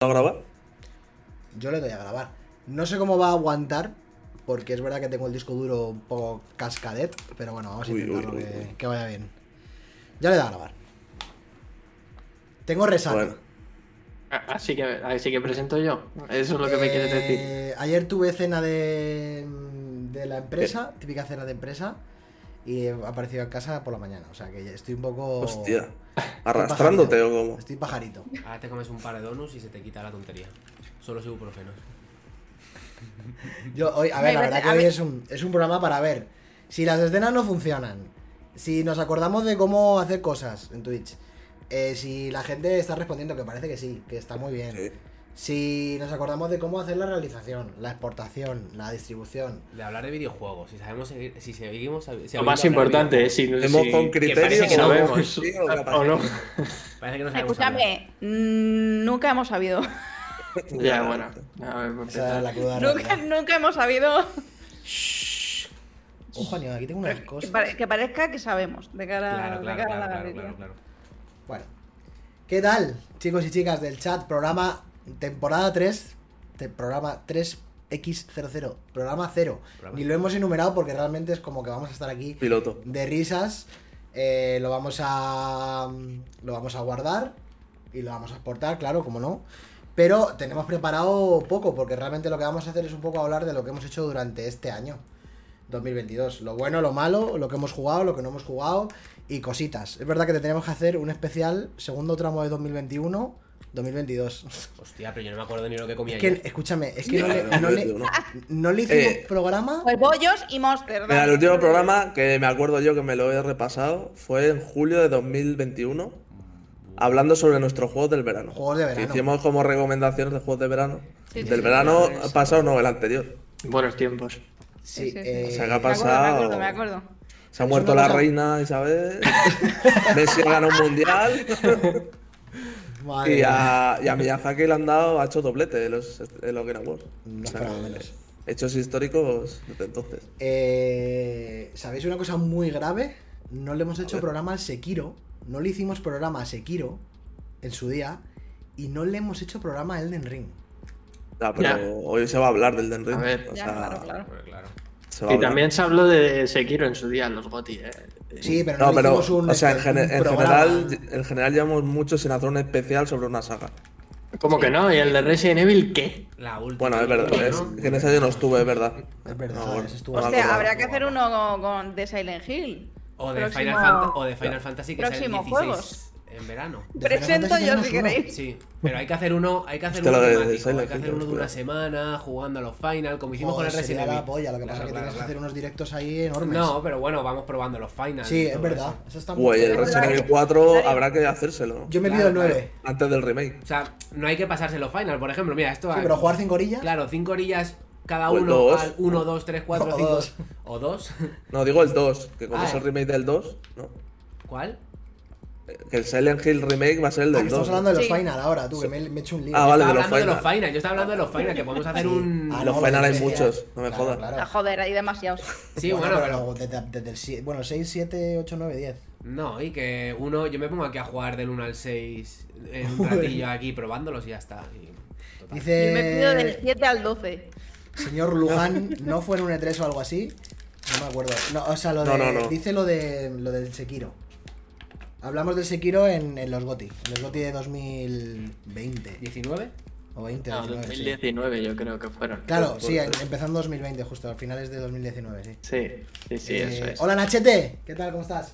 a grabar? Yo le doy a grabar. No sé cómo va a aguantar, porque es verdad que tengo el disco duro un poco cascadet, pero bueno, vamos a Uy, intentarlo uy, que, uy. que vaya bien. Ya le doy a grabar. Tengo resaca. Bueno, Así que, así que presento yo. Eso es lo que me quieres decir. Eh, Ayer tuve cena de, de la empresa, típica cena de empresa, y he aparecido en casa por la mañana. O sea que estoy un poco. hostia. estoy ¿Arrastrándote o cómo? Estoy pajarito. Ahora te comes un par de donuts y se te quita la tontería. Solo ibuprofeno. Yo hoy, a ver, la verdad que hoy es un, es un programa para ver si las escenas no funcionan, si nos acordamos de cómo hacer cosas en Twitch, eh, si la gente está respondiendo, que parece que sí, que está muy bien. Sí. Si nos acordamos de cómo hacer la realización, la exportación, la distribución. De hablar de videojuegos. Si sabemos seguir- si seguimos. si Lo más de importante es si, Hemos si- con que criterio. que o no, sabemos sí, o que no. Parece que no. Escúchame, mm, nunca hemos sabido. Ya, bueno. A ver, Esa es la cruda nunca, nunca hemos sabido Ojo, Aníbal, aquí tengo unas que, cosas. pare- que parezca que sabemos de cara, Claro, de claro, cara claro, a la claro, galería. claro, claro. Bueno. ¿Qué tal, chicos y chicas del chat? Programa temporada 3, te- programa 3X00, programa 0. Programa Ni lo hemos enumerado porque realmente es como que vamos a estar aquí Piloto. de risas. eh, lo vamos a lo vamos a guardar y lo vamos a exportar, claro, como no. Pero tenemos preparado poco porque realmente lo que vamos a hacer es un poco hablar de lo que hemos hecho durante este año 2022, lo bueno, lo malo, lo que hemos jugado, lo que no hemos jugado y cositas. Es verdad que te tenemos que hacer un especial segundo tramo de 2021 2022. Hostia, pero yo no me acuerdo ni lo que comía Es que, ayer. escúchame, es que no le, no le- 2021. no le hicimos Eh, programa. Pues bollos y monster. Mira, el último programa que me acuerdo yo que me lo he repasado fue en julio de 2021, hablando sobre nuestros juegos del verano. Juegos de verano. hicimos como recomendaciones de juegos de verano. Sí, sí, del sí, verano claro, pasado, no, el anterior. Buenos tiempos. Sí, Sí, sí, sí. eh, O sea, ¿qué ha Me acuerdo, me pasado? acuerdo, me acuerdo. Se ha muerto la reina Isabel. Messi ha ganado un mundial. madre y, a, y a Miyazaki le han dado, ha hecho doblete en los, en los Game Awards. No O sea, esperaba menos. Hechos históricos desde entonces. Eh, ¿Sabéis una cosa muy grave? No le hemos hecho programa al Sekiro. No le hicimos programa a Sekiro en su día. Y no le hemos hecho programa a Elden Ring. Ya, pero Ya. hoy se va a hablar del Den Ring. A ver. o Ya, sea, claro, Y también se habló de Sekiro en su día en los GOTY. eh. Sí, pero no, No, pero, hicimos un, o sea, en, un gene- en programa. general, en general llevamos mucho sin hacer un especial sobre una saga. ¿Cómo que no? ¿Y el de Resident Evil qué? La última. Bueno, es verdad, que en ese yo no estuve, es verdad. Es verdad, No, estuvo Hostia, acordaba. habría que hacer uno con, con- de Silent Hill. O de, Próximo- Final Fanta- o de Final Fantasy que 16 juegos. En verano. Final Presento yo si queréis. Sí, pero hay que hacer uno, hay que hacer uno temático, hay que hacer uno de una semana jugando a los final, como hicimos Joder, con el Resident la Evil. polla. Lo que pasa Claro, es que claro, tienes que hacer claro. unos directos ahí enormes. No, pero bueno, vamos probando los finals. Sí, es verdad. eso. Eso está muy Güey, el. Resident Evil 4 habrá que hacérselo. Yo me Claro, pido el claro. 9. Antes del remake. O sea, no hay que pasarse los final, por ejemplo, mira, esto Sí, pero jugar 5 orillas. Claro, cinco orillas cada uno dos. al 1, 2, 3, 4, O 5 dos. o 2. No, digo el 2, que como Ah, es el eh. remake del 2, ¿no? ¿Cuál? Que el Silent Hill remake va a ser el Ah, del que 2. estamos hablando de los Sí. final ahora, tú, que me, me he hecho un lío. Ah, vale, Yo de estaba los hablando de los final. final, yo estaba hablando de los final, que podemos hacer Sí. un... Ah, Los no, final lo hay muchos, no me Claro, jodas. claro. Ah, joder, hay demasiados. Sí, bueno, bueno, pero pero... desde, desde el bueno, 6, 7, 8, 9, 10. No, y que uno, yo me pongo aquí a jugar del 1 al 6 en un ratillo aquí probándolos y ya está. y-. Dice. Yo me pido del 7 al 12. Señor Luján, ¿no fue en un E3 o algo así? No me acuerdo. No, o sea, lo de. No, no, no. Dice lo de lo del Sekiro. Hablamos del Sekiro en, en los GOTI. En los GOTI de 2020. ¿19? O 20, No, 19, sí. 2019 yo creo que fueron. Claro, sí, en- empezando 2020, justo, a finales de 2019, sí. Sí, sí, sí, Eh, eso es. Hola Nachete, ¿qué tal? ¿Cómo estás?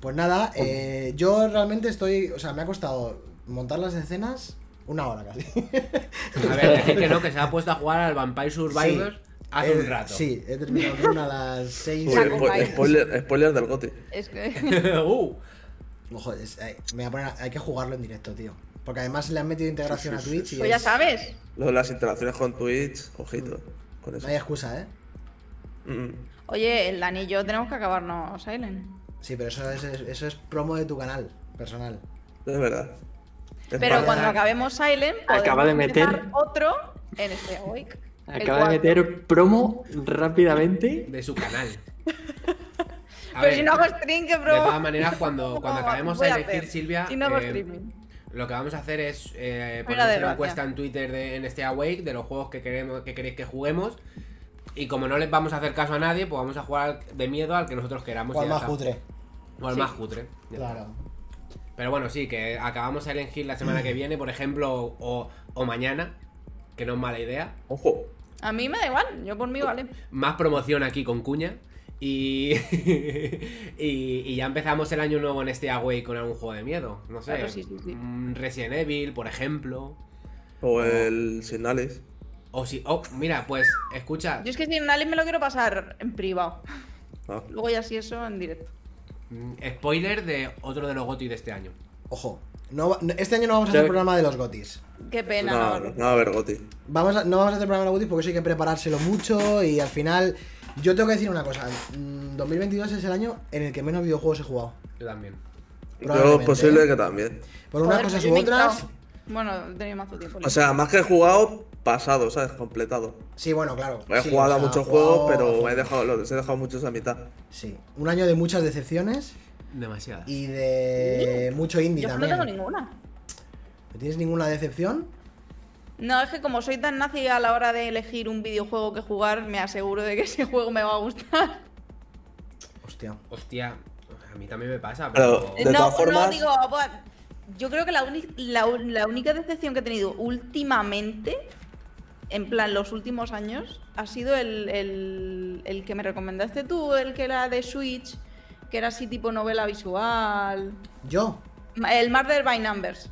Pues nada, eh, yo realmente estoy. O sea, me ha costado montar las escenas una hora casi. A ver, decir que no, que se ha puesto a jugar al Vampire Survivors hace Eh, un rato. Sí, he terminado con una a las 6. Uy, Saco spo- Fire. spoiler, spoiler del GOTI. Es que. uh, Ojo, es- eh, me voy a poner a- hay que jugarlo en directo, tío. Porque además le han metido integración Sí, sí, a Twitch y Pues ya es- sabes. Lo de las interacciones con Twitch, ojito. Con eso. no hay excusa, ¿eh? Mm. Oye, el anillo tenemos que acabarnos, Silent. Sí, pero eso es, eso es promo de tu canal personal. Es verdad. Es Pero cuando acabemos Silent, Acaba de meter- otro en este week. Acaba de meter promo rápidamente. de su canal. A Pero ver, si no hago stream, que de bro. todas maneras, cuando, cuando ¿Cómo acabemos de a elegir, hacer? Silvia, Si no hago eh, streaming. Lo que vamos a hacer es eh, Una poner una encuesta en Twitter de, en este Awake de los juegos que queremos que queréis que juguemos. Y como no les vamos a hacer caso a nadie, pues vamos a jugar de miedo al que nosotros queramos. O al más está. cutre. O al Sí. más cutre. Claro. Pero bueno, sí, que acabamos Silent Hill la semana que viene, por ejemplo, o, o mañana, que no es mala idea. Ojo. A mí me da igual, yo por mí vale. Más promoción aquí con Cuña. Y, y, y ya empezamos el año nuevo en este Away con algún juego de miedo. No sé. Claro, sí, sí, sí. mm, Resident Evil, por ejemplo. O el Signalis. O si. Oh, mira, pues escucha. Yo es que si en Alice me lo quiero pasar en privado. Ah. Luego ya sí eso en directo. mm, Spoiler de otro de los GOTY de este año. Ojo. No, este año no vamos a hacer programa de los gotis. Qué pena. No, no. no, va a haber Goti. Vamos a- no vamos a hacer programa de los gotis porque eso hay que preparárselo mucho y al final... Yo tengo que decir una cosa. mm, 2022 es el año en el que menos videojuegos he jugado. Yo también. Yo Probablemente, es posible ¿eh? que también. Por unas Joder, cosas u otras... Bueno, he tenido más tiempo. O sea, más que he jugado, pasado, ¿sabes? Completado. Sí, bueno, claro. He sí, jugado o a sea, muchos jugado juegos, pero a- he dejado, los he dejado muchos a mitad. Sí. Un año de muchas decepciones Demasiada. y de mucho indie Yo no también. tengo ninguna. ¿No tienes ninguna decepción? No, es que como soy tan nazi a la hora de elegir un videojuego que jugar, me aseguro de que ese juego me va a gustar. Hostia. Hostia, a mí también me pasa, Pero- pero. De no, todas formas- no, digo, yo creo que la, la, la única decepción que he tenido últimamente, en plan los últimos años, ha sido el, el, el que me recomendaste tú, el que era de Switch, que era así tipo novela visual. ¿Yo? El Murder by Numbers.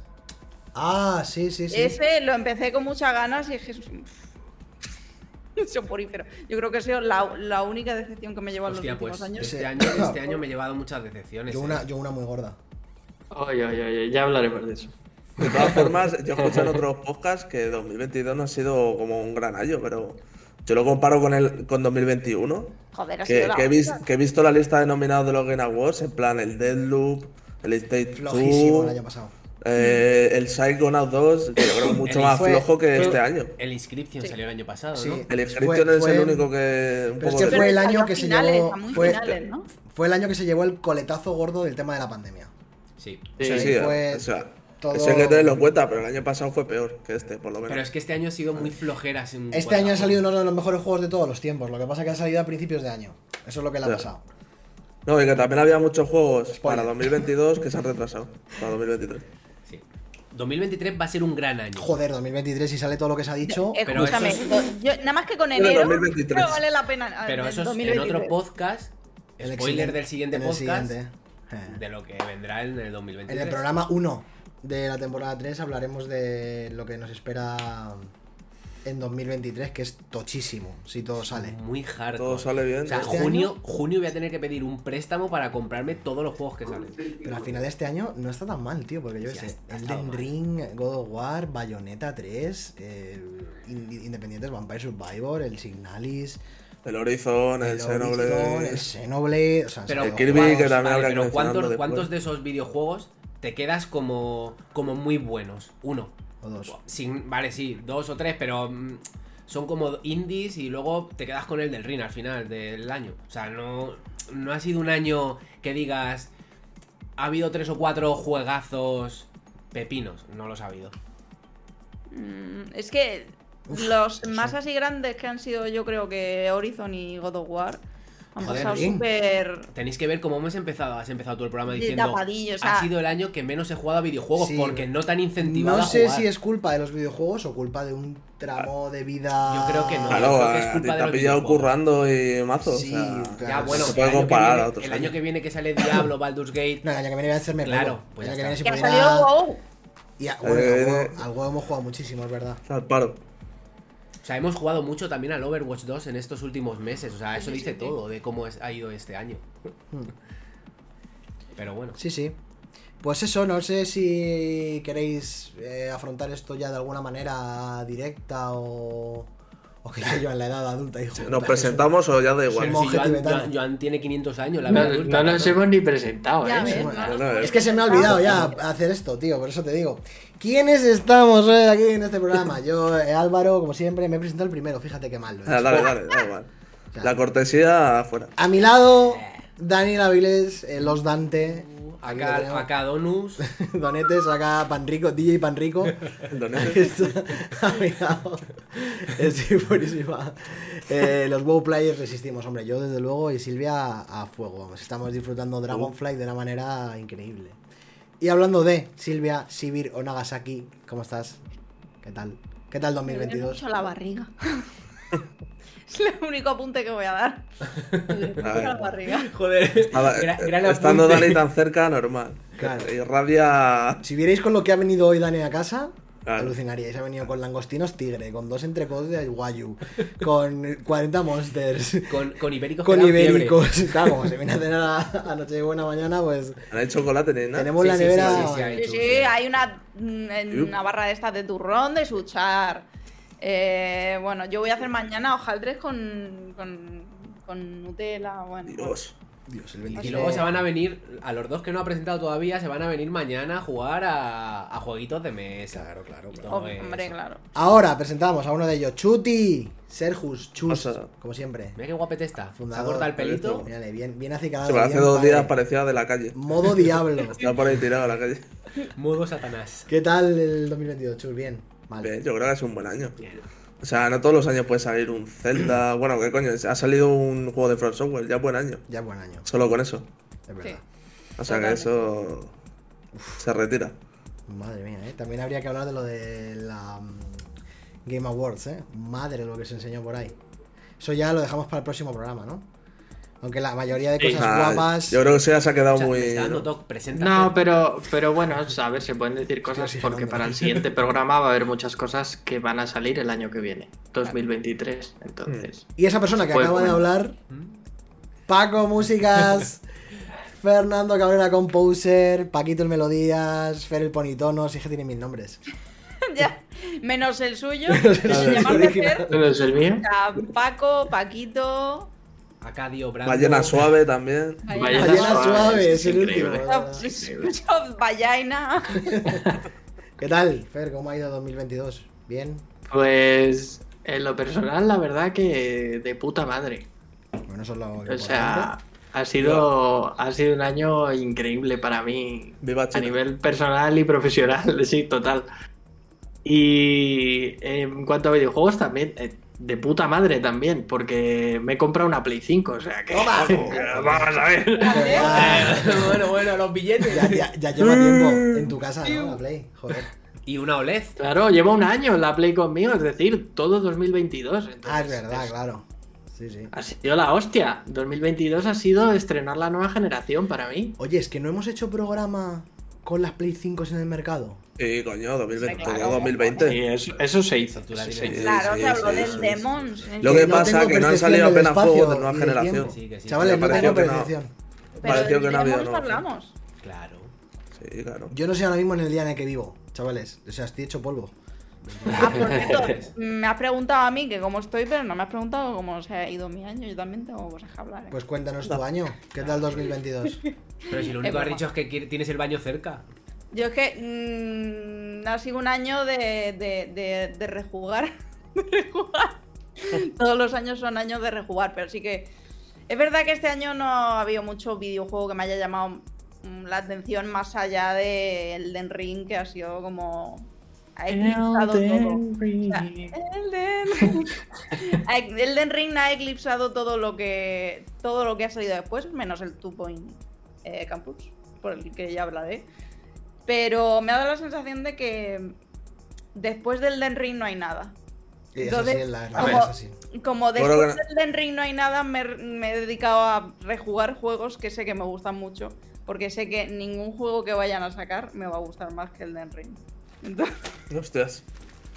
Ah, sí, sí, sí. Ese lo empecé con muchas ganas y un- soporífero. Yo creo que ha sido la, la única decepción que me lleva en los Hostia, últimos pues años. este año, este año me he llevado muchas decepciones. Yo eh. una, yo una muy gorda. Oye, oye, oye, ya hablaremos de eso. De todas formas, yo escuché en otros podcasts que 2022 no ha sido como un gran año, pero yo lo comparo con el con 2021. Joder, Que, que he, vis- que he visto la lista de nominados de los Game Awards, en plan el Deadloop, el State Flojísimo 2, el año pasado. eh, el Psychonauts 2, que yo creo que mucho El más fue- flojo que fue- este año. El Inscription Sí. salió el año pasado, Sí. ¿no? El Fue- Inscription es fue- el único que. Un Pero es que fue el año que a se finales, llevó. Fue, finales, ¿no? fue el año que se llevó el coletazo gordo del tema de la pandemia. Sí. Sí, Sí, sí, fue o sea, todo- eso hay que tenerlo en cuenta, pero el año pasado fue peor que este, por lo menos. Pero es que este año ha sido muy flojera. sin Este año han salido uno de los mejores juegos de todos los tiempos. Lo que pasa es que han salido a principios de año. Eso es lo que le ha pasado. No, y que también había muchos juegos Spoiler. para 2022 que se han retrasado para 2023. Sí. 2023 va a ser un gran año. Joder, 2023 si sale todo lo que se ha dicho. Pero Escúchame, eso es- yo- nada más que con enero 2023. no vale la pena. ah, Pero eso es en 2023. otro podcast. el Spoiler siguiente- del siguiente en podcast. siguiente. Eh. De lo que vendrá en el 2023. En el programa 1 de la temporada 3 hablaremos de lo que nos espera en 2023, que es tochísimo, si todo sale. Muy hardcore. Todo sale bien. O sea, Este junio, junio voy a tener que pedir un préstamo para comprarme todos los juegos que salen. Pero al final de este año no está tan mal, tío, porque yo Sí, qué sé, Elden mal. Ring, God of War, Bayonetta 3, eh, Ind- Independientes Vampire Survivor, el Signalis, El Horizon, el, el Xenoblade. Horizon, el Xenoblade, o sea, Pero- El Kirby, que también Vale, habrá que pero ¿cuántos. ¿cuántos de esos videojuegos te quedas como, como muy buenos? Uno. O dos. Sin, vale, sí, dos o tres, pero mm, son como indies y luego te quedas con el del Ring al final del año. O sea, no, no ha sido un año que digas, ha habido tres o cuatro juegazos pepinos, no los ha habido. Mm, Es que los más así grandes que han sido, yo creo que Horizon y God of War han Joder, pasado súper. Tenéis que ver cómo hemos empezado, has empezado tú el programa diciendo, o sea- ha sido el año que menos he jugado a videojuegos Sí. porque no tan incentivado No a sé jugar. si es culpa de los videojuegos o culpa de un tramo de vida. Yo creo que no. Claro, creo que es a culpa ti de te ha los pillado currando y mazo. Sí, o sea, claro. Ya, bueno, se el puede año que comparar viene- a otros El año años. que viene que sale Diablo, Baldur's Gate. No, el año que viene voy a hacerme Claro, juego. pues el año ya que viene se Que ha salido WoW. Y bueno, Eh, al, juego, al juego hemos jugado muchísimo, es verdad. Al paro. O sea, hemos jugado mucho también al Overwatch 2 en estos últimos meses. O sea, eso Sí, dice sí, sí. todo de cómo es- ha ido este año. Hmm. Pero bueno. Sí, sí. Pues eso, no sé si queréis eh, afrontar esto ya de alguna manera directa o, o que yo en la edad adulta, hijo. ¿Nos presentamos o ya da igual? Si Joan, tibetano. Joan- Joan tiene 500 años, la No, adulta, no nos hemos ni presentado, Ya ¿eh? ves, bueno, ¿no? bueno, Es que se me ha olvidado ya hacer esto, tío, por eso te digo. ¿Quiénes estamos hoy aquí en este programa? Yo, eh, Álvaro, como siempre, me he presentado el primero, fíjate qué mal. lo he Ah, hecho. dale, dale, da igual. Ya. La cortesía afuera. A mi lado, Daniel Avilés, eh, Los Dante. Lo Acá, Donus. Donetes, acá Panrico, DJ Panrico. Donetes. Ahí está. Amigo. Estoy buenísima. Eh, los WoW Players resistimos, hombre. Yo, desde luego, y Silvia a fuego. Vamos, estamos disfrutando Dragonflight de una manera increíble. Y hablando de Silvia, Sibir o Nagasaki, ¿cómo estás? ¿Qué tal? ¿Qué tal Me duele 2022? mucho la barriga. es el único apunte que voy a dar. Me duele mucho la barriga. Joder. Eh, gran estando. Dani tan cerca, normal. Claro. Y rabia. Si vierais con lo que ha venido hoy Dani a casa, Claro. alucinaríais. Ha venido con langostinos tigre, con dos entrecos de guayu, con 40 monsters, Con, con ibéricos con ibéricos. Claro, como se viene a cenar a, a Nochebuena mañana, pues No hay chocolate tenemos Sí, la sí, nevera. sí, sí, sí, hay. Sí, sí, hay una, mm, una barra de estas de turrón de suchar. Eh, bueno, yo voy a hacer mañana hojaldres con, con, con Nutella. Bueno, Dios. Dios, el Y 27. luego se van a venir, a los dos que no ha presentado todavía, se van a venir mañana a jugar a, a jueguitos de mesa. Claro, claro, Y claro. hombre, eso. claro. Ahora presentamos a uno de ellos, Chuti, Serjus, Chus, como siempre. Mira qué guapete está. Se Fundador. ha cortado el pelito. Mírale, bien, bien acicalado. Se me hace bien dos días parecía de la calle. Modo diablo. Está por ahí tirado a la calle. Modo Satanás. ¿Qué tal el 2022, Chus? Bien, mal. Bien, yo creo que es un buen año. Bien. O sea, no todos los años puede salir un Zelda. Bueno, ¿qué coño? Ha salido un juego de Front Software, ya buen año. Ya buen año, Solo con eso. es verdad. O sea que eso. Se retira. Madre mía, ¿eh? También habría que hablar de lo de la mm, Game Awards, ¿eh? Madre lo que se enseñó por ahí. Eso ya lo dejamos para el próximo programa, ¿no? Aunque la mayoría de Sí. cosas Ah, guapas... Yo creo que se ha quedado O sea, muy. me está dando ¿no? toque, presenta. No, pero, pero bueno, a ver, se pueden decir cosas sí, porque para el siguiente programa va a haber muchas cosas que van a salir el año que viene, 2023. Entonces, Y esa persona que Pues acaba de hablar, Paco Músicas, Fernando Cabrera Composer, Paquito el Melodías, Fer el Ponitonos, y es que tiene mil nombres. Ya, menos el suyo. Menos el que se suyo, llama original. Fer. ¿no es el mío? Paco, Paquito. Acadio. Ballena suave también. Ballena Ballena suave, suave, es es el increíble. último. Vallaina. ¿Qué tal, Fer? ¿Cómo ha ido 2022? ¿Bien? Pues en lo personal, la verdad que de puta madre. Bueno, eso es lo O sea, ha sido, ha sido un año increíble para mí Viva a nivel personal y profesional, sí, total. Y en cuanto a videojuegos también, eh, de puta madre también, porque me he comprado una Play 5, o sea que... ¡Toma! Vamos a ver. Ya, bueno, bueno, los billetes. ya, ya- ya lleva tiempo en tu casa, ¿no? La Play. Joder. Y una OLED. Claro, lleva un año la Play conmigo, es decir, todo 2022. entonces, Ah, es verdad, es- claro. Sí, sí. Ha sido la hostia. 2022 ha sido estrenar la nueva generación para mí. Oye, es que no hemos hecho programa con las Play 5 en el mercado. Sí, coño, 2020, Claro. 2020. Y eso, eso se hizo. Tú la hizo. Claro, sí, se habló sí, del sí, Demons. Lo Que pasa es que no han salido apenas juegos de nueva generación. Sí, sí. Chavales, no pareció tengo que no. percepción. Pero pareció que no había hablamos. Claro. Sí, claro. Yo no sé ahora mismo en el día en el que vivo, chavales. O sea, estoy hecho polvo. Ah, por cierto, me has preguntado a mí que cómo estoy, pero no me has preguntado cómo se ha ido mi año. Yo también tengo cosas que hablar. ¿eh? Pues cuéntanos tu año. ¿Qué tal 2022? Pero si lo único que has dicho es que tienes el baño cerca. Yo es que mm, ha sido un año de, de, de, de rejugar. De rejugar. Todos los años son años de rejugar, pero sí que. Es verdad que este año no ha habido mucho videojuego que me haya llamado mm, la atención más allá de Elden Ring, que ha sido como. Ha eclipsado todo. Ring. O sea, Elden Elden Ring ha eclipsado todo lo que todo lo que ha salido después, menos el Two Point eh, Campus, por el que ya hablaré. Pero me ha dado la sensación de que después del Elden Ring no hay nada. Entonces, así, es la, como- es así. Como después del Elden Ring no hay nada, me, me he dedicado a rejugar juegos que sé que me gustan mucho. Porque sé que ningún juego que vayan a sacar me va a gustar más que el Elden Ring. Entonces, Hostias.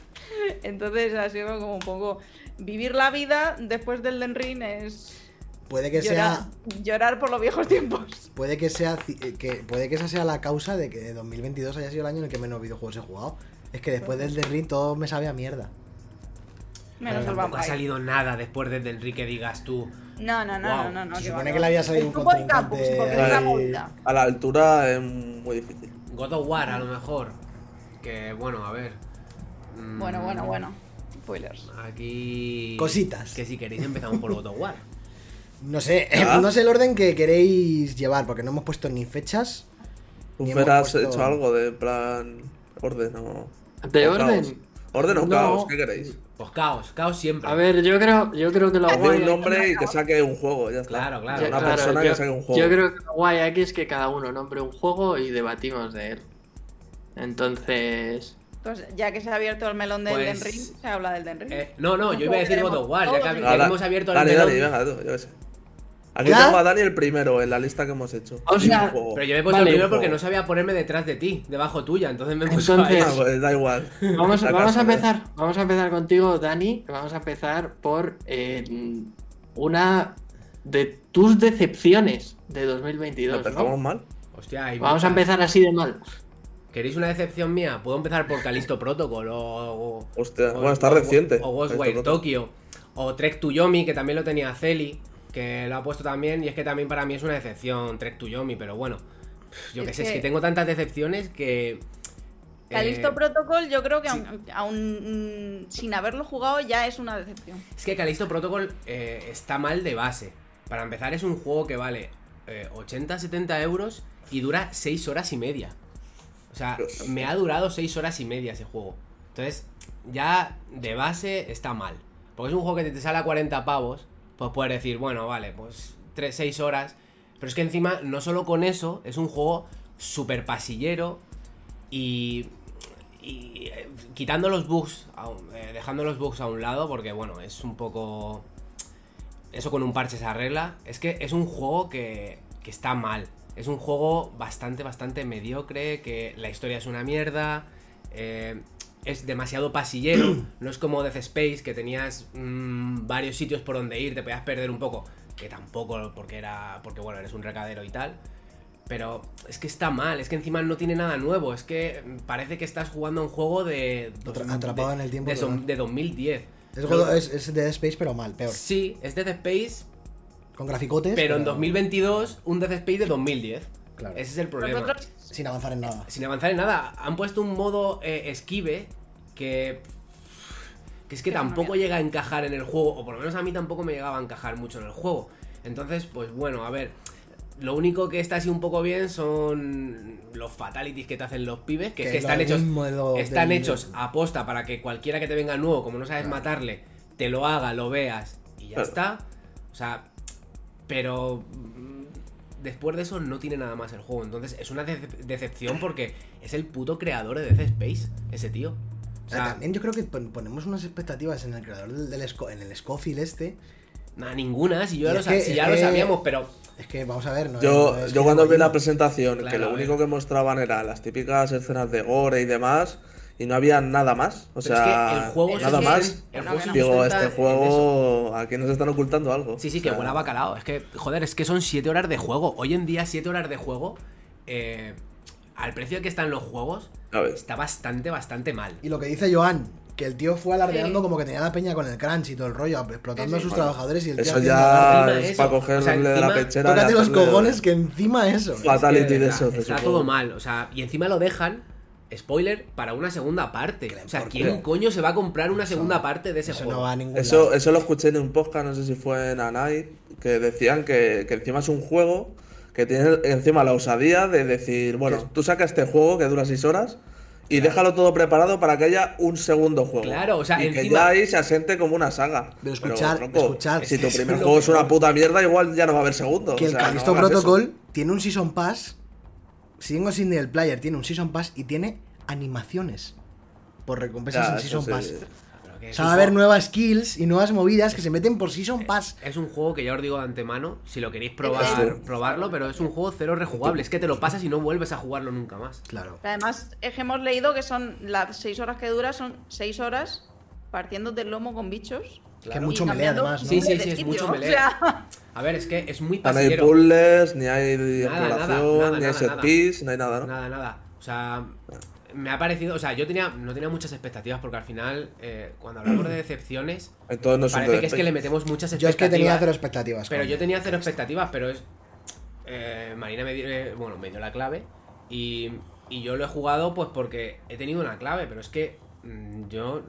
entonces ha sido como un poco... Vivir la vida después del Elden Ring es... Puede que llorar, sea. llorar por los viejos tiempos. Puede que sea. eh, Que, puede que esa sea la causa de que 2022 haya sido el año en el que menos videojuegos he jugado. Es que después del The Ring todo me sabe a mierda. Menos el tampoco ha salido nada después del del que digas tú. No, no, no, Wow. no, no, no. Se supone que le había salido un contrincante. A la altura es muy difícil. God of War, a lo mejor. Que bueno, a ver. Mm, Bueno, bueno, bueno. Spoilers. Aquí. Cositas. Que si queréis empezamos por God of War. No sé, Ah. no sé el orden que queréis llevar, porque no hemos puesto ni fechas, Ni ¿Tú hemos has puesto- hecho algo de plan orden o. ¿De o orden? caos? ¿Orden o No. caos? ¿Qué queréis? Pues caos, caos siempre. A ver, yo creo, yo creo que lo guay un nombre y que saque un juego, ya está. Claro, claro. yo- Una claro, persona yo, que saque un juego. yo creo que lo guay aquí es que cada uno nombre un juego y debatimos de él. Entonces, Pues ya que se ha abierto el melón del Pues- Ring, se habla del Ring. Eh, no, no, yo iba a decir God of War, ya que, ya que Dale, hemos abierto el Dani, melón. Dani, venga, tú, yo qué sé. Aquí ¿Ya? tengo a Dani el primero en la lista que hemos hecho. O sea. Pero yo me he puesto Vale, el primero porque no sabía ponerme detrás de ti, debajo tuya, entonces me he puesto ahí. Entonces- Ah, pues da igual. vamos, a empezar. Vamos a empezar contigo, Dani. Vamos a empezar por eh, una de tus decepciones de 2022. ¿no? Empezamos mal. Hostia, Vamos a empezar así de mal. ¿Queréis una decepción mía? Puedo empezar por Calisto Protocol o. o- Hostia, o- bueno, está o- reciente. O Ghostwire. Tokyo. O Trek to Yomi, que también lo tenía Celi, que lo ha puesto también. Y es que también para mí es una decepción Trek to Yomi, pero bueno. Yo qué sé, es que- tengo tantas decepciones que. Calisto eh, Protocol, yo creo que sí. aún, aún, sin haberlo jugado ya es una decepción. Es que Calisto Protocol eh, está mal de base. Para empezar, es un juego que vale eh, 80-70 euros y dura 6 horas y media. O sea, me ha durado 6 horas y media ese juego. Entonces, ya de base está mal. Porque es un juego que te sale a 40 pavos. Pues puedes decir, bueno, vale, pues 3, 6 horas. Pero es que encima, no solo con eso, es un juego súper pasillero y, y eh, quitando los bugs, eh, dejando los bugs a un lado, porque bueno, es un poco... Eso con un parche se arregla. Es que es un juego que, que está mal. Es un juego bastante, bastante mediocre, que la historia es una mierda. eh, es demasiado pasillero. No es como Death Space, que tenías mm, varios sitios por donde ir, te podías perder un poco. Que tampoco, porque era. Porque bueno, eres un recadero y tal. Pero es que está mal, es que encima no tiene nada nuevo. Es que parece que estás jugando a un juego de. Atra- atrapado en el tiempo De, de 2010. Es, God- es, es Dead Space, pero mal, peor. Sí, es Death Space, Con graficotes. pero en 2022, un Death Space de 2010. Claro. Ese es el problema. Sin avanzar en nada. Sin avanzar en nada, han puesto un modo eh, esquive que. que es que tampoco llega a encajar en el juego, o por lo menos a mí tampoco me llegaba a encajar mucho en el juego. Entonces, pues bueno, a ver. Lo único que está así un poco bien son los fatalities que te hacen los pibes, que, es Que que es están hechos, lo- están hechos a posta para que cualquiera que te venga nuevo, como no sabes Claro. matarle, te lo haga, lo veas y ya Claro. está. O sea, pero después de eso no tiene nada más el juego. Entonces es una dece- decepción porque es el puto creador de Death Space, ese tío. O sea, también yo creo que pon- ponemos unas expectativas en el creador del, del Sco- en el Scofield este. nada, ninguna, si, yo lo que- si ya lo que- sabíamos, pero Es que vamos a ver, no Yo, no es yo que cuando vi la presentación, Claro, que lo único que mostraban eran las típicas escenas de gore y demás, y no había nada más. O Pero sea, es que el juego nada se más. el juego se Digo, sustenta este en juego, aquí nos están ocultando algo. Sí, sí, O que sea, huele a bacalao. Es que, joder, es que son 7 horas de juego. Hoy en día, 7 horas de juego, eh, al precio que están los juegos, está bastante, bastante mal. Y lo que dice Joan, que el tío fue alardeando Sí. como que tenía la peña con el crunch y todo el rollo, explotando Sí, a sus Bueno, trabajadores y el tío Eso ya es eso, para o sea, cogerle de la pechera. Tócate los cojones que encima eso. Fatality Es que, de verdad, de Está su todo mal, o sea, y encima lo dejan, spoiler, para una segunda parte. Que O sea. ¿quién coño se va a comprar una Eso- segunda parte de ese Eso juego? no va a ningún Eso, lado. eso lo escuché en un podcast, no sé si fue en Anite, que decían que, que encima es un juego que tiene encima la osadía de decir, bueno, tú sacas este juego que dura 6 horas y déjalo todo preparado para que haya un segundo juego. Claro, o sea, y que encima- ya ahí se asente como una saga. Pero escuchar- tronco, escuchar- si tu que primer juego es una puta mierda, igual ya no va a haber segundo. que o el no hagas eso. Protocol tiene un Season Pass. Single Single Player tiene un Season Pass y tiene animaciones por recompensas Ya, en Season sí. Pass. O sea, va a haber nuevas skills y nuevas movidas que se meten por Season Pass. Es un juego que ya os digo de antemano, si lo queréis probar, probarlo, pero es un juego cero rejugable. Es que te lo pasas y no vuelves a jugarlo nunca más. Claro. Además, es que hemos leído que son las 6 horas que dura, son 6 horas partiendo del lomo con bichos. Que Claro. mucho melee además, ¿no? Sí, sí, sí, es mucho o melee. sea, A ver, es que es muy No hay pasillero. puzzles, ni hay Nada, nada, exploración, nada, ni hay nada, set nada. piece, no hay nada, ¿no? Nada, nada. O sea, me ha parecido. O sea, yo tenía, no tenía muchas expectativas porque al final, eh, cuando hablamos de decepciones, Entonces no parece que es que le metemos muchas Yo es expectativas. que tenía cero expectativas. Pero yo tenía cero expectativas, pero es. eh, Marina me dio, eh, bueno, me dio la clave. Y, y yo lo he jugado pues porque he tenido una clave, pero es que mm, yo.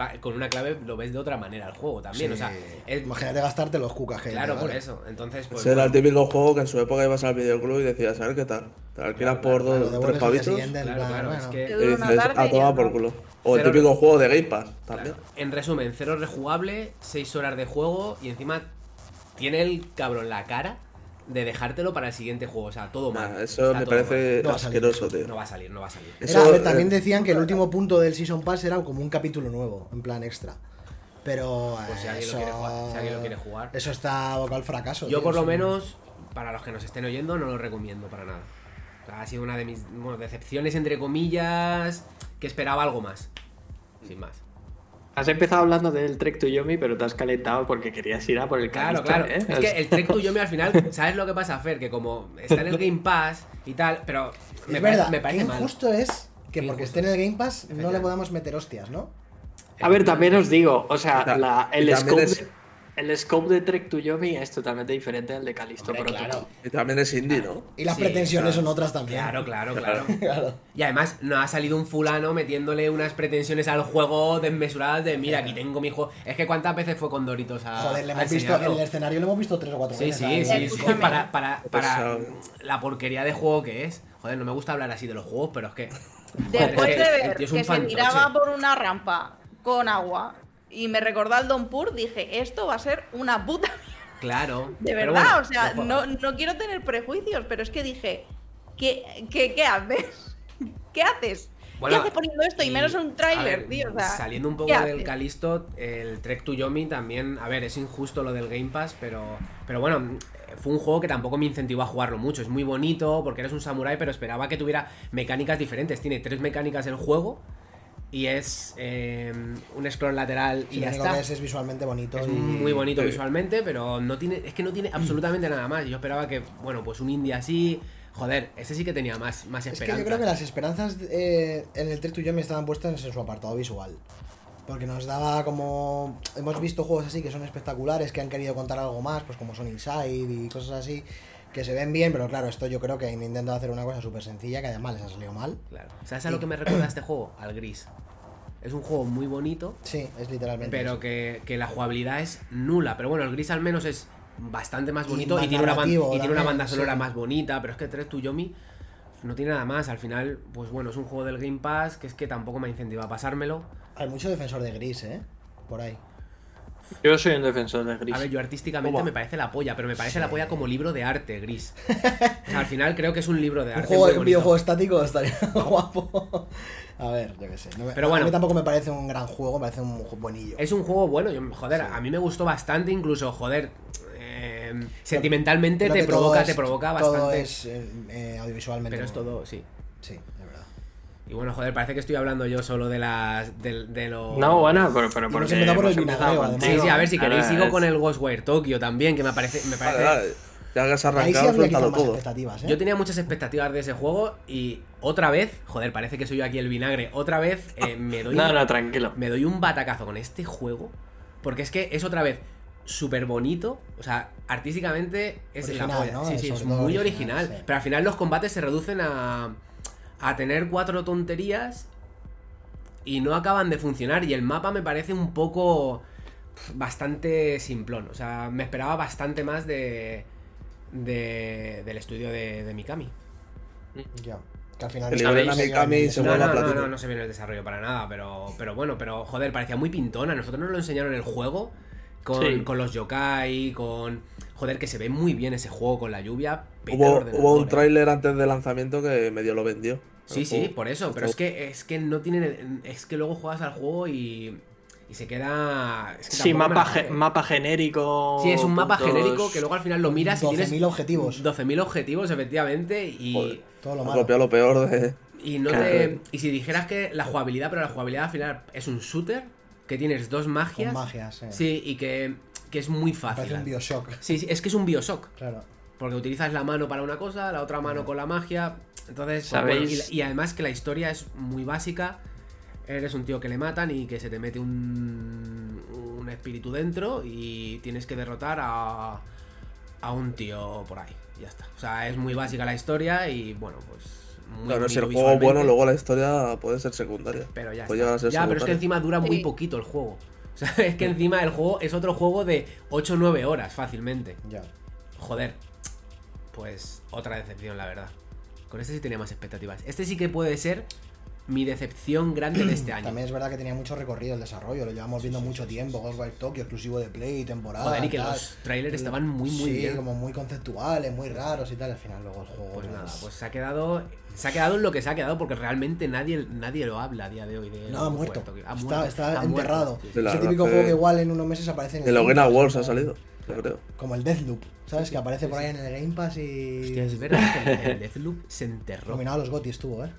Va- con una clave lo ves de otra manera el juego también. Sí. O sea, es- Imagínate gastarte los cucas que claro, por vale. eso. Entonces, pues. Ese era el típico juego que en su época ibas al videoclub y decías, a ver qué tal. Te alquilas por dos, tres pavitos. Claro, plan, claro, bueno. es que... Dices, a tomar por culo. O el típico juego de Game Pass también. Claro. En resumen, cero rejugable, 6 horas de juego y encima tiene el cabrón la cara de dejártelo para el siguiente juego. O sea, todo mal. Nah, eso Está me parece No asqueroso, mal. tío. No va a salir, no va a salir. Eso, Era, a ver, también decían que el último punto del Season Pass era como un capítulo nuevo, en plan extra. Pero. Pues si alguien lo eso, quiere jugar, si alguien lo quiere jugar. Eso está boca al fracaso. Yo tío, por lo eso- menos, para los que nos estén oyendo, no lo recomiendo para nada. O sea, ha sido una de mis bueno, decepciones, entre comillas, que esperaba algo más. Sin más. Has empezado hablando del Trek to Yomi, pero te has calentado porque querías ir a por el Claro, claro. ¿eh? Es que el Trek to Yomi al final, ¿sabes lo que pasa, Fer? Que como está en el Game Pass y tal, pero me Es parece, verdad, me parece qué mal. injusto es que Qué porque injusto esté en el. Game Pass no le podamos meter hostias, ¿no? A ver, también os digo, o sea, la- el, también scope es- el scope de Trek to Yomi es totalmente diferente al de Hombre, Protocol. claro. Y también es indie, ¿no? Y las Sí, pretensiones claro. son otras también. Claro, claro, claro. Claro. Y además no ha salido un fulano metiéndole unas pretensiones al juego desmesuradas de mira, aquí tengo mi juego. Es que cuántas veces fue con Doritos a. Joder, le hemos visto, en el escenario le hemos visto tres o cuatro Sí, veces. sí, sí, sí. Para, para, para la porquería de juego que es. Joder, no me gusta hablar así de los juegos, pero es que. Después es de que ver es que un se tiraba por una rampa con agua y me recordó al Don Pur, dije, esto va a ser una puta mierda. Claro. De verdad, bueno, o sea, no, no quiero tener prejuicios, pero es que dije, ¿qué, qué, qué haces? ¿Qué haces? Bueno, ¿Qué haces poniendo esto? Y, menos en un tráiler, tío. O sea, saliendo un poco ¿qué del haces? Calisto, el Trek to Yomi también, a ver, es injusto lo del Game Pass, pero, pero bueno, fue un juego que tampoco me incentivó a jugarlo mucho. Es muy bonito porque eres un samurái, pero esperaba que tuviera mecánicas diferentes. Tiene tres mecánicas el juego y es eh, un scroll lateral Sí, y ya está. que es es visualmente bonito. Es y- muy bonito Sí. visualmente, pero no tiene, es que no tiene absolutamente nada más. Yo esperaba que, bueno, pues un indie así, joder, ese sí que tenía más, más Es que esperanza. yo creo que las esperanzas eh, en el Trek to Yomi estaban puestas en su apartado visual. Porque nos daba como. Hemos visto juegos así que son espectaculares, que han querido contar algo más, pues como son Inside y cosas así, que se ven bien, pero claro, esto yo creo que han intentado hacer una cosa súper sencilla que además les ha salido mal. Claro. ¿Sabes a lo que me recuerda este juego? Al gris. Es un juego muy bonito, Sí, es literalmente. pero que, que la jugabilidad es nula. Pero bueno, el gris al menos es bastante más bonito y, más tiene, una, y tiene banda sonora sí. más bonita. Pero es que Tres to Yomi no tiene nada más. Al final, pues bueno, es un juego del Game Pass que es que tampoco me incentiva a pasármelo. Hay mucho defensor de gris, ¿eh? Por ahí. Yo soy un defensor de Gris. A ver, yo artísticamente me parece la polla, pero me parece Sí. la polla como libro de arte, gris. O sea, al final creo que es un libro de Un, arte. juego, muy un videojuego estático estaría guapo. A ver, yo qué sé. No me- Pero a bueno. mí tampoco me parece un gran juego, me parece un buenillo. Es un juego bueno, yo, joder, a mí me gustó bastante, incluso, joder, eh, sentimentalmente Creo te todo provoca, es- te provoca Todo bastante. es eh, eh, audiovisualmente. pero es todo, sí. Sí, de verdad. Y bueno, joder, parece que estoy hablando yo solo de las. de, de lo. No, bueno, pero, pero porque hemos por el. Sí, sí, a ver si queréis, sigo es- con el Ghostwire Tokyo también, que me parece. Me parece Vale, vale. Ya que has Ahí sí arrancado, todo. expectativas, ¿eh? Yo tenía muchas expectativas de ese juego y otra vez, joder, parece que soy yo aquí el vinagre, otra vez eh, me doy. No, no, tranquilo. me doy un batacazo con este juego. Porque es que es otra vez súper bonito. O sea, artísticamente es Original, la. ¿no? Sí, sí, es muy original, original. sí. Pero al final los combates se reducen a. a tener cuatro tonterías. Y no acaban de funcionar. Y el mapa me parece un poco. bastante simplón. O sea, me esperaba bastante más de. de del estudio de, de Mikami. Ya. Que al final a se. No, no, no, no, no se ve en el desarrollo para nada, pero, pero bueno, pero joder, parecía muy pintona. Nosotros nos lo enseñaron en el juego con, Sí. con los yokai, con. Joder, que se ve muy bien ese juego con la lluvia. el Hubo, un eh. tráiler antes del lanzamiento que medio lo vendió. Sí, El sí, por eso, pero es que es que no tiene. Es que luego juegas al juego y. y se queda. es que Sí, mapa, ge- genérico. Sí, es un mapa genérico que luego al final lo miras y tienes 12.000 objetivos. 12.000 objetivos, efectivamente, y. Joder. Todo lo malo. lo peor de. Y no Claro. te. Y si dijeras que la jugabilidad, pero la jugabilidad al final es un shooter, que tienes dos magias. Con magias, sí. Sí, y que, que es muy fácil. Parece un Bioshock. Sí, sí, es que es un Bioshock. Claro. Porque utilizas la mano para una cosa, la otra mano con la magia. Entonces, ¿Sabéis? bueno, y, la- y además que la historia es muy básica. Eres un tío que le matan y que se te mete un, un espíritu dentro y tienes que derrotar a, a un tío por ahí. Ya está. O sea, es muy básica la historia y bueno, pues. Muy Claro, si el juego es bueno, luego la historia puede ser secundaria. Pero ya Puede a ser Ya, pero es que secundaria. encima dura muy poquito el juego. O sea, es que encima el juego es otro juego de 8 o 9 horas fácilmente. Ya. Joder. Pues otra decepción, la verdad. Con este sí tenía más expectativas. Este sí que puede ser mi decepción grande de este año. También es verdad que tenía mucho recorrido el desarrollo, lo llevamos viendo mucho tiempo, Ghostwire Tokyo, exclusivo de Play, temporada. Joder, y que tal. los trailers estaban muy, muy sí, bien. como muy conceptuales, muy raros y tal, al final luego el juego... Pues nada, pues, pues se ha quedado. Se ha quedado en lo que se ha quedado porque realmente nadie, nadie lo habla a día de hoy. De No, ha muerto. Ha está muerto, está ha muerto. enterrado. Sí, la Ese verdad típico juego que igual en unos meses aparece en El Game Pass, Awards ha salido, yo creo. Como el Deathloop, ¿sabes? Que aparece por ahí en el Game Pass y... Hostia, es verdad que el, el Deathloop se enterró. Nominado a los GOTY estuvo, ¿eh?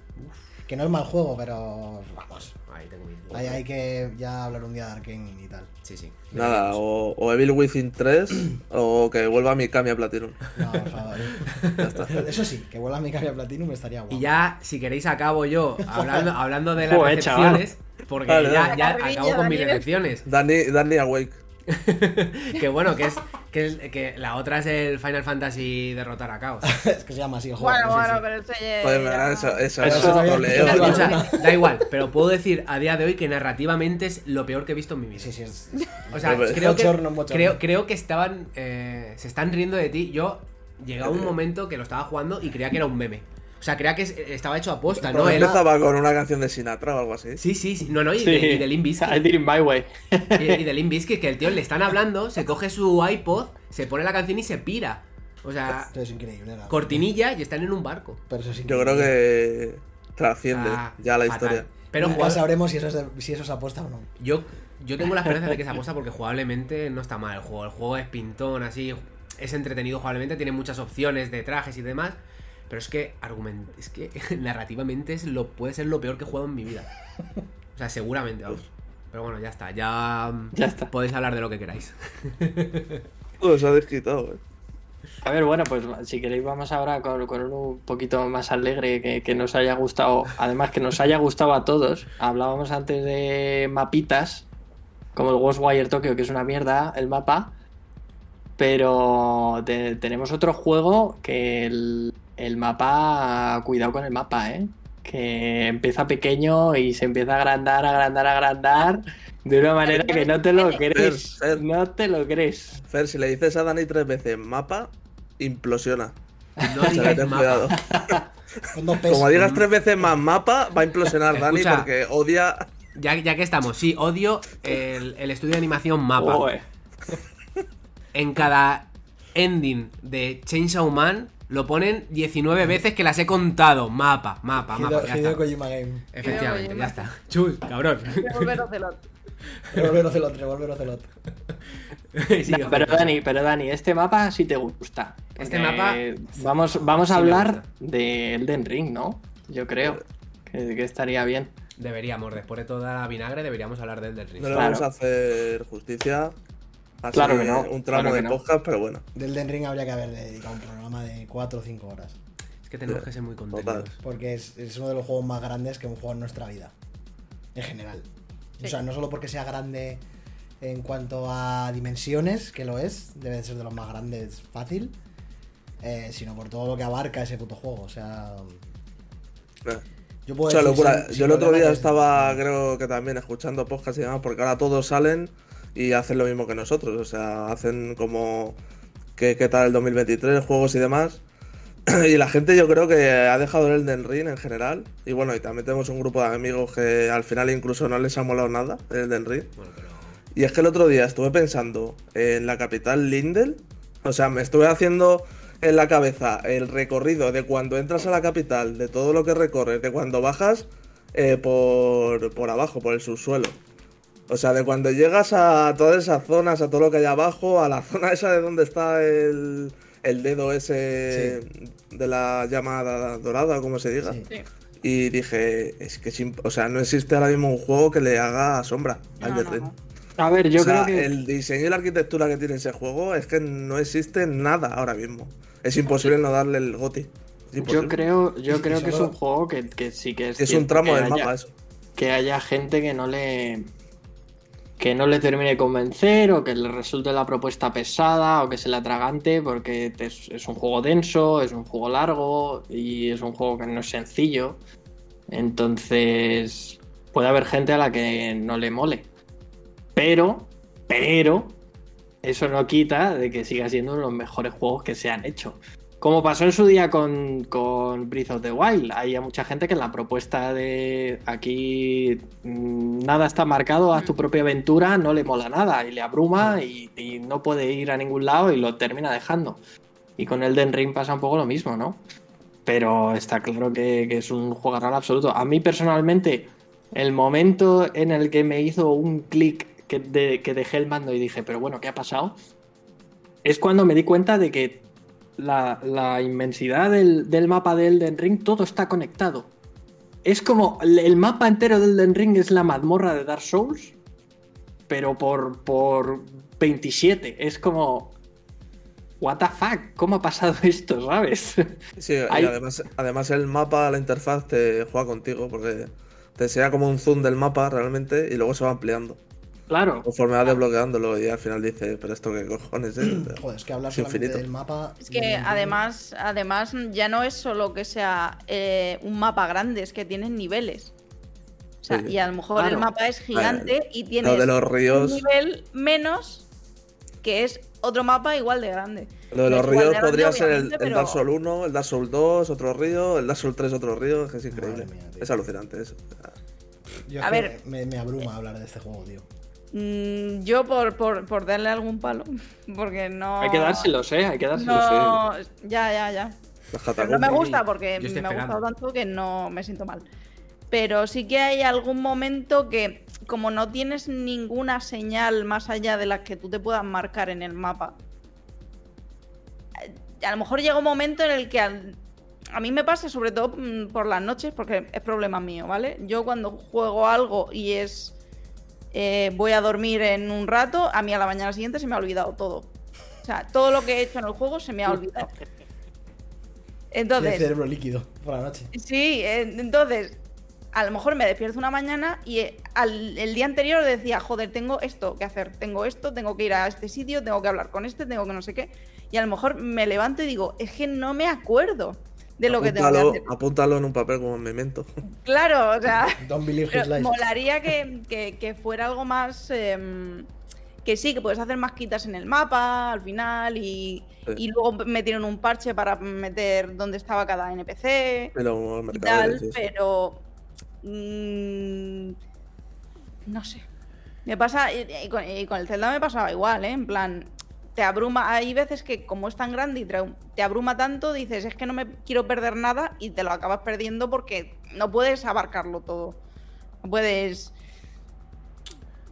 Que no es mal juego, pero vamos. Ahí tengo mis Ahí hay que ya hablar un día de Arkane y tal. Sí, sí. Nada, o, o Evil Within 3 o que vuelva a Mikami a Platinum. No, por favor. Eso sí, que vuelva a mi cambio Platinum estaría guapo. Y ya, si queréis, acabo yo hablando, hablando de las Joder, chaval. decepciones. Porque Dale, ya, dale. ya acabo con mis Daniel. decepciones. Danny, Danny Awake. que bueno, que es, que es que la otra es el Final Fantasy derrotar a Chaos. es que se llama así el juego. Bueno, bueno, sí. pero eso ya. Verdad, eso, eso, Eso no leo. O sea, da igual, pero puedo decir a día de hoy que narrativamente es lo peor que he visto en mi vida. Sí, sí, es... O sea, Pues, creo que, bochorno. creo, creo que estaban. eh, se están riendo de ti. Yo llegaba un momento que lo estaba jugando y creía que era un meme. O sea, creía que es- estaba hecho a posta, ¿no? ¿No Él- empezaba con una canción de Sinatra o algo así? Sí, sí, sí. No, no, y, Sí. de, y de Limp Bizkit. I did it my way. Y, y de Limp Bizkit, que el tío le están hablando, se coge su iPod, se pone la canción y se pira. O sea, Esto es increíble. la- cortinilla y están en un barco. Pero eso es Yo creo que trasciende Ah, ya la fatal. historia. Pero Nunca sabremos si eso, es de- si eso es apuesta o no. yo, yo tengo la esperanza de que se apuesta porque jugablemente no está mal el juego. El juego es pintón, así, es entretenido jugablemente, tiene muchas opciones de trajes y demás. Pero es que argument es que narrativamente es lo, puede ser lo peor que he jugado en mi vida. O sea, seguramente, vamos. Pero bueno, ya está, ya, Ya está. podéis hablar de lo que queráis. Se ha desquitado, eh. A ver, bueno, pues si queréis vamos ahora con, con uno un poquito más alegre que, que nos haya gustado. Además que nos haya gustado a todos. Hablábamos antes de mapitas, como el Ghostwire Tokyo, que es una mierda el mapa. Pero te- tenemos otro juego que el, el mapa, cuidado con el mapa, ¿eh? Que empieza pequeño y se empieza a agrandar, agrandar, agrandar. De una manera que no te lo crees. Fer, Fer. No te lo crees. Fer, si le dices a Dani tres veces mapa, implosiona. No O sea, mapa. Como digas tres veces más mapa, va a implosionar Dani Escucha. porque odia. Ya, ya que estamos, sí, odio el, el estudio de animación mapa. En cada ending de Chainsaw Man lo ponen 19 veces que las he contado. Mapa, mapa, Hideo, mapa. Ya Hideo está. Kojima Game. Efectivamente, Hideo ya está. Chus, cabrón. Voy a volver a Ocelot. Revolver Ocelot, revolver Ocelot. Sí, No, pero. Dani, pero Dani, este mapa sí te gusta. Este mapa Vamos, vamos a sí hablar de Elden Ring, ¿no? Yo creo que, que estaría bien. Deberíamos, después de toda la vinagre, deberíamos hablar del del Ring. No le Claro. vamos a hacer justicia. Así, Claro que no, Un tramo claro de no. podcast, pero bueno. Del Den Ring habría que haber dedicado un programa de 4 o 5 horas. Es que tenemos que ser muy Total. contenidos. Porque es, es uno de los juegos más grandes que hemos jugado en nuestra vida. En general. O sea, no solo porque sea grande en cuanto a dimensiones, que lo es, debe de ser de los más grandes fácil, eh, sino por todo lo que abarca ese puto juego. O sea, Eh. yo puedo decir locura. sin- sin Yo el otro día estaba, creo que también escuchando podcast y demás, porque ahora todos salen y hacen lo mismo que nosotros. O sea, hacen como qué, qué tal el 2023, juegos y demás. y la gente yo creo que ha dejado el Elden Ring en general. Y bueno, y también tenemos un grupo de amigos que al final incluso no les ha molado nada el Elden Ring. Bueno, pero. Y es que el otro día estuve pensando en la capital Lindel. O sea, me estuve haciendo en la cabeza el recorrido de cuando entras a la capital, de todo lo que recorres, de cuando bajas eh, por, por abajo, por el subsuelo. O sea, de cuando llegas a todas esas zonas, a todo lo que hay abajo, a la zona esa de donde está el, el dedo ese de la llamada dorada, como se diga. Sí. Sí. Y dije, es que o sea, no existe ahora mismo un juego que le haga sombra al No. A ver, yo o sea, creo que. el diseño y la arquitectura que tiene ese juego es que no existe nada ahora mismo. Es imposible no darle el goti. Yo creo, yo creo que es un juego que, que sí que es. Es un tramo del haya- mapa eso. Que haya gente que no le. Que no le termine de convencer o que le resulte la propuesta pesada o que se le atragante porque es, es un juego denso, es un juego largo y es un juego que no es sencillo. Entonces puede haber gente a la que no le mole. Pero, pero, eso no quita de que siga siendo uno de los mejores juegos que se han hecho. Como pasó en su día con, con Breath of the Wild. Hay mucha gente que la propuesta de aquí mm, nada está marcado, haz tu propia aventura, no le mola nada y le abruma y, y no puede ir a ningún lado y lo termina dejando. Y con Elden Ring pasa un poco lo mismo, ¿no? Pero está claro que, que es un jugador absoluto. A mí personalmente, el momento en el que me hizo un clic que, de- que dejé el mando y dije, pero bueno, ¿qué ha pasado? Es cuando me di cuenta de que la, la inmensidad del, del mapa de Elden Ring, todo está conectado. Es como el, mapa entero de Elden Ring es la mazmorra de Dark Souls, pero por, por 27. Es como... What the fuck, ¿cómo ha pasado esto, sabes? Sí, y además, además el mapa, la interfaz te juega contigo porque te enseña como un zoom del mapa realmente y luego se va ampliando. Claro. Conforme vas desbloqueándolo y al final dices, pero esto qué cojones es. Joder, es que hablar solamente infinito. del mapa. Es que Ring- además, además ya no es solo que sea eh, un mapa grande, es que tienes niveles. O sea, Sí. y a lo mejor Claro. el mapa es gigante y Lo de los un ríos, nivel menos que es otro mapa igual de grande. lo de los es ríos de podría grande, ser el, el pero- Dark Souls 1, el Dark Souls 2, otro río, el Dark Souls 3, otro río, es que es increíble. Mía, es alucinante eso. Yo A ver. Me, me abruma hablar de este juego, tío. Mm, yo por, por, por darle algún palo, porque no... Hay que dárselos, ¿eh? Hay que dárselos. No, ya, ya, ya. Pero no me gusta porque me ha gustado tanto que no me siento mal. Pero sí que hay algún momento que, como no tienes ninguna señal más allá de las que tú te puedas marcar en el mapa, eh, a lo mejor llega un momento en el que al- a mí me pasa, sobre todo mm, por las noches, porque es problema mío, ¿vale? Yo cuando juego algo y es. Eh, voy a dormir en un rato, a mí a la mañana siguiente se me ha olvidado todo. O sea, todo lo que he hecho en el juego se me ha olvidado. Entonces, cerebro líquido por la noche. Sí, entonces, a lo mejor me despierto una mañana y eh, al, el día anterior decía, joder, tengo esto que hacer, tengo esto, tengo que ir a este sitio, tengo que hablar con este, tengo que no sé qué. Y a lo mejor me levanto y digo, es que no me acuerdo de lo que tengo apúntalo, que hacer. apúntalo en un papel como memento. Claro, o sea, Don't believe his lies. molaría que, que- que fuera algo más... em, que sí, que puedes hacer más quitas en el mapa al final y, Sí. y luego metieron un parche para meter dónde estaba cada NPC y tal, pero mm, no sé. Me pasa y, y con, y con el Zelda me pasaba igual, ¿eh? En plan, te abruma. Hay veces que como es tan grande y te abruma tanto, dices es que no me quiero perder nada y te lo acabas perdiendo porque no puedes abarcarlo todo. No puedes.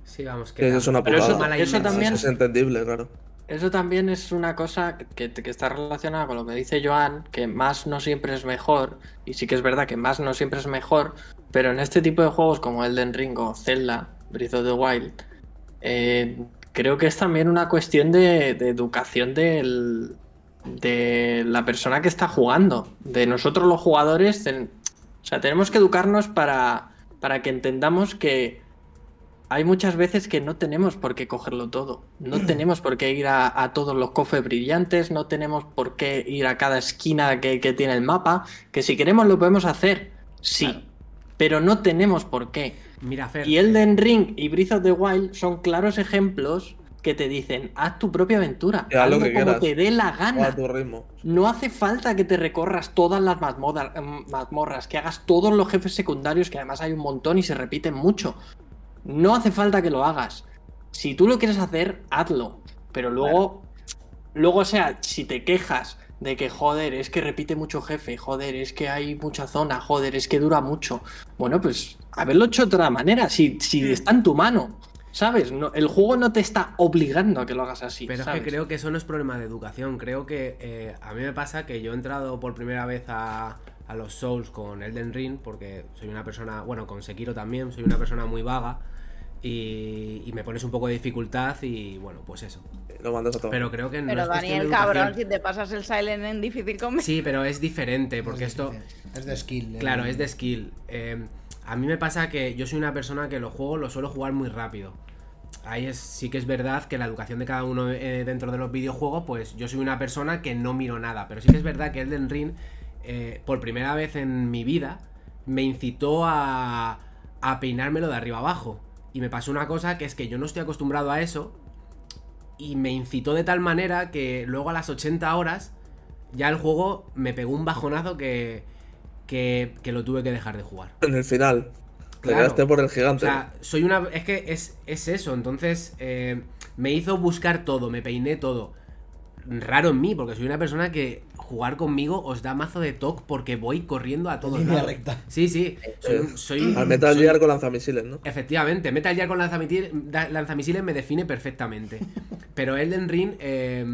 Sí, vamos, Que eso es una Pero eso- también- Es entendible, claro. Eso también es una cosa que, que está relacionada con lo que dice Joan, que más no siempre es mejor, y sí que es verdad que más no siempre es mejor, pero en este tipo de juegos como Elden Ring o Zelda, Breath of the Wild, eh, creo que es también una cuestión de, de educación del, de la persona que está jugando, de nosotros los jugadores. ten- o sea, tenemos que educarnos para, para que entendamos que hay muchas veces que no tenemos por qué cogerlo todo. No tenemos por qué ir a, a todos los cofres brillantes, no tenemos por qué ir a cada esquina que, que tiene el mapa. Que si queremos lo podemos hacer, sí. Pero no tenemos por qué. Mira, Fer. Y Elden Ring y Breath of the Wild son claros ejemplos que te dicen, haz tu propia aventura. Haz lo que como quieras. te dé la gana. a tu ritmo. No hace falta que te recorras todas las mazmorras, em, mazmorras, que hagas todos los jefes secundarios, que además hay un montón y se repiten mucho. No hace falta que lo hagas. Si tú lo quieres hacer, hazlo. Pero luego, luego, o sea, si te quejas de que, joder, es que repite mucho jefe, joder, es que hay mucha zona, joder, es que dura mucho. Bueno, pues haberlo hecho de otra manera, si, si está en tu mano. ¿Sabes? No, el juego no te está obligando a que lo hagas así. Pero es que creo que eso no es problema de educación. Creo que eh, a mí me pasa que yo he entrado por primera vez a, a los Souls con Elden Ring, porque soy una persona, bueno, con Sekiro también, soy una persona muy vaga. Y, y me pones un poco de dificultad y bueno, pues eso. Lo mandas a todo. Pero creo que no Pero es Daniel, cabrón, si te pasas el Silent en difícil con Sí, pero es diferente, porque Es esto... Es de skill. eh. Claro, es de skill. Eh, a mí me pasa que yo soy una persona que los juegos los suelo jugar muy rápido. Ahí es, sí que es verdad que la educación de cada uno eh, dentro de los videojuegos, pues yo soy una persona que no miro nada. Pero sí que es verdad que Elden Ring, eh, por primera vez en mi vida, me incitó a, a peinármelo de arriba abajo. Y me pasó una cosa que es que yo no estoy acostumbrado a eso. Y me incitó de tal manera que luego a las 80 horas ya el juego me pegó un bajonazo que, que, que lo tuve que dejar de jugar. En el final. Te Claro. por el O gigante. sea, soy una. Es que es, es eso. Entonces, eh, me hizo buscar todo, me peiné todo. Raro en mí, porque soy una persona que jugar conmigo os da mazo de toque porque voy corriendo a todos Línea lados. recta. Sí, sí. Soy, un- Eh, soy- Al Metal soy- Gear con lanzamisiles, ¿no? Efectivamente, Metal Gear con lanzamisiles, lanzamisiles me define perfectamente. Pero Elden Ring eh,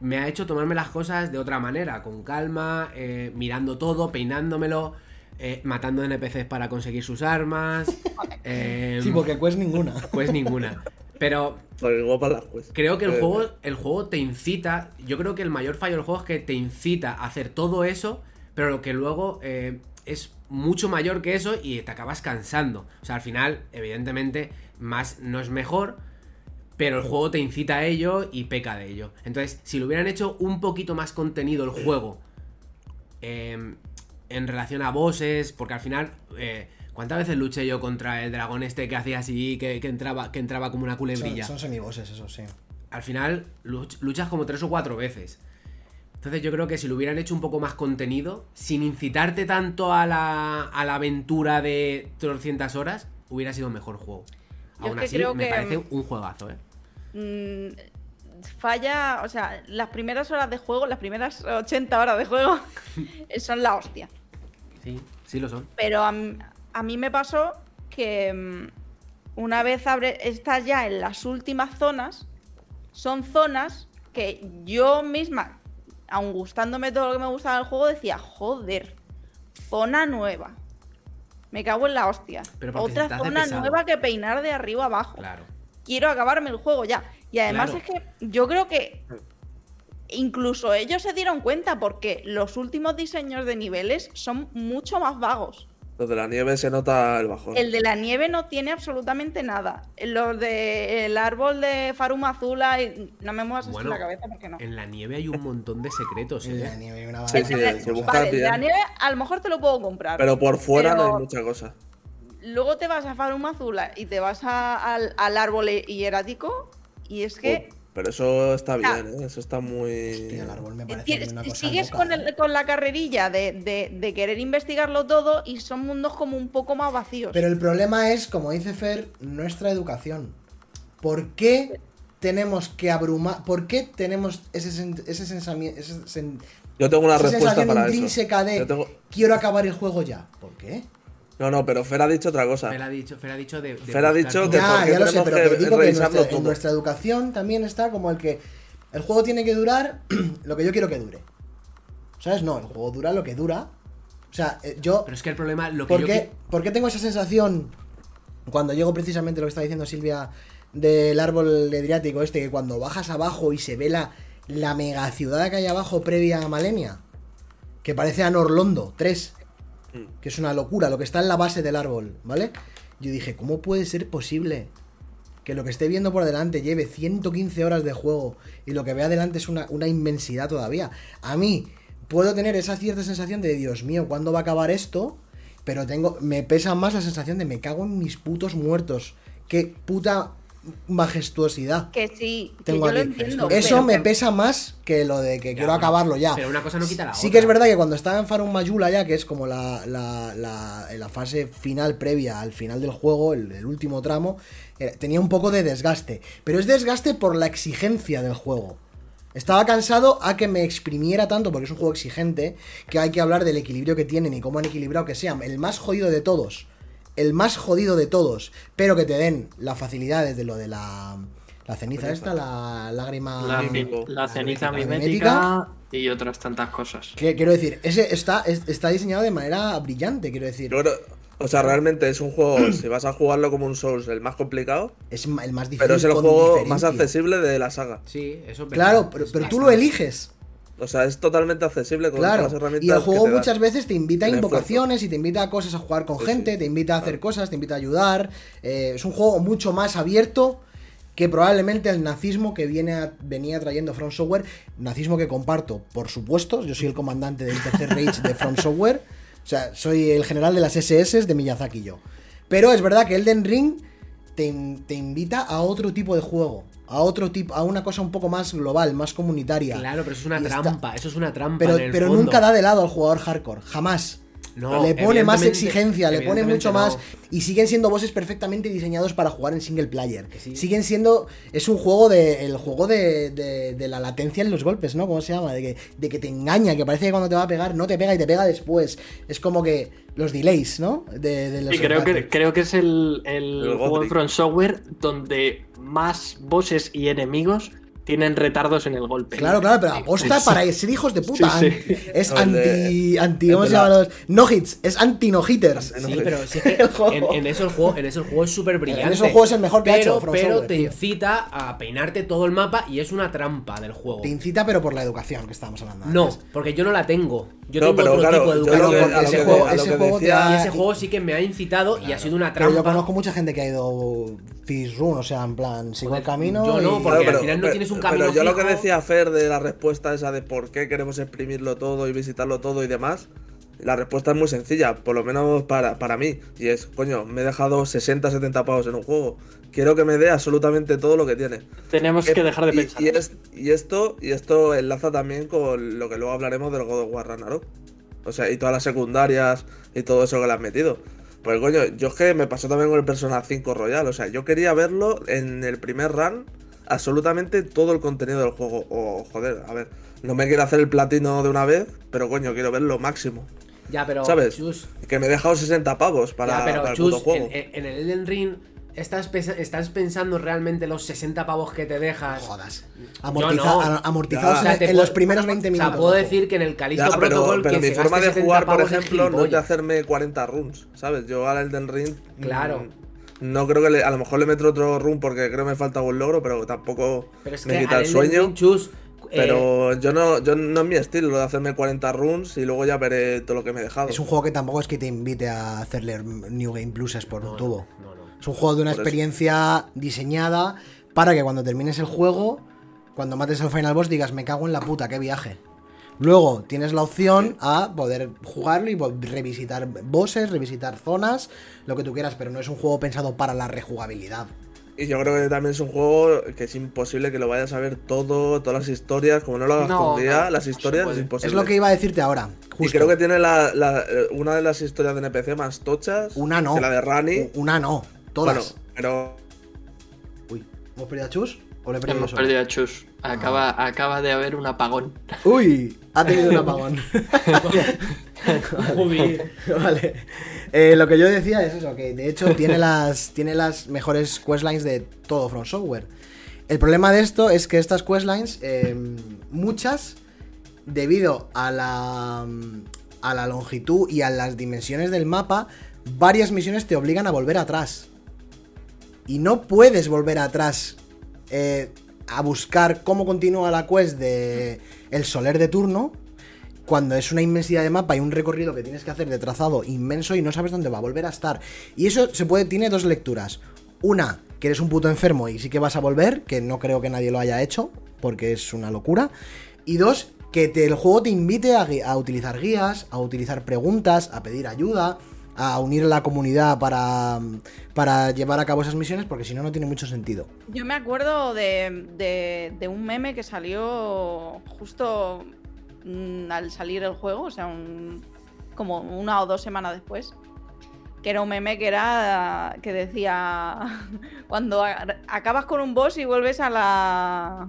me ha hecho tomarme las cosas de otra manera, con calma, eh, mirando todo, peinándomelo, eh, matando NPCs para conseguir sus armas. eh, Sí, porque pues ninguna. Pues ninguna. Pero las pues. creo que el Eh, juego, el juego te incita. Yo creo que el mayor fallo del juego es que te incita a hacer todo eso, pero lo que luego eh, es mucho mayor que eso y te acabas cansando. O sea, al final, evidentemente, más no es mejor, pero el juego te incita a ello y peca de ello. Entonces, si lo hubieran hecho un poquito más contenido el juego eh, en relación a bosses, porque al final, eh, ¿cuántas veces luché yo contra el dragón este que hacía así, que, que entraba, que entraba como una Son, culebrilla? son semibosses, eso sí. al final luch- luchas como tres o cuatro veces. Entonces yo creo que si lo hubieran hecho un poco más contenido, sin incitarte tanto a la, a la aventura de 300 horas, hubiera sido un mejor juego. Yo Aún es que así, creo me que- parece un juegazo, ¿eh? Mm, falla, o sea, las primeras horas de juego, las primeras 80 horas de juego son la hostia. Sí, sí lo son. Pero a, a mí me pasó que mm, una vez abre, estás ya en las últimas zonas, son zonas que yo misma, aun gustándome todo lo que me gustaba del juego, decía, joder, zona nueva. Me cago en la hostia. Pero Otra zona pesado. nueva que peinar de arriba abajo Claro. quiero acabarme el juego ya. Y además Claro. es que yo creo que incluso ellos se dieron cuenta porque los últimos diseños de niveles son mucho más vagos. Los de la nieve se nota el bajón. El de la nieve no tiene absolutamente nada. Los de el árbol de Faruma Azula y no me muevas así Bueno, la cabeza porque no. En la nieve hay un montón de secretos, En la ¿eh? nieve hay una Sí, sí, de se busca Vale, de la nieve a lo mejor te lo puedo comprar. Pero por fuera no hay mucha cosa. Luego te vas a Faruma Azula y te vas a- al, al árbol hierático y es que Oh, pero eso está Ah. bien, ¿eh? Eso está muy. Hostia, el árbol me parece Tienes- una cosa sigues loca, con, ¿eh? el- con la carrerilla de, de- de querer investigarlo todo y son mundos como un poco más vacíos. Pero el problema es, como dice Fer, nuestra educación. ¿Por qué tenemos que abrumar? ¿Por qué tenemos ese, sen- ese, sensami- ese sen- Yo tengo una esa respuesta para eso. de Yo tengo- quiero acabar el juego ya? ¿Por qué? No, no, pero Fer ha dicho otra cosa. Fer ha dicho, Fer ha dicho de, de Fer ha dicho que- Ya, ya lo sé, pero que que digo que en nuestra, en nuestra educación también está como el que el juego tiene que durar lo que yo quiero que dure. ¿Sabes? No, el juego dura lo que dura. O sea, eh, yo... Pero es que el problema, lo que ¿Por yo qué, por qué tengo esa sensación cuando llego precisamente lo que está diciendo Silvia del árbol edriático este, que cuando bajas abajo y se ve la, la mega ciudad que hay abajo previa a Malenia, que parece a Norlondo 3, que es una locura, lo que está en la base del árbol, ¿vale? Yo dije, ¿cómo puede ser posible que lo que esté viendo por delante lleve 115 horas de juego y lo que vea adelante es una, una inmensidad todavía? A mí puedo tener esa cierta sensación de, Dios mío, ¿cuándo va a acabar esto? Pero tengo, me pesa más la sensación de me cago en mis putos muertos. Qué puta majestuosidad. que sí, que Tengo yo lo entiendo. Eso pero me pesa más que lo de que Ya, quiero acabarlo ya. Pero una cosa no quita la Sí otra. que es verdad que cuando estaba en Farum Mayula ya, que es como la, la, la- la fase final previa al final del juego, el, el último tramo, eh, tenía un poco de desgaste. Pero es desgaste por la exigencia del juego. Estaba cansado a que me exprimiera tanto, porque es un juego exigente, que hay que hablar del equilibrio que tienen y cómo han equilibrado que sea el más jodido de todos. El más jodido de todos, pero que te den la facilidad desde lo de la, la ceniza esta, la lágrima... La, ceniza mimética y otras tantas cosas. Que, quiero decir, ese está, es- está diseñado de manera brillante, quiero decir. O sea, realmente es un juego, si vas a jugarlo como un Souls, el más complicado, Es el más difícil. pero es el juego diferencia. más accesible de la saga. Sí, eso. Claro, pero, pero tú lo eliges. O sea, es totalmente accesible con todas Claro. las herramientas. Y el juego dan. muchas veces te invita a invocaciones y te invita a cosas a jugar con Sí, gente, sí. te invita a hacer Claro. cosas, te invita a ayudar. Eh, es un juego mucho más abierto que probablemente el nazismo que viene a- venía trayendo From Software. Nazismo que comparto, por supuesto. Yo soy el comandante del tercer Reich de From Software. O sea, soy el general de las SS de Miyazaki yo. Pero es verdad que Elden Ring te, in- te invita a otro tipo de juego. A otro tipo, a una cosa un poco más global, más comunitaria. Claro, pero eso es una Y está- trampa, eso es una trampa. Pero, en el pero fondo. nunca da de lado al jugador hardcore, jamás. No, le pone más exigencia, le pone mucho más. Y siguen siendo bosses perfectamente diseñados para jugar en single player. sí. Siguen siendo. Es un juego de. El juego de, de- de la latencia en los golpes, ¿no? ¿Cómo se llama? De que, de que te engaña, que parece que cuando te va a pegar no te pega y te pega después. Es como que. Los delays, ¿no? De, de los Y creo que, creo que es el, el El juego de. Front Software donde más bosses y enemigos tienen retardos en el golpe. Claro, claro, pero aposta Sí. para ser hijos de puta. Sí, sí. Es No, de- anti. anti ¿Cómo se llama la- los? No hits, es anti no hitters. Sí, pero sí que en, en eso el juego, en eso el juego es súper brillante. En eso el juego es el mejor que ha pero, hecho From Pero Software, te tío. incita a peinarte todo el mapa y es una trampa del juego. Te incita, pero por la educación que estábamos hablando. No, antes. porque yo no la tengo. Yo No, tengo pero otro claro, tipo de que- educación. ese juego, ese te ha- Y ese juego sí que me ha incitado y ha sido una Pero yo trampa. conozco mucha gente que ha ido Run, o sea, en plan, sigo el camino. yo no, y- porque al final no tienes un pero camino yo lo que decía Fer de la respuesta esa de por qué queremos exprimirlo todo y visitarlo todo y demás, la respuesta es muy sencilla, por lo menos para, para mí. Y es, coño, me he dejado 60, 70 pavos en un juego. Quiero que me dé absolutamente todo lo que tiene. Tenemos que dejar de Y- pensar. Y, es- y esto, y esto enlaza también con lo que luego hablaremos del God of War Ragnarok. O sea, y todas las secundarias y todo eso que le han metido. Pues coño, yo es que me pasó también con el Persona 5 Royal. O sea, yo quería verlo en el primer run absolutamente todo el contenido del juego. O joder, a ver, no me quiero hacer el platino de una vez, pero coño, quiero ver lo máximo. Ya, pero. ¿Sabes? Chus, Que me he dejado 60 pavos para, ya, pero para el Chus, juego. en, en el Elden Ring. ¿Estás, ¿Estás pensando realmente los 60 pavos que te dejas? Jodas. Amortiza- no. amortizados en- O sea, te en, puedo- los primeros 20 O minutos. sea, puedo decir que en el Calisto Ya, Protocol. pero que mi se forma de 70 jugar, por ejemplo, no es de hacerme 40 runs, ¿sabes? Yo al Elden Ring. mm, Claro. No creo que le- a lo mejor le meto otro run porque creo que me falta algún logro, pero tampoco Pero es me que quita al el sueño. Ring, Chus, eh, Pero yo no, yo no es mi estilo lo de hacerme 40 runs y luego ya veré todo lo que me he dejado. Es un juego que tampoco es que te invite a hacerle New Game Pluses por un tubo. no, no. Es un juego de una Por eso. experiencia diseñada para que cuando termines el juego, cuando mates al final boss, digas, me cago en la puta, qué viaje. Luego tienes la opción a poder jugarlo y revisitar bosses, revisitar zonas, lo que tú quieras, pero no es un juego pensado para la rejugabilidad. Y yo creo que también es un juego que es imposible que lo vayas a ver todo, todas las historias, como no lo hagas No, con no, las historias es imposible. Es lo que iba a decirte ahora. Y creo que tiene la, la- una de las historias de NPC más tochas. Una no. Que la de Rani. Una no. Todas. Bueno, pero Uy, ¿hemos perdido a Chus? ¿O le he perdido Hemos perdido a Chus. Acaba, acaba de haber un apagón. Uy, ha tenido un apagón. Vale. Eh, lo que yo decía es eso, que de hecho tiene las, tiene las mejores questlines de todo From Software. El problema de esto es que estas questlines, eh, muchas, debido a la, a la longitud y a las dimensiones del mapa, varias misiones te obligan a volver atrás. Y no puedes volver atrás eh, a buscar cómo continúa la quest de el Soler de turno, cuando es una inmensidad de mapa y un recorrido que tienes que hacer de trazado inmenso y no sabes dónde va a volver a estar. Y eso se puede, tiene dos lecturas. Una, que eres un puto enfermo y sí que vas a volver, que no creo que nadie lo haya hecho, porque es una locura. Y dos, que el juego te invite a utilizar guías, a utilizar preguntas, a pedir ayuda, a unir a la comunidad para, para llevar a cabo esas misiones, porque si no, no tiene mucho sentido. Yo me acuerdo de, de- de un meme que salió justo mm, al salir el juego, o sea, un- como una o dos semanas después. Que era un meme que era que decía cuando acabas con un boss y vuelves a la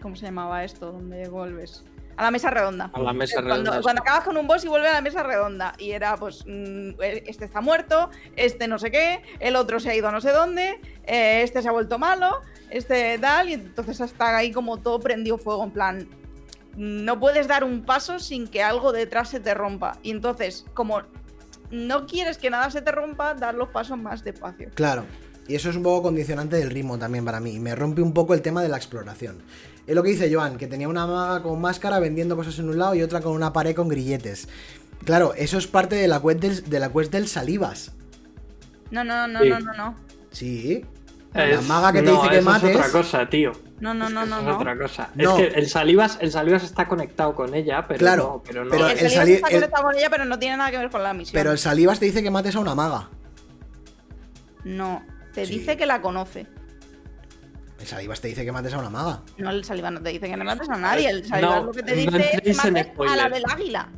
¿cómo se llamaba esto? ¿Dónde vuelves? A la mesa redonda. A la mesa Cuando, redonda. cuando acabas con un boss y vuelve a la mesa redonda. Y era, pues, mm, este está muerto, este no sé qué, el otro se ha ido a no sé dónde, eh, este se ha vuelto malo, este tal. Y entonces está ahí como todo prendido fuego, en plan. No puedes dar un paso sin que algo detrás se te rompa. Y entonces, como no quieres que nada se te rompa, dar los pasos más despacio. Claro. Y eso es un poco condicionante del ritmo también para mí. Y me rompe un poco el tema de la exploración. Es lo que dice Joan, que tenía una maga con máscara vendiendo cosas en un lado y otra con una pared con grilletes. Claro, eso es parte de la quest del, de la quest del salivas. No, no, no, Sí. no, no, no. Sí. La maga que te no, dice que eso mates. Es otra cosa, tío. No, no, Es no, que no, eso no. Es otra cosa. No. Es que el salivas, el salivas está conectado con ella, pero Claro, no, pero no. pero el el Salivas está el- conectado con ella, pero no tiene nada que ver con la misión. Pero el salivas te dice que mates a una maga. No. te Sí. dice que la conoce. El Salivas te dice que mates a una maga. No, el Saliva no te dice que no mates a nadie. El Saliva No, lo que te no dice es que mates a la del águila.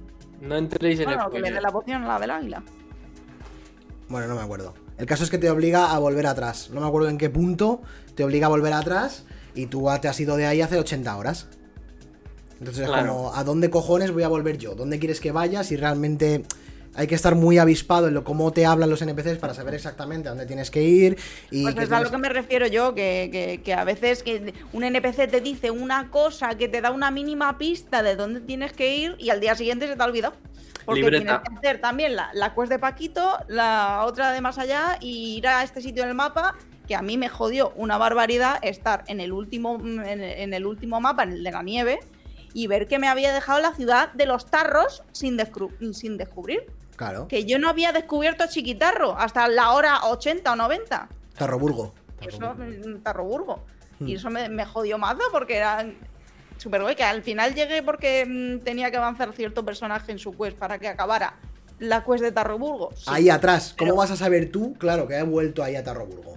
No entréis en Bueno, que le dé la poción a la del águila. Bueno, no me acuerdo. El caso es que te obliga a volver atrás. No me acuerdo en qué punto te obliga a volver atrás y tú te has ido de ahí hace 80 horas. Entonces es como, ¿a dónde cojones voy a volver yo? ¿Dónde quieres que vayas? Y realmente hay que estar muy avispado en lo cómo te hablan los NPCs para saber exactamente a dónde tienes que ir. Y Pues es a lo que me refiero yo, que, que- que a veces que un NPC te dice una cosa que te da una mínima pista de dónde tienes que ir y al día siguiente se te ha olvidado. Porque Libreta. tienes que hacer también la, la quest de Paquito, la otra de más allá y ir a este sitio en el mapa que a mí me jodió una barbaridad estar en el último, en, en el último mapa, en el de la nieve, y ver que me había dejado la ciudad de los tarros sin, descru- sin descubrir. Claro. Que yo no había descubierto Chiquitarro hasta la hora 80 o 90. Tarroburgo. Eso, mm, Tarroburgo. Hmm. Y eso me, me jodió mazo porque era súper guay. Que al final llegué porque mm, tenía que avanzar cierto personaje en su quest para que acabara la quest de Tarroburgo. Sí. Ahí atrás. ¿Cómo vas a saber tú, claro, que he vuelto ahí a Tarroburgo?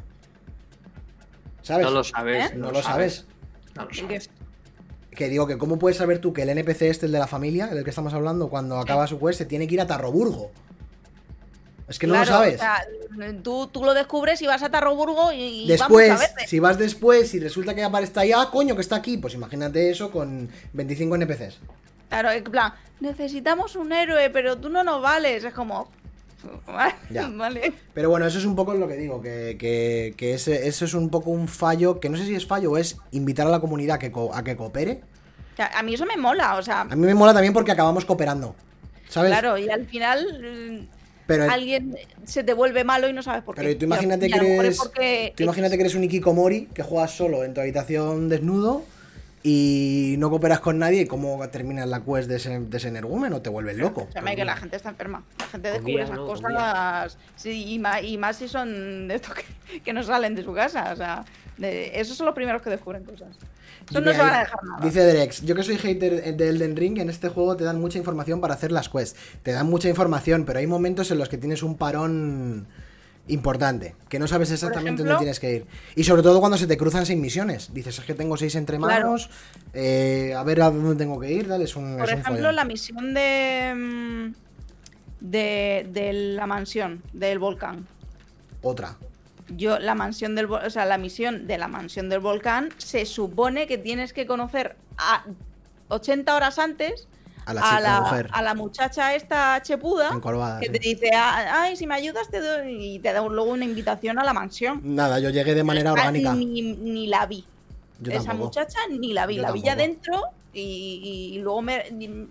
¿Sabes? No lo sabes. ¿Eh? No lo sabes. No lo ¿Y sabes. Que digo que cómo puedes saber tú que el NPC este, el de la familia, del que estamos hablando, cuando acaba su quest, se tiene que ir a Tarroburgo. Es que no Claro, lo sabes. o sea, tú, tú lo descubres y vas a Tarroburgo y, y después, vamos a verte. si vas después y resulta que aparece ahí, ah, coño, que está aquí, pues imagínate eso con 25 NPCs. Claro, en plan, necesitamos un héroe, pero tú no nos vales. Es como. Ya. Vale. Pero bueno, eso es un poco lo que digo, que, que- que ese- eso es un poco un fallo, que no sé si es fallo o es invitar a la comunidad que co- a que coopere. A mí eso me mola, o sea, A mí me mola también porque acabamos cooperando, ¿sabes? claro, y al final mm, Pero, alguien se te vuelve malo y no sabes por qué. pero tú imagínate que eres, porque tú imagínate que eres un Ikikomori que juegas solo en tu habitación desnudo y no cooperas con nadie y cómo terminas la quest de ese, de ese energúmeno, te vuelves loco. Escúchame, que la gente está enferma. La gente descubre esas ¿no? Cosas. Sí, y más, y más si son de estos que, que no salen de su casa. O sea, de- esos son los primeros que descubren cosas. Eso no se van a dejar nada. Dice Drex, yo que soy hater de Elden Ring, en este juego te dan mucha información para hacer las quests. Te dan mucha información, pero hay momentos en los que tienes un parón importante, que no sabes exactamente ejemplo- dónde tienes que ir. Y sobre todo cuando se te cruzan seis misiones. Dices, es que tengo seis entre Claro. manos, eh, a ver a dónde tengo que ir, dale, es un, Por es ejemplo, la misión de, mm, de. de la mansión, del volcán. Otra. Yo, la mansión del o sea, la misión de la mansión del volcán se supone que tienes que conocer a 80 horas antes A la a chica, la, mujer. a la muchacha esta chepuda Encorvada, que sí. te dice, "Ah, ay, si me ayudas te doy y te da luego una invitación a la mansión. Nada, yo llegué de manera Ah, orgánica. Ni, ni la vi. Yo Esa tampoco. muchacha ni la vi, Yo la vi ya dentro y, y luego me,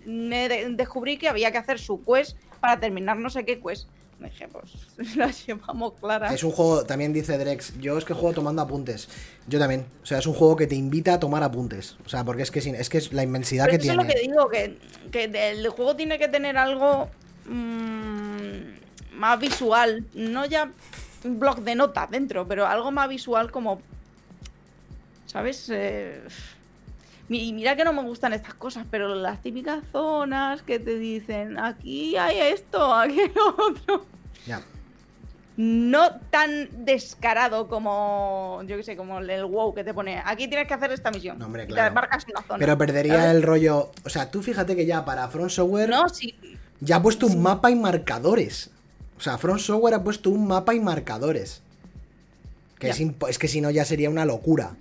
me de- descubrí que había que hacer su quest para terminar no sé qué quest. Dije, pues la llevamos clara. Es un juego, también dice Drex, yo es que juego tomando apuntes. Yo también. O sea, es un juego que te invita a tomar apuntes. O sea, porque es que, es, que es la inmensidad Pero que eso tiene. es lo que digo, que, que el juego tiene que tener algo mm, más visual. No ya un blog de notas dentro, pero algo más visual como... ¿Sabes? Eh, y mira que no me gustan estas cosas, pero las típicas zonas que te dicen, aquí hay esto, aquí hay lo otro. Ya. No tan descarado como, yo qué sé, como el WoW que te pone, aquí tienes que hacer esta misión. No, hombre, claro. Te marcas una zona. Pero perdería ¿sabes? el rollo. O sea, tú fíjate que ya para Front Software No, sí. ya ha puesto un mapa y marcadores. O sea, Front Software ha puesto un mapa y marcadores. Que Ya. es, es que si no ya sería una locura.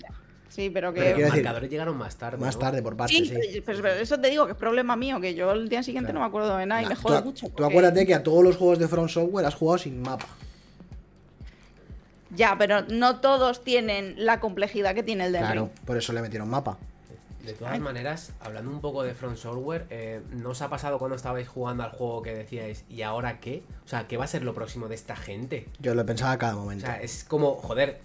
Sí, pero que. Pero los decir- marcadores llegaron más tarde. Más ¿no? tarde por parte, Sí, sí. pero, pero eso te digo que es problema mío, que yo el día siguiente Claro. no me acuerdo de nada y Nah, me tú, a- mucho. tú acuérdate que a todos los juegos de Front Software has jugado sin mapa. Ya, pero no todos tienen la complejidad que tiene el de Claro, por eso le metieron mapa. De todas Ay. maneras, hablando un poco de Front Software, eh, ¿no os ha pasado cuando estabais jugando al juego que decíais, ¿y ahora qué? O sea, ¿qué va a ser lo próximo de esta gente? Yo lo pensaba a cada O momento. sea, es como, joder,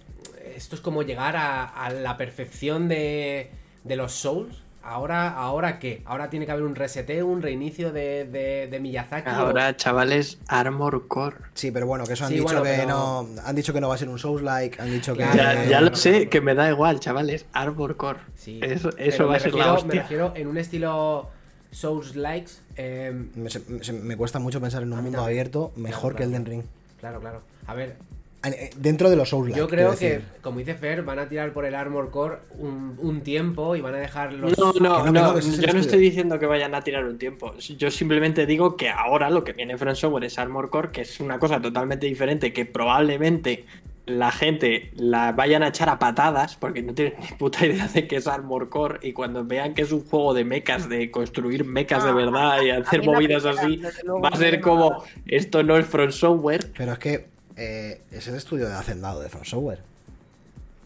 esto es como llegar a, a la perfección de, de los Souls. ¿Ahora, ¿Ahora qué? Ahora tiene que haber un reseteo, un reinicio de, de, de Miyazaki. o- Ahora, chavales, Armor Core. Sí, pero bueno, que eso han Sí, dicho bueno, que pero- no. Han dicho que no va a ser un Souls-like, han dicho que. Ya, lo sé, que me da igual, chavales. Armor Core. Sí, Eso, eso va me a ser refiero- la Me hostia. refiero en un estilo Souls-likes. eh, Me, se- me- me cuesta mucho pensar en un mundo también. abierto mejor Claro, que el claro. Den Ring. Claro, claro. A ver, dentro de los Souls. Yo creo que, como dice Fer, van a tirar por el Armor Core un, un tiempo y van a dejar los. No, no, Que no, que no, que yo no estoy diciendo que vayan a tirar un tiempo. Yo simplemente digo que ahora lo que viene From Software es Armor Core, que es una cosa totalmente diferente, que probablemente la gente la vayan a echar a patadas, porque no tienen ni puta idea de qué es Armor Core, y cuando vean que es un juego de mechas, de construir mechas de Ah, verdad y hacer movidas primera, así, va a ser como, esto no es From Software, Pero es que eh, es el estudio de Hacendado de From Software.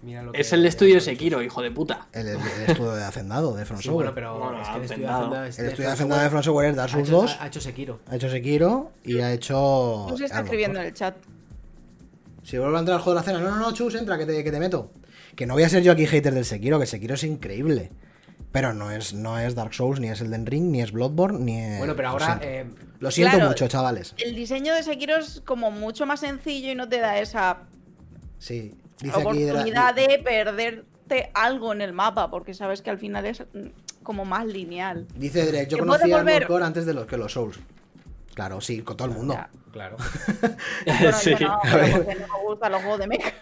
Mira lo que- es el estudio de Sekiro, hijo de puta. El, el- el estudio de Hacendado de From Sí, Software. bueno, pero Bueno, es que el estudio de Hacendado. Hacendado es el de estudio de From Hacendado de From Software es Dark Ha Souls hecho- 2. Ha hecho Sekiro. Ha hecho Sekiro y ha hecho. Chus está Armor escribiendo Core. en el chat. Si vuelvo a entrar al juego de la cena, no, no, no, Chus, entra, que te, que te meto. Que no voy a ser yo aquí hater del Sekiro, que Sekiro es increíble. Pero no es, no es Dark Souls, ni es Elden Ring, ni es Bloodborne, ni es. Bueno, pero lo ahora. siento. eh, Lo siento Claro. mucho, chavales. El diseño de Sekiro es como mucho más sencillo y no te da esa Sí. Dice aquí. de la- oportunidad de perderte algo en el mapa, porque sabes que al final es mm, como más lineal. Dice Drake, yo ¿Que puede conocía volver? Core antes de los que los Souls. Claro, sí, con todo el mundo. Ya. claro. Bueno, Sí. no, pero porque no me gustan los juegos de mecha.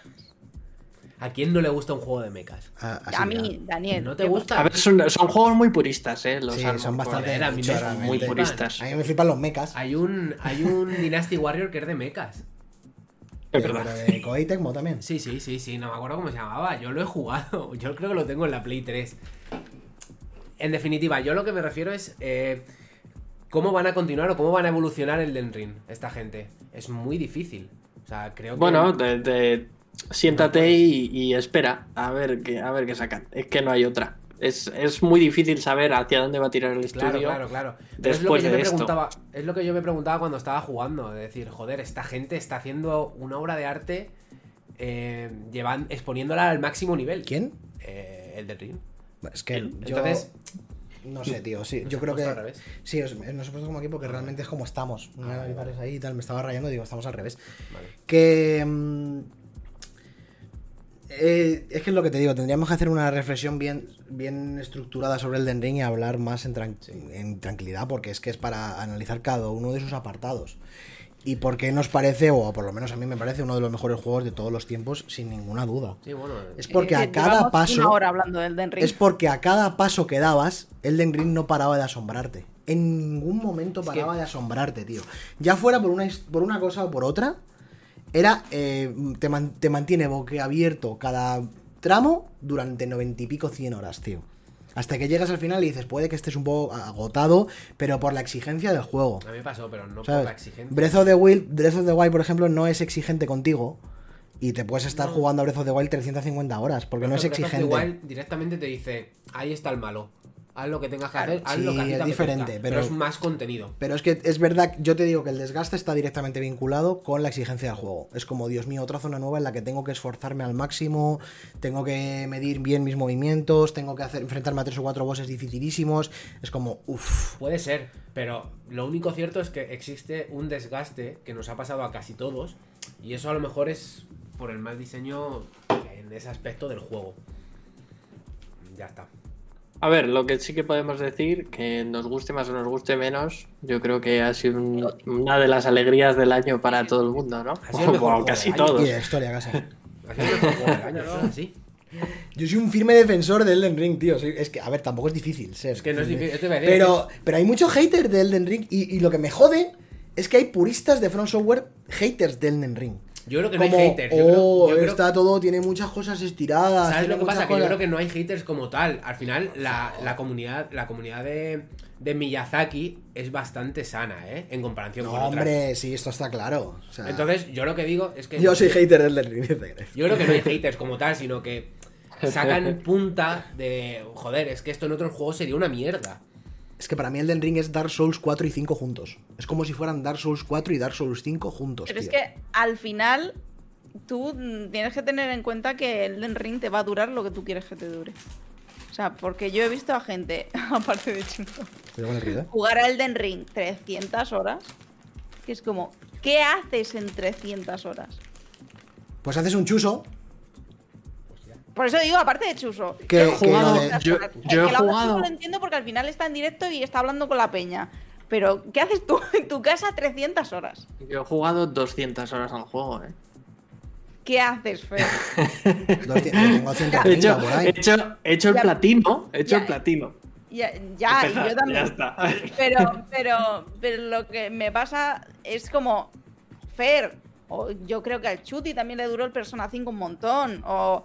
¿A quién no le gusta un juego de mechas? A, así A mí, Daniel. ¿No te ¿qué gusta? A ver, son, son juegos muy puristas, ¿eh? Los Sí, son bastante a mí son muy puristas. A mí me flipan los mechas. Hay un, hay un Dynasty Warrior que es de mechas. Es Pero verdad. de Koei Tecmo también. Sí, sí, sí, sí, no me acuerdo cómo se llamaba. Yo lo he jugado. Yo creo que lo tengo en la Play 3. En definitiva, yo lo que me refiero es eh, cómo van a continuar o cómo van a evolucionar el Den Ring esta gente. Es muy difícil. O sea, creo que. Bueno, te- te- siéntate y, y espera a ver qué a ver qué sacan. Es que no hay otra. Es, es muy difícil saber hacia dónde va a tirar el estudio. Claro, claro, claro. Pero es lo que yo de me esto. preguntaba. Es lo que yo me preguntaba cuando estaba jugando. De decir, joder, esta gente está haciendo una obra de arte. Eh, llevan, exponiéndola al máximo nivel. ¿Quién? Eh, el del Ring. Es que yo. Entonces, No sé, tío. Sí, Nos yo creo que. al revés. Sí, os- nos hemos puesto como aquí porque realmente es como estamos. No me pares ahí y tal. Me estaba rayando y digo, estamos al revés. Vale. Que. mm, eh, es que es lo que te digo, tendríamos que hacer una reflexión bien, bien estructurada sobre el Den Ring y hablar más en, tran- en tranquilidad, porque es que es para analizar cada uno de sus apartados. Y por qué nos parece, o por lo menos a mí me parece, uno de los mejores juegos de todos los tiempos, sin ninguna duda. Sí, bueno. Es porque Eh, a cada paso. Una hora hablando del Den Ring. Es porque a cada paso que dabas, Elden Ring no paraba de asombrarte. En ningún momento que- paraba de asombrarte, tío. Ya fuera por una, por una cosa o por otra, era. eh, te, man- te mantiene boquiabierto cada tramo durante noventa y pico, cien horas, tío. Hasta que llegas al final y dices, puede que estés un poco agotado, pero por la exigencia del juego. A mí me pasó, pero no por la exigencia. Breath of the Wild, Breath of the Wild, por ejemplo, no es exigente contigo. Y te puedes estar No. jugando a Breath of the Wild 350 horas, porque no es Breath of the exigente. Wild directamente te dice, ahí está el malo. Haz lo que tengas que hacer, haz Sí, lo que a ti es apetezca". diferente, pero- es más contenido. Pero es que es verdad, yo te digo que el desgaste está directamente vinculado con la exigencia del juego. Es como, Dios mío, otra zona nueva en la que tengo que esforzarme al máximo, tengo que medir bien mis movimientos, tengo que hacer, enfrentarme a tres o cuatro bosses dificilísimos. Es como, uff. Puede ser, pero lo único cierto es que existe un desgaste que nos ha pasado a casi todos. Y eso a lo mejor es por el mal diseño en ese aspecto del juego. Ya está. A ver, lo que sí que podemos decir, que nos guste más o nos guste menos, yo creo que ha sido un- una de las alegrías del año para todo el mundo, ¿no? sido el mejor Como juego casi todos. Y de historia casi. Ha sido el mejor juego del año, ¿no? Así. Yo soy un firme defensor de Elden Ring, tío. Es que, a ver, tampoco es difícil ser. Es que no es difícil, Pero, pero hay muchos haters de Elden Ring y, y lo que me jode es que hay puristas de Front Software haters de Elden Ring. Yo creo que no hay haters. Yo creo, oh, yo creo- está todo, tiene muchas cosas estiradas. ¿Sabes lo que pasa? Que yo creo que no hay haters como tal. Al final, la, la comunidad, la comunidad de, de Miyazaki es bastante sana, ¿eh? En comparación No, con otras. hombre, sí, esto está claro. O sea, Entonces, yo lo que digo es que. yo soy hater de Elden Ring. Yo creo que no hay haters como tal, sino que sacan punta de. Joder, es que esto en otros juegos sería una mierda. Es que para mí Elden Ring es Dark Souls 4 y 5 juntos. Es como si fueran Dark Souls 4 y Dark Souls 5 juntos. Pero es que al final tú tienes que tener en cuenta que el Den Ring te va a durar lo que tú quieres que te dure. O sea, porque yo he visto a gente, aparte de ¿eh? jugar a Elden Ring 300 horas, que es como, ¿qué haces en 300 horas? Pues haces un chuso. Por eso digo, aparte de Chuso. Que, He que jugado- de- yo- yo he que jugado- lo entiendo porque al final está en directo y está hablando con la peña. Pero, ¿qué haces tú en tu casa 300 horas? Yo he jugado 200 horas al juego, ¿eh? ¿Qué haces, Fer? He 130 hecho, he hecho, he hecho el Ya. platino. He hecho Ya. el platino. Ya, ya, y Empezar, yo también. Ya está. Pero, pero, pero lo que me pasa es como, Fer, o yo creo que al Chuti también le duró el Persona 5 un montón, o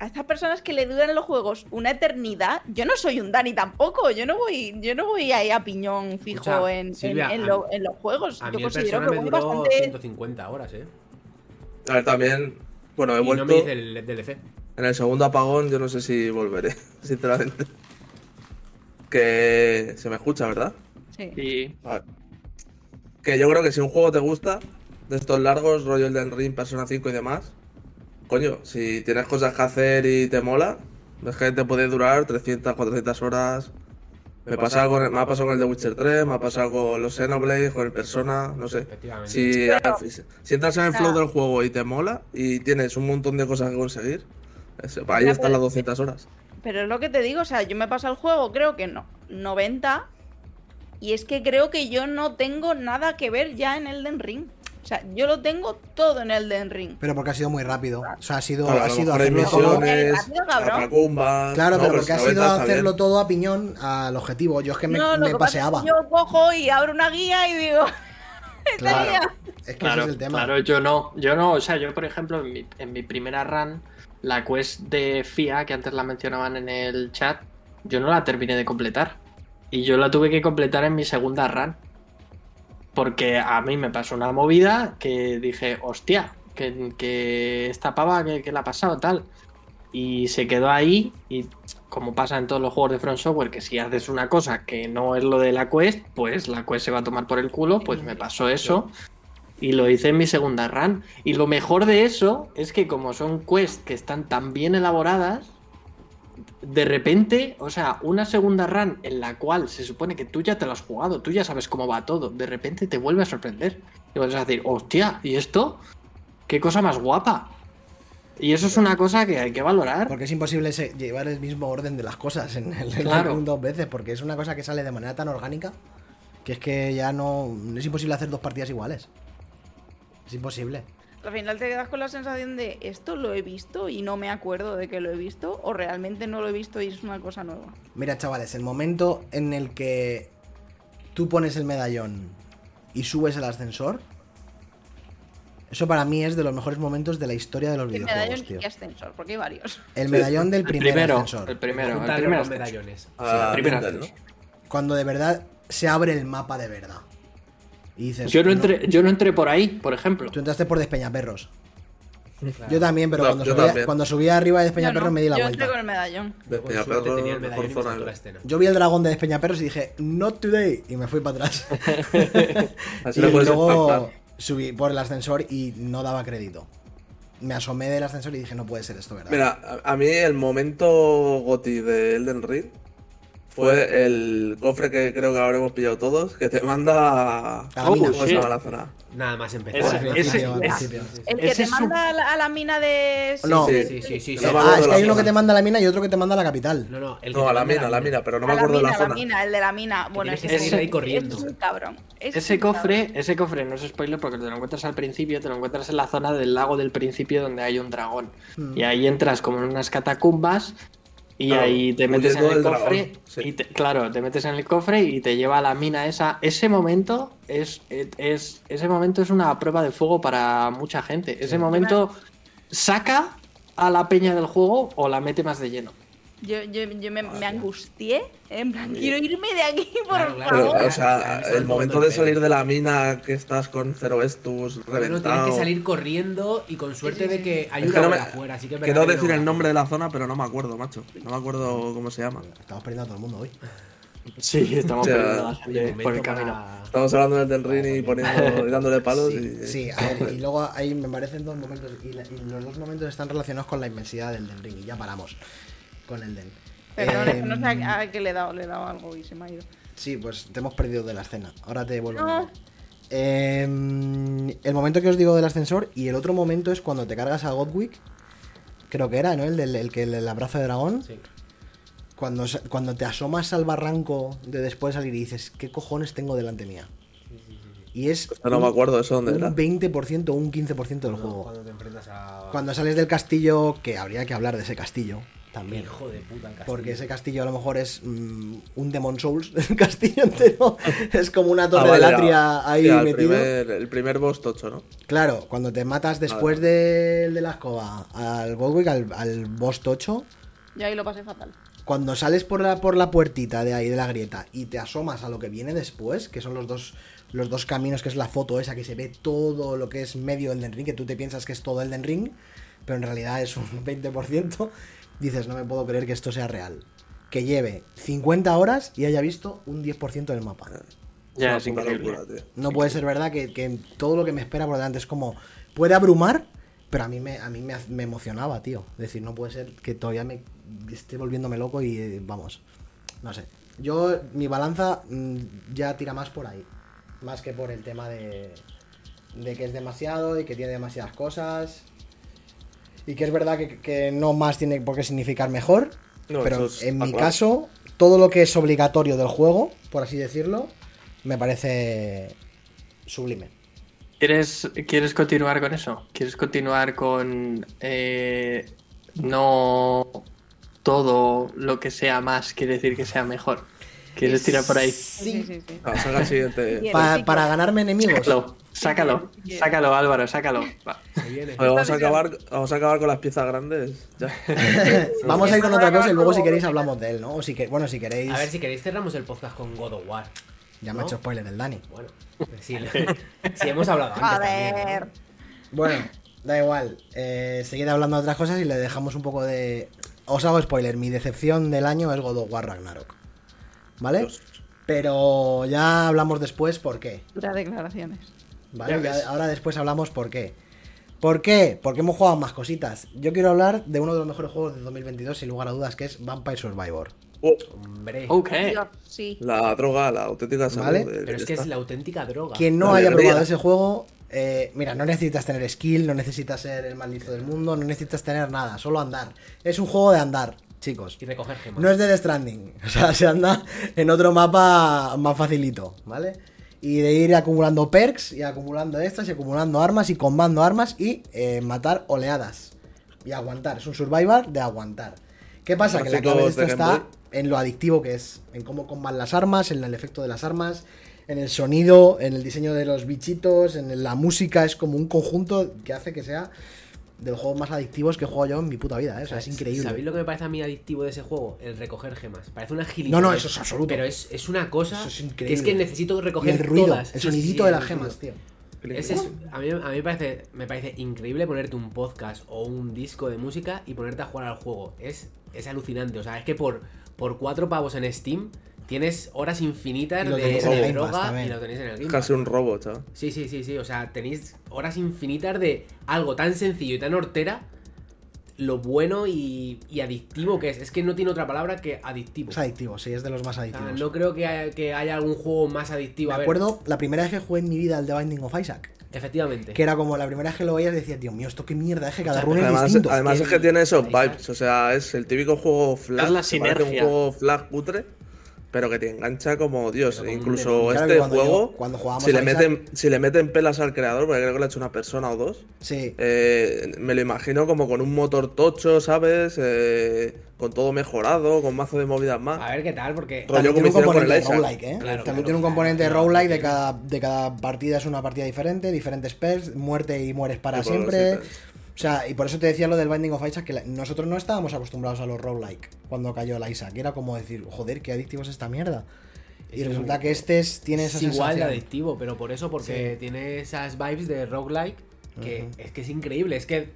a estas personas que le duran los juegos una eternidad, yo no soy un Dani tampoco, yo no voy, yo no voy ahí a piñón fijo Escucha, en, en- Silvia, en a- lo- en los juegos. A yo mí el considero que me voy duró bastante. 150 horas, ¿eh? A ver, también. Bueno, he Y vuelto. no me dice el DLC. En el segundo apagón, yo no sé si volveré, sinceramente. Que se me escucha, ¿verdad? Sí. Que yo creo que si un juego te gusta, de estos largos, rollo el del Ring, Persona 5 y demás, coño, si tienes cosas que hacer y te mola, es que te puede durar 300, 400 horas. Me, pasa con el- me ha pasado con el de Witcher 3, me ha pasado con los Xenoblade, con el Persona, no sé. Efectivamente. Si, Pero- si entras en el flow del juego y te mola y tienes un montón de cosas que conseguir, ahí están las 200 horas. Pero es lo que te digo, o sea, yo me paso el juego, creo que no, 90. Y es que creo que yo no tengo nada que ver ya en Elden Ring. O sea, yo lo tengo todo en Elden Ring. Pero porque ha sido muy rápido. O sea, ha sido, Claro, ha sido hacerlo todo. Claro, no, pero porque ha 90 sido hacerlo bien. todo a piñón al objetivo. Yo es que me, no, lo me que pasa es que paseaba. yo cojo y abro una guía y digo, Claro. guía. Es que Claro, ese es el tema. claro, yo no, yo no, o sea, yo por ejemplo en mi, en mi primera run, la quest de FIA, que antes la mencionaban en el chat, yo no la terminé de completar. Y yo la tuve que completar en mi segunda run. Porque a mí me pasó una movida que dije, hostia, que, que esta pava que, que la ha pasado tal. Y se quedó ahí y como pasa en todos los juegos de Front Software, que si haces una cosa que no es lo de la quest, pues la quest se va a tomar por el culo, pues me pasó eso. Y lo hice en mi segunda run. Y lo mejor de eso es que como son quests que están tan bien elaboradas, de repente, o sea, una segunda run en la cual se supone que tú ya te lo has jugado, tú ya sabes cómo va todo, de repente te vuelve a sorprender. Y vas a decir, hostia, ¿y esto? ¿Qué cosa más guapa? Y eso es una cosa que hay que valorar. Porque es imposible llevar el mismo orden de las cosas en el en Claro. el dos veces, porque es una cosa que sale de manera tan orgánica que es que ya no es imposible hacer dos partidas iguales. Es imposible. Al final te quedas con la sensación de esto lo he visto y no me acuerdo de que lo he visto, o realmente no lo he visto y es una cosa nueva. Mira, chavales, el momento en el que tú pones el medallón y subes el ascensor, eso para mí es de los mejores momentos de la historia de los El medallón videojuegos, tío. y ascensor, porque hay varios. El medallón del El primer primero, ascensor. el primero, el Juntarlo primer con ascenso. medallones. A primer Mindel, ¿no? ascenso. Cuando de verdad se abre el mapa de verdad. Y dices, Yo no, "No". entré, yo no entré por ahí, por ejemplo. Tú entraste por Despeñaperros. Yo también, pero No, cuando, yo subía, también. cuando subía arriba de Yo, Despeñaperros no, me di la yo entré vuelta. con el medallón. De Con suerte Peñaperro, tenía el mejor medallón zona. escena. Yo vi el dragón de Despeñaperros y dije, not today. Y me fui para atrás. Así y luego subí por el ascensor y no daba crédito. Me asomé del ascensor y dije, no puede ser esto, ¿verdad? Mira, a a mí el momento goti de Elden Ring fue el cofre que creo que habremos pillado todos, que te manda A la mina. ¿Cómo se shit. llama la zona? Nada más empezar. Ese- al ese- principio, al. El que Ese te un- manda a la, a la mina de. No. Sí, Sí, sí, sí. sí. No me ah, es que hay uno que te manda a la mina y otro que te manda a la capital. No, no, el que No, a la mina, a la mina, pero no me acuerdo de la la zona. mina, el de la mina. Bueno, que ese es- ahí corriendo. ese Es un cabrón. Ese es Ese un cabrón. cofre, ese cofre no es spoiler porque te lo encuentras al principio, te lo encuentras en la zona del lago del principio donde hay un dragón. Y ahí entras como en unas catacumbas y Claro, ahí te metes en el cofre. dragón, sí. Y te- claro, te metes en el cofre y te lleva a la mina esa. Ese momento es, es, ese momento es una prueba de fuego para mucha gente. Ese momento saca a la peña del juego o la mete más de lleno. Yo, yo, yo me, me angustié. En plan, quiero irme de aquí, por Claro, claro. Pero, favor. o sea, el momento de salir de la mina que estás con cero Estus Bueno, tienes reventado. que salir corriendo y con suerte de que hay Es una que no me- afuera, así que Quiero decir el nombre de la zona, pero no me acuerdo, macho. No me acuerdo cómo se llama. Estamos perdiendo a todo el mundo hoy. Sí, estamos O sea, perdiendo por el camino. para- Estamos hablando del Del Ring y poniendo y dándole palos. Sí, y, sí, a ver, y luego ahí me parecen dos momentos. Y, la- y los dos momentos están relacionados con la inmensidad del Den Ring. Y ya paramos con el Den. Perdón, que no sé Em, a, a qué le he dado, le he dado algo y se me ha ido. Sí, pues te hemos perdido de la escena. Ahora te vuelvo a No. Em, el momento que os digo del ascensor y el otro momento es cuando te cargas a Godwick. Creo que era, ¿no? El del el que el abrazo de dragón. Sí. Cuando, cuando te asomas al barranco de después de salir y dices, ¿qué cojones tengo delante mía? Y es Pues no me acuerdo eso dónde un era. 20% o un 15% del juego. Cuando te enfrentas a. Cuando sales del castillo, que habría que hablar de ese castillo también. Hijo de puta, el castillo. Porque ese castillo a lo mejor es mm, un Demon Souls, el castillo entero. es como una Ah, torre vale, de latria ah, ahí el metido. primer, el primer boss tocho, ¿no? Claro, cuando te matas después del de la escoba al Godwick, al, al boss tocho, Yo ahí lo pasé fatal. cuando sales por la, por la puertita de ahí, de la grieta, y te asomas a lo que viene después, que son los dos, los dos caminos, que es la foto esa que se ve todo lo que es medio Elden Ring, que tú te piensas que es todo Elden Ring, pero en realidad es un 20%, dices, no me puedo creer que esto sea real. Que lleve 50 horas y haya visto un 10% del mapa. Ya, Es es una puta increíble. locura, tío. No puede ser verdad que, que todo lo que me espera por delante es como. Puede abrumar, pero a mí me, a mí me, me emocionaba, tío. Es decir, no puede ser que todavía me esté volviéndome loco y eh, vamos. No sé. Yo, mi balanza mm, ya tira más por ahí. Más que por el tema de. de que es demasiado y que tiene demasiadas cosas. Y que es verdad que, que no más tiene por qué significar mejor. No, pero es en mi caso, todo lo que es obligatorio del juego, por así decirlo, me parece sublime. ¿Quieres, ¿Quieres continuar con eso? ¿Quieres continuar con eh, no todo lo que sea más quiere decir que sea mejor? ¿Quieres tirar por ahí? Sí, sí, sí. Saca el siguiente. Pa- para ganarme enemigos. Sácalo, sácalo, sácalo, Álvaro, sácalo. Va. Vamos, a acabar, vamos a acabar con las piezas grandes. Ya. Vamos a ir con otra cosa y luego si queréis hablamos de él, ¿no? O si que, bueno, si queréis. A ver, si queréis cerramos el podcast con God of War. Ya me ha ¿no? hecho spoiler el Dani. Bueno, sí, sí hemos hablado antes también, ¿no? Joder. Bueno, da igual. Eh, seguid hablando de otras cosas y le dejamos un poco de. Os hago spoiler, mi decepción del año es God of War Ragnarok. ¿Vale? Dios. Pero ya hablamos después por qué. Duras declaraciones. ¿Vale? Ya Ya- ves. ahora después hablamos por qué. ¿Por qué? Porque hemos jugado más cositas. Yo quiero hablar de uno de los mejores juegos de 2022, sin lugar a dudas, que es Vampire Survivor. Oh, Hombre. Ok. Dios, sí. la droga, la auténtica salud. Vale. Pero es que es la auténtica droga. Quien no La haya alegría. probado ese juego, eh, mira, no necesitas tener skill, no necesitas ser el más listo del mundo, no necesitas tener nada, solo andar. Es un juego de andar, chicos. Y recoger gemas. No es de The Stranding, o sea, se anda en otro mapa más facilito, ¿vale? Y de ir acumulando perks y acumulando estas y acumulando armas y combando armas y eh, matar oleadas. Y aguantar, es un survivor de aguantar. ¿Qué pasa? Que la clave de esto está en lo adictivo que es, en cómo comban las armas, en el efecto de las armas, en el sonido, en el diseño de los bichitos, en la música, es como un conjunto que hace que sea de los juegos más adictivos que he jugado yo en mi puta vida, ¿eh? o sea, es increíble. ¿Sabéis lo que me parece a mí adictivo de ese juego? El recoger gemas. Parece una gilipollas. No, no, eso es absoluto. Pero es, es una cosa Eso es que es que necesito Y recoger el ruido, todas. el sí, sonidito sí, de las gemas, tío. Ese es- a mí, a mí me, parece, me parece increíble ponerte un podcast o un disco de música y ponerte a jugar al juego. Es, es alucinante. O sea, es que por, por cuatro pavos en Steam tienes horas infinitas de, el droga y lo tenéis en el Game Es casi un robot, chaval. Sí, sí, sí, sí. O sea, tenéis horas infinitas de algo tan sencillo y tan hortera, lo bueno y, y adictivo que es. Es que no tiene otra palabra que adictivo. Es adictivo, sí, es de los más O sea, adictivos. no creo que haya, que haya algún juego más adictivo. Me A ver, acuerdo la primera vez que jugué en mi vida al The Binding of Isaac. Efectivamente. Que era como la primera vez que lo veías decías, Dios mío, esto qué mierda, es que cada run es Además, distinto. además que es que tiene esos vibes. O sea, es el típico juego flag. Es la un juego flag putre. Pero que te engancha como Dios. Como Incluso. Claro este juego, yo- cuando jugábamos si, le Isaac- meten, si le meten pelas al creador, porque creo que lo ha hecho una persona o dos, Sí, eh, me lo imagino como con un motor tocho, ¿sabes? Eh, con todo mejorado, con mazo de movidas más. A ver qué tal, porque. Rollo también como tiene un componente de roguelike, ¿eh? Claro, también claro, tiene un componente de roguelike de cada, de cada partida es una partida diferente, diferentes perks, muerte y mueres para Sí, siempre. ítems. O sea, y por eso te decía lo del Binding of Isaac, que la- nosotros no estábamos acostumbrados a los roguelike cuando cayó el Isaac. Era como decir, joder, qué adictivo es esta mierda. Y Es resulta un- que este es- tiene esa es igual de adictivo, pero por eso, porque Sí. tiene esas vibes de roguelike que es que es increíble. Es que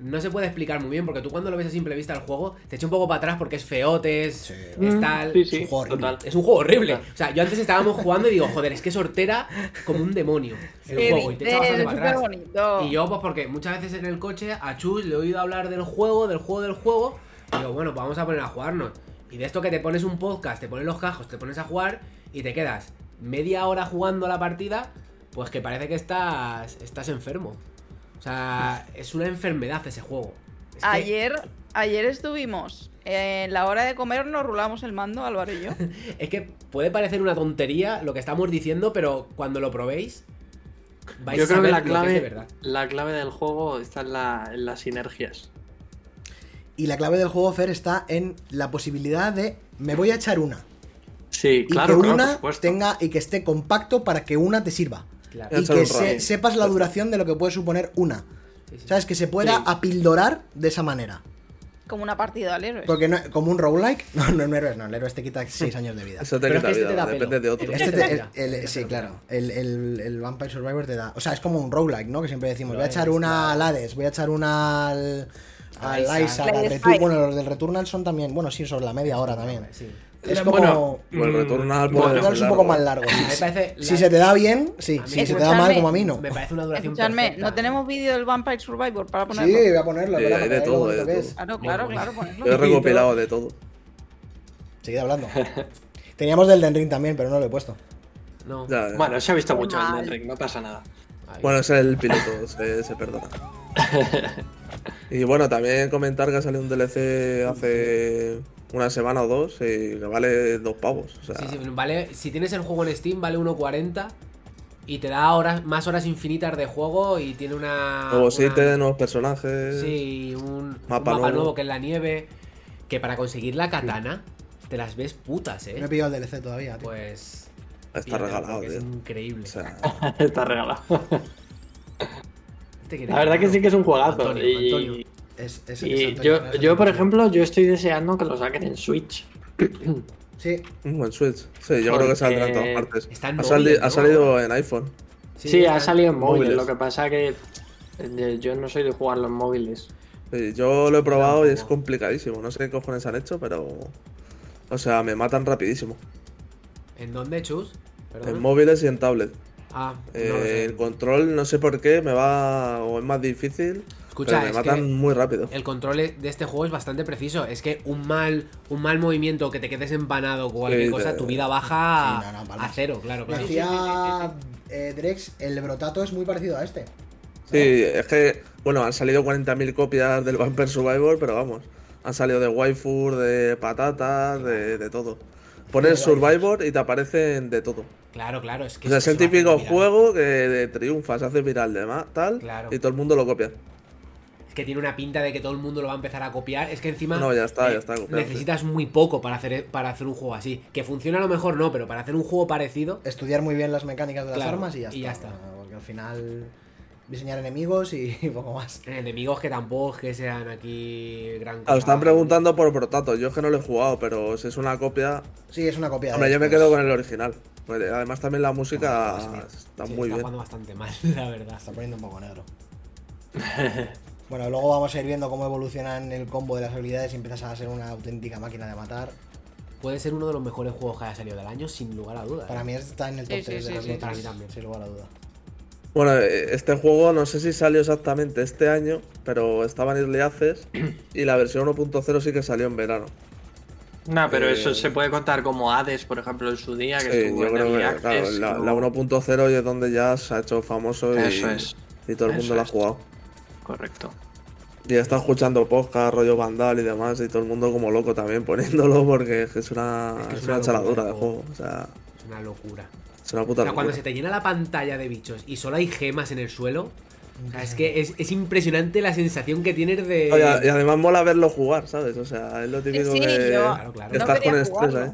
no se puede explicar muy bien, porque tú cuando lo ves a simple vista el juego, te echa un poco para atrás porque es feotes, Sí. es tal. Sí, sí, Es un juego horrible. total. Es un juego horrible. O sea, yo antes estábamos jugando y digo, joder, es que sortera como un demonio el juego y te echa bastante es para atrás. bonito. Y yo, pues porque muchas veces en el coche a Chus le he oído hablar del juego, del juego, del juego. Y digo, bueno, pues vamos a poner a jugarnos. Y de esto que te pones un podcast, te pones los cajos, te pones a jugar y te quedas media hora jugando la partida, pues que parece que estás, estás enfermo. O sea, es una enfermedad ese juego. Es que- Ayer, ayer estuvimos en la hora de comer, nos rulamos el mando, Álvaro y yo. Es que puede parecer una tontería lo que estamos diciendo, pero cuando lo probéis, vais Yo a creo que ver la lo que es de clave, verdad. la clave del juego está en, la- en las sinergias. Y la clave del juego, Fer, está en la posibilidad de me voy a echar una. Sí, Y claro, que claro, una por supuesto. tenga y que esté compacto para que una te sirva. Claro. Y que se- sepas la duración de lo que puede suponer una. Sí, sí. ¿Sabes? Que se pueda Sí. apildorar de esa manera. Como una partida al héroe. Porque no, como un roguelike, no, no, no héroes, no, el héroe te quita 6 años de vida. Eso te Pero es quita que este vida, te da depende pelo. de otro. Este Este te- el- Este sí, claro. El, el- el Vampire Survivor te da. O sea, es como un roguelike, ¿no? Que siempre decimos, voy a echar es, una al Hades, voy a echar una al. Al Isaac. Al Return. Bueno, los del Returnal son también. Bueno, sí, sobre la media hora también. Sí. Es Bueno, como. Pues el Mm, ser es un poco más largo. Me parece Si la- se te da bien, sí. Si se te da mal, como a mí, no. Me parece una duración Escuchadme, perfecta. ¿no tenemos vídeo del Vampire Survivor para Sí, ponerlo? voy a ponerlo. Sí, hay de todo, de todo. es. Claro, claro, claro, bueno. ponerlo. Yo he recopilado de todo. Seguid hablando. Teníamos del Den Ring también, pero no lo he puesto. No. Ya, ya. Bueno, se ha visto mucho el. Elden Ring, no pasa nada. Ahí. Bueno, es el piloto, se, se perdona. y bueno, también comentar que ha salido un DLC hace una semana o dos y que vale dos pavos. O sea, Sí, sí, vale, si tienes el juego en Steam vale 1.40 y te da horas, más horas infinitas de juego y tiene una... nuevos una- ítems, nuevos personajes. Sí, un un Mapa nuevo. nuevo. que es la nieve. Que para conseguir la katana te las ves putas, No he eh. pillado el DLC todavía, tío. Pues. Está regalado, tío. Es increíble. O sea, Está regalado. La verdad que sí que es un juegazo. Antonio, y Antonio. Es, es- y es Antonio yo, por ejemplo, yo estoy deseando que lo saquen en Switch. Sí, un buen Switch. Sí, yo creo que saldrá en todas partes. está en ha, salido en iPhone. Sí, ha salido en móviles. móviles. Lo que pasa que eh, yo no soy de jugarlo en móviles. Sí, yo lo he probado y es complicadísimo. No sé qué cojones han hecho, pero. O sea, me matan rapidísimo. ¿En dónde, Chus? En móviles y en tablet. Ah, Eh, no el control, no sé por qué, me va. o es más difícil. Escucha, pero me es matan que muy rápido. El control de este juego es bastante preciso. Es que un mal, un mal movimiento, que te quedes empanado o cualquier Sí, cosa, te- tu vida baja Sí, no, no, a cero, claro, claro. decía eh, Drex, el brotato es muy parecido a este. Sí, es que, bueno, han salido 40.000 copias del Vampire Survivor, pero vamos, han salido de waifu, de patatas, de, de todo. Pones Survivor y te aparecen de todo. Claro, claro, es que O sea, es el típico viral. juego que triunfa, se hace viral, demás, tal, Claro. y todo el mundo lo copia. Es que tiene una pinta de que todo el mundo lo va a empezar a copiar. Es que encima. No, ya está, eh, ya está copiado, Necesitas muy poco para hacer, para hacer un juego así. Que funciona a lo mejor no, pero para hacer un juego parecido. Estudiar muy bien las mecánicas de las Claro, armas y ya está. y ya está. Porque al final diseñar enemigos y poco más. Enemigos que tampoco es que sean aquí gran Ah, cosa. Lo están preguntando por Brotato, yo es que no lo he jugado, pero si es una copia. Sí, es una copia Hombre, de yo me quedo con el original. Además también la música Joder, está Sí, muy está bien. jugando bastante mal, la verdad. Está poniendo un poco negro. bueno, luego vamos a ir viendo cómo evolucionan el combo de las habilidades y empiezas a ser una auténtica máquina de matar. Puede ser uno de los mejores juegos que haya salido del año, sin lugar a dudas. Para ¿eh? mí está en el top Sí, sí, 3 de sí, los sí, lotes, para mí también. sin lugar a duda. Bueno, eh, este juego no sé si salió exactamente este año, pero estaba en Early Access y la versión 1.0 sí que salió en verano. No, pero Eh, eso se puede contar como Hades, por ejemplo, en su día, que Sí, estuvo yo en creo Early que claro, Access, la, y la luego- 1.0 y es donde ya se ha hecho famoso y, Eso es. y todo el Eso mundo lo ha jugado. Correcto. Y está escuchando podcast, rollo Vandal y demás, y todo el mundo como loco también poniéndolo porque es una, Es que es es una una chaladura locura de juego. O sea, Es una locura. Es una O puta sea, cuando se te llena la pantalla de bichos y solo hay gemas en el suelo, o sea, es que es, es impresionante la sensación que tienes de. Oye, y además mola verlo jugar, ¿sabes? O sea, es lo típico sí, que, yo Claro, claro. que no estás quería con estrés, jugarlo. ¿eh?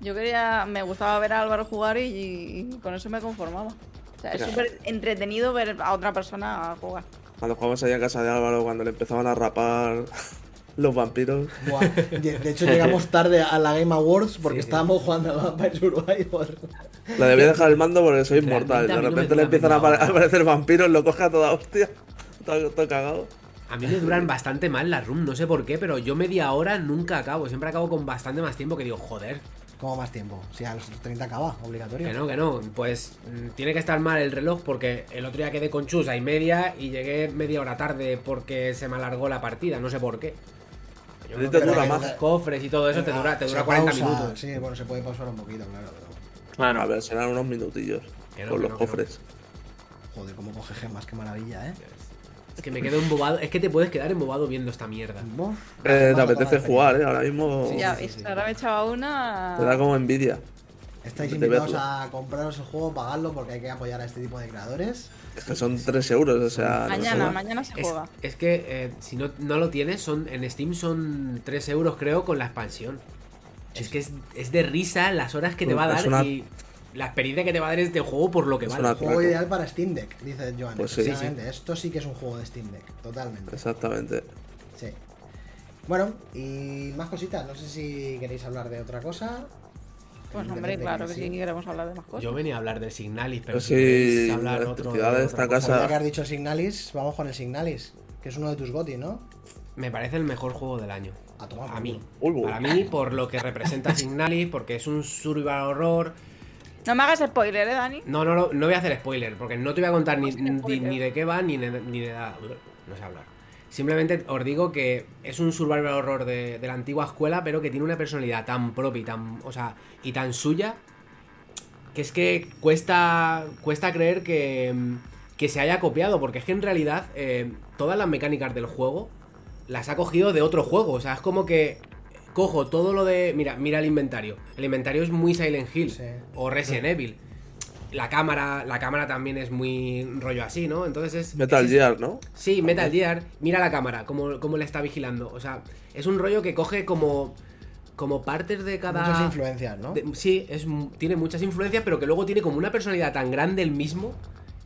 Yo quería, me gustaba ver a Álvaro jugar y, y con eso me conformaba. O sea, es Claro. súper entretenido ver a otra persona jugar. Cuando jugamos allá en casa de Álvaro, cuando le empezaban a rapar los vampiros. Buah, De, de hecho, llegamos tarde a la Game Awards porque Sí, sí. estábamos jugando a Vampire Survivor. Le debía dejar el mando porque soy inmortal. De no repente le empiezan a, aparecer vampiros, lo coge a toda hostia. Todo, todo cagado. A mí me duran bastante mal las room, no sé por qué, pero yo media hora nunca acabo. Siempre acabo con bastante más tiempo que digo, joder, ¿Cómo más tiempo? Si a los 30 acaba, obligatorio. que no, que no. Pues mm, tiene que estar mal el reloj porque el otro día quedé con Chus a y media y llegué media hora tarde porque se me alargó la partida, no sé por qué. Yo A ti creo te que dura los más. cofres y todo eso te dura, te dura 40 pausa, minutos. Sí, bueno, se puede pausar un poquito, claro. Claro. A ver, serán unos minutillos. Con los cofres. Joder, cómo coge gemas, qué maravilla, ¿eh? Es que me quedo embobado. Es que te puedes quedar embobado viendo esta mierda. Eh, te apetece jugar, ¿eh? Ahora mismo ya sí, ves, sí. ahora me echaba una. te da como envidia. Estáis de invitados verlo. a compraros el juego, pagarlo porque hay que apoyar a este tipo de creadores. Es que son 3 euros, o sea. no Mañana, sé. mañana se Es, juega. es que eh, si no, no lo tienes, son en Steam son 3 euros creo con la expansión. Es que es, es de risa las horas que te va a Es dar una- y la experiencia que te va a dar este juego por lo que Es vale. una- Juego Claro. ideal para Steam Deck, dice Joan. Pues sí. Efectivamente, Esto sí que es un juego de Steam Deck, totalmente. Exactamente. Sí. Bueno, y más cositas. No sé si queréis hablar de otra cosa. Pues hombre, claro que sí queremos hablar de más cosas. Yo venía a hablar del Signalis, pero Pues si queréis sí, hablar la otro, de otra esta cosa. casa- Ya que has dicho Signalis, vamos con el Signalis, que es uno de tus GOTI, ¿no? Me parece el mejor juego del año. A tomar A mí. Uy, uy. Para mí, por lo que representa Signalis, porque es un survival horror. No me hagas spoiler, ¿eh, Dani? No, no, no, no voy a hacer spoiler, porque no te voy a contar ni, de qué va, ni de, ni de nada. No sé hablar. Simplemente os digo que es un survival horror de, de la antigua escuela, pero que tiene una personalidad tan propia y tan, o sea, y tan suya, que es que cuesta, cuesta creer que, que se haya copiado, porque es que en realidad eh, todas las mecánicas del juego las ha cogido de otro juego. O sea, es como que cojo todo lo de. Mira, mira el inventario. El inventario es muy Silent Hill Sí. o Resident Evil. La cámara, la cámara también es muy rollo así, ¿no? Entonces es. Metal es- Gear, ¿no? Sí, Metal Gear. Mira la cámara, cómo, cómo le está vigilando. O sea, es un rollo que coge como. Como partes de cada. Muchas influencias, ¿no? de- sí, es, tiene muchas influencias, pero que luego tiene como una personalidad tan grande el mismo.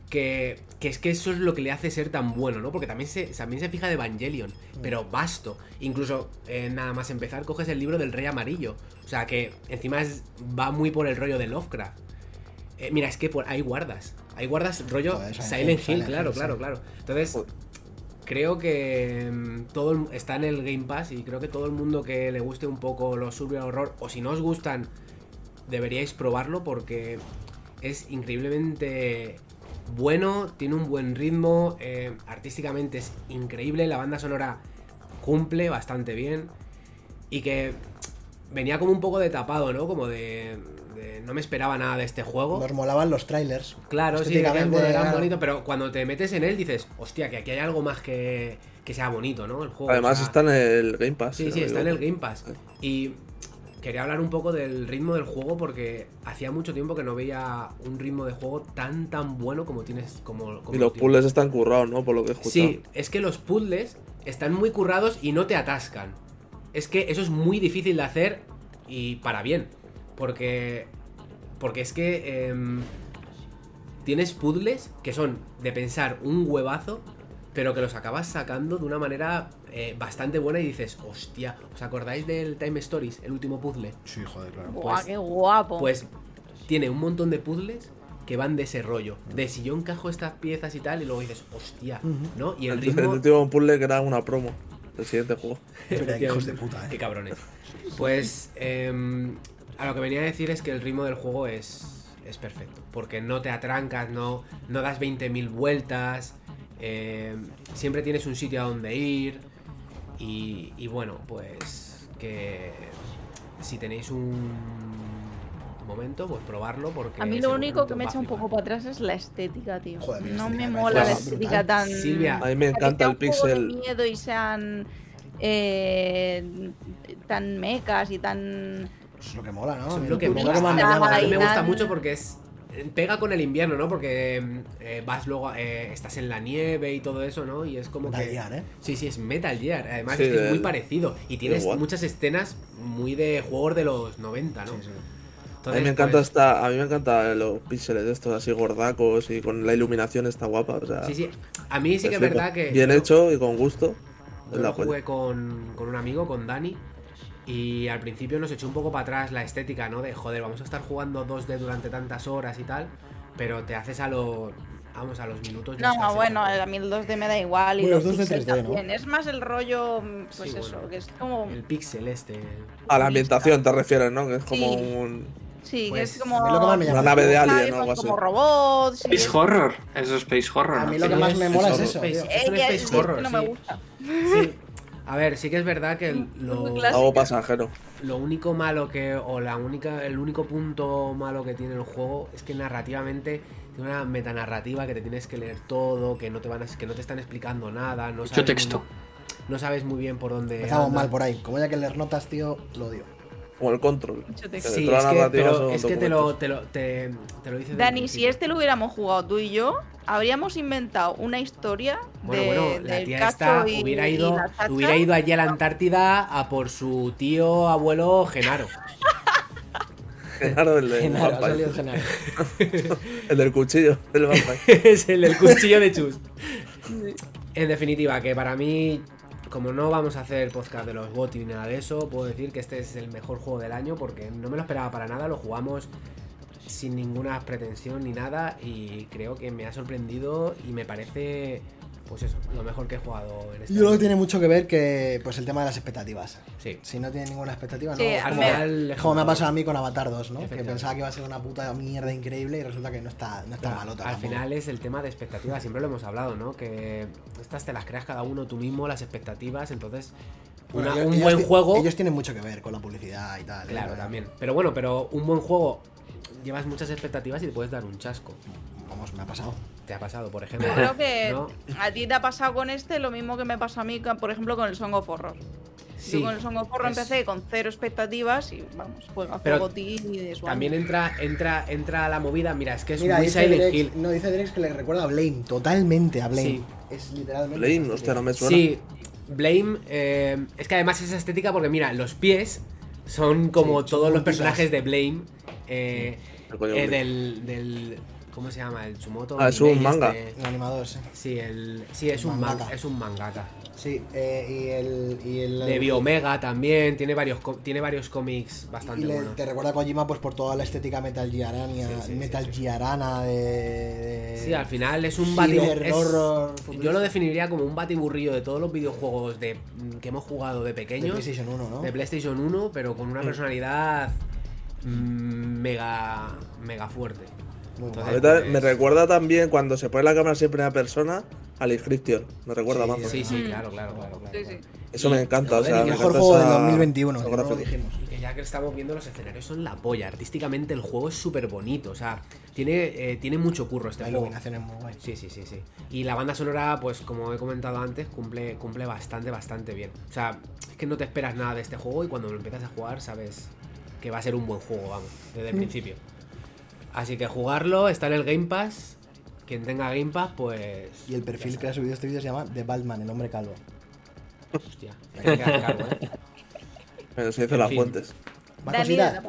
Que, que es que eso es lo que le hace ser tan bueno, ¿no? Porque también se, también se fija de Evangelion, pero vasto. Incluso, eh, nada más empezar, coges el libro del Rey Amarillo. O sea que encima es- va muy por el rollo de Lovecraft. Eh, mira, es que por, hay guardas. Hay guardas rollo Joder, Silent Hill, Silent claro, Hill, claro, claro. Entonces, creo que mm, todo el- está en el Game Pass y creo que todo el mundo que le guste un poco los survival horror o si no os gustan deberíais probarlo porque es increíblemente bueno, tiene un buen ritmo, eh, artísticamente es increíble, la banda sonora cumple bastante bien y que venía como un poco de tapado, ¿no? Como de, de no me esperaba nada de este juego. Nos molaban los trailers. Claro, sí, que Estéticamente, bueno, era claro. bonito, pero cuando te metes en él dices, hostia, que aquí hay algo más que, que sea bonito, ¿no? El juego. Además o sea, está en el Game Pass. Sí, sí, está en el. Game Pass. Y quería hablar un poco del ritmo del juego porque hacía mucho tiempo que no veía un ritmo de juego tan tan bueno como tienes como, como Y lo los puzzles están currados, ¿no? Por lo que he escuchado. Sí, es que los puzzles están muy currados y no te atascan. Es que eso es muy difícil de hacer y para bien. Porque. Porque es que. em, tienes puzzles que son de pensar un huevazo, pero que los acabas sacando de una manera eh, bastante buena y dices, hostia, ¿os acordáis del Time Stories, el último puzzle? Sí, joder, claro. Buah, pues- qué guapo. Pues tiene un montón de puzzles que van de ese rollo. De si yo encajo estas piezas y tal, y luego dices, hostia, ¿no? Y el El, el ritmo. último puzzle que era una promo del siguiente juego. Mira, qué hijos de puta, Qué eh. cabrones. Pues em, a lo que venía a decir es que el ritmo del juego es, es perfecto. Porque no te atrancas, no, no das 20.000 vueltas. Em, siempre tienes un sitio a donde ir. Y, y bueno, pues que si tenéis un momento, pues probarlo. Porque A mí lo único que me echa un poco para atrás es la estética, tío. Joder, no estética me mola la estética brutal. tan. Silvia. A mí me que encanta el de pixel. miedo y sean eh, tan mecas y tan. Es lo que mola, ¿no? Es lo que me lo gusta. más me llama la A mí me gusta mucho porque es pega con el invierno, ¿no? Porque eh, vas luego, eh, estás en la nieve y todo eso, ¿no? Y es como Metal que... Gear, ¿eh? Sí, sí, es Metal Gear. Además Sí, es que es del- muy parecido. Y tienes muchas escenas muy de juegos de los 90, ¿no? Sí, sí. A mí me encanta pues, esta, a mí me encanta los píxeles de estos así gordacos y con la iluminación está guapa, o sea. Sí, sí. A mí sí que es verdad que... Bien yo- hecho y con gusto. Yo es la lo jugué con, con un amigo, con Dani, y al principio nos echó un poco para atrás la estética, ¿no? De joder, vamos a estar jugando 2D durante tantas horas y tal, pero te haces a los. Vamos, a los minutos. ya No, bueno, a mí el 2D me da igual y Bueno, los los 2D píxeles 3D, ¿no? también. Es más el rollo, pues Sí, eso, bueno. que es como. El pixel este. A la ambientación te refieres, ¿no? Que es como Sí. un. Sí, que Pues, es como. lo que más me llama Una nave de alien o algo así. Como robots. Space es- Horror. Eso es Space Horror. A ¿no? mí lo que más me mola es es eso, tío. Es un Eh, space horror, no me gusta. Sí. A ver, sí que es verdad que lo. Algo pasajero. lo único malo que. O la única. El único punto malo que tiene el juego es que narrativamente tiene una metanarrativa que te tienes que leer todo, que no te van a- que no te están explicando nada. No Mucho muy- texto. no sabes muy bien por dónde. Empezamos anda. mal por ahí. Como ya que leer notas, tío, lo odio. Como el control. Sí, es que, pero es que te lo, te lo, te, te lo dice desde el Dani, si este lo hubiéramos jugado tú y yo, habríamos inventado una historia Bueno, de, bueno, la del tía esta y- hubiera ido, hubiera ido allí a la Antártida a por su tío abuelo Genaro. Genaro, el, de Genaro, ha salido Genaro. el del cuchillo, el vampire. es el del cuchillo de Chus. En definitiva, que para mí, como no vamos a hacer podcast de los GOTY ni nada de eso, puedo decir que este es el mejor juego del año porque no me lo esperaba para nada, lo jugamos sin ninguna pretensión ni nada y creo que me ha sorprendido y me parece, pues eso, lo mejor que he jugado en este Yo creo que tiene mucho que ver que pues el tema de las expectativas. Sí. Si no tiene ninguna expectativa, Sí, no. como, final, como me ha pasado a mí con Avatar 2, ¿no? Que pensaba que iba a ser una puta mierda increíble y resulta que no está, no está Claro, malota. Al tampoco. final es el tema de expectativas, siempre lo hemos hablado, ¿no? Que estas te las creas cada uno tú mismo, las expectativas, entonces Bueno, una- ellos- un buen juego... Ellos tienen mucho que ver con la publicidad y tal. ¿eh? Claro, también. Pero bueno, pero un buen juego llevas muchas expectativas y te puedes dar un chasco. Vamos, me ha pasado. Te ha pasado, por ejemplo. Yo creo que ¿no? a ti te ha pasado con este lo mismo que me pasó a mí, por ejemplo, con el Song of Horror. Sí, Yo con el Song of Horror es- empecé con cero expectativas y vamos, juega ti y de su También entra, entra, entra la movida. Mira, es que es Mira, muy dice Silent Drex, Hill. no, dice Drex que le recuerda a Blame, totalmente a Blame. Sí. Es literalmente. Blame, hostia, no me suena. Sí, Blame. eh, es que además es estética porque, mira, los pies son como Sí, todos los personajes de Blame. eh, ¿Qué coño eh, Blame? del, del. ¿Cómo se llama? El Tsumoto. Ah, es un manga. este. El animador, sí. Sí, el, sí es, un Mangaka. manga, es un mangaka. Sí, eh, y el. Y el De Biomega también, tiene varios, tiene varios cómics bastante Y le- buenos. te recuerda a Kojima pues por toda la estética Metal Gearana, Sí, sí, sí, Metal sí. Gearana de, de- Sí, al final es un batiburrillo. horror, Yo lo definiría como un batiburrillo de todos los videojuegos de, que hemos jugado de de pequeños. PlayStation 1, ¿no? de PlayStation 1, pero con una personalidad mm, mega, mega fuerte. Entonces, pues, Me recuerda también cuando se pone la cámara así en primera persona al Inscription. Me recuerda Sí, más. Sí, sí, Mm. claro, claro, claro. claro, Sí, claro. sí. Eso me encanta. O sea, el me mejor juego del esa- 2021, esa que no lo gráfica. dijimos. Y que ya que estamos viendo los escenarios son la polla. Artísticamente el juego es súper bonito. O sea, tiene, eh, tiene mucho curro este La juego. iluminación es muy guay. Sí, sí, sí, sí. Y la banda sonora, pues como he comentado antes, cumple, cumple bastante, bastante bien. O sea, es que no te esperas nada de este juego y cuando lo empiezas a jugar sabes que va a ser un buen juego, vamos, desde el principio. Así que jugarlo, está en el Game Pass. Quien tenga Game Pass, pues... Y el perfil que ha subido este vídeo se llama The Batman, el hombre calvo. Hostia, hay que quedar calvo, ¿eh? Pero se dice En las fin. fuentes. Más de cositas.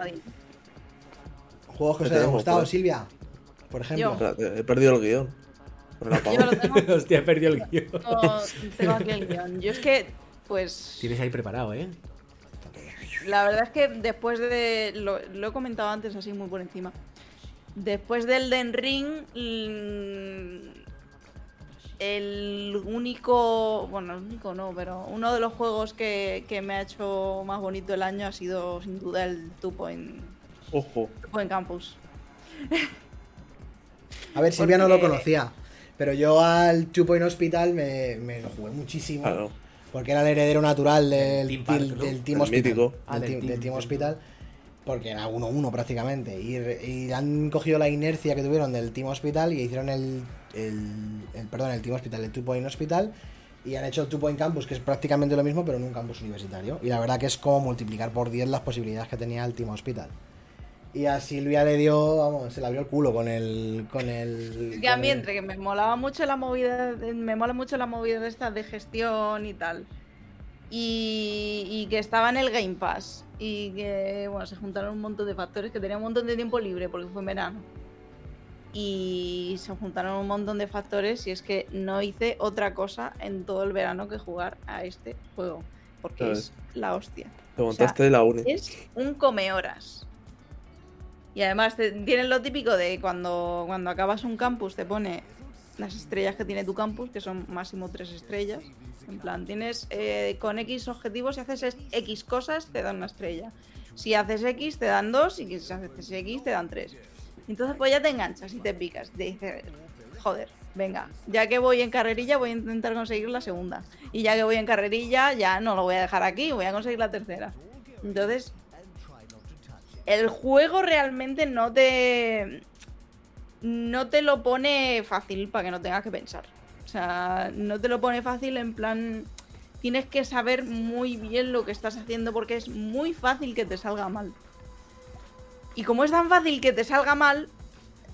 Juegos que os ¿Qué hayan gustado, por? Silvia. Por ejemplo. He perdido el guion. Me lo he Yo apagado. lo tengo, Hostia, he perdido el guion. tengo- tengo aquí el guion. Yo es que, pues, Tienes ahí preparado, ¿eh? la verdad es que después de. Lo, lo he comentado antes así muy por encima. Después del Den Ring. mm, El único. Bueno, el único no, pero uno de los juegos que, que me ha hecho más bonito el año ha sido sin duda el Two Point, Ojo. Two Point Campus. A ver, Silvia no lo conocía. Pero yo al Two Point Hospital me, me lo jugué muchísimo. Claro. Porque era el heredero natural del, Team Park, del- ¿no? del Team El Hospital. mítico. Ah, del, team, Team- del Team Hospital. Porque era 1-1 prácticamente. Y, han cogido la inercia que tuvieron del Team Hospital y hicieron el, el, el- perdón, el Team Hospital, el Two Point Hospital. Y han hecho el Two Point Campus, que es prácticamente lo mismo, pero en un campus universitario. Y la verdad que es como multiplicar por 10 las posibilidades que tenía el Team Hospital. Y a Silvia le dio, vamos, se le abrió el culo con el. Con el Es que a con mí el- entre que me molaba mucho la movida, me mola mucho la movida de esta de gestión y tal. Y, y que estaba en el Game Pass. Y que, bueno, se juntaron un montón de factores, que tenía un montón de tiempo libre porque fue en verano. Y se juntaron un montón de factores y es que no hice otra cosa en todo el verano que jugar a este juego. Porque es la hostia. Te montaste la uni. Es un come horas. Y además te- tienen lo típico de cuando, cuando acabas un campus te pone las estrellas que tiene tu campus, que son máximo tres estrellas. En plan, tienes eh, con X objetivos, si haces es- X cosas, te dan una estrella. Si haces X, te dan dos, y si haces X, te dan tres. Entonces, pues ya te enganchas y te picas. Te dices, joder, venga, ya que voy en carrerilla, voy a intentar conseguir la segunda. Y ya que voy en carrerilla, ya no lo voy a dejar aquí, voy a conseguir la tercera. Entonces, el juego realmente no te. No te lo pone fácil para que no tengas que pensar. O sea, no te lo pone fácil en plan. tienes que saber muy bien lo que estás haciendo porque es muy fácil que te salga mal. Y como es tan fácil que te salga mal,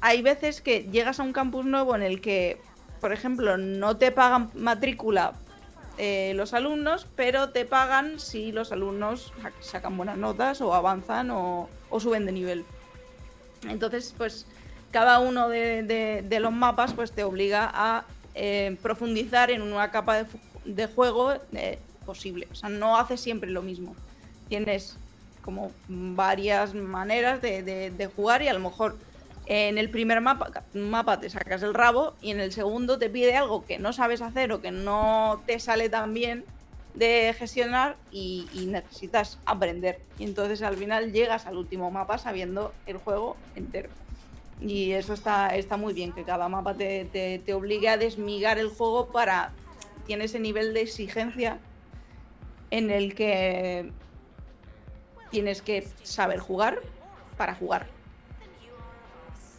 hay veces que llegas a un campus nuevo en el que, por ejemplo, no te pagan matrícula eh, los alumnos, pero te pagan si los alumnos sacan buenas notas o avanzan o, suben de nivel. Entonces, pues cada uno de, los mapas pues te obliga a eh, profundizar en una capa de, juego eh, posible. O sea, no haces siempre lo mismo. Tienes como varias maneras de, jugar y a lo mejor en el primer mapa, mapa te sacas el rabo y en el segundo te pide algo que no sabes hacer o que no te sale tan bien de gestionar y, necesitas aprender. Y entonces al final llegas al último mapa sabiendo el juego entero. Y eso está, está muy bien, que cada mapa te, te, te obligue a desmigar el juego para... Tiene ese nivel de exigencia en el que tienes que saber jugar para jugar.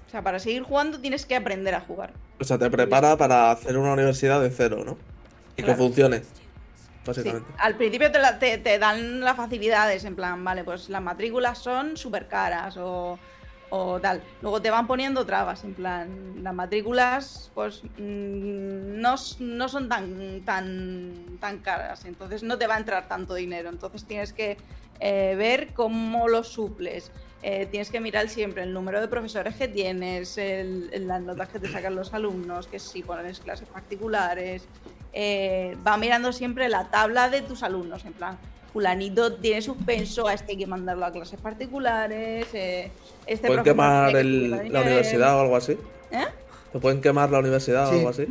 O sea, para seguir jugando tienes que aprender a jugar. O sea, te prepara para hacer una universidad de cero, ¿no? Y que funcione. Básicamente. Al principio te, dan las facilidades, en plan, vale, pues las matrículas son súper caras o, o, tal. Luego te van poniendo trabas, en plan, las matrículas pues mm, no, no son tan, tan, tan caras, entonces no te va a entrar tanto dinero. Entonces tienes que eh, ver cómo lo suples. Eh, tienes que mirar siempre el número de profesores que tienes, las notas que te sacan los alumnos, que si pones clases particulares. Eh, va mirando siempre la tabla de tus alumnos, en plan, fulanito tiene suspenso, a este hay que mandarlo a clases particulares. Eh, este ¿Pueden quemar la universidad o algo así? ¿Eh? ¿Te pueden quemar la universidad o algo así?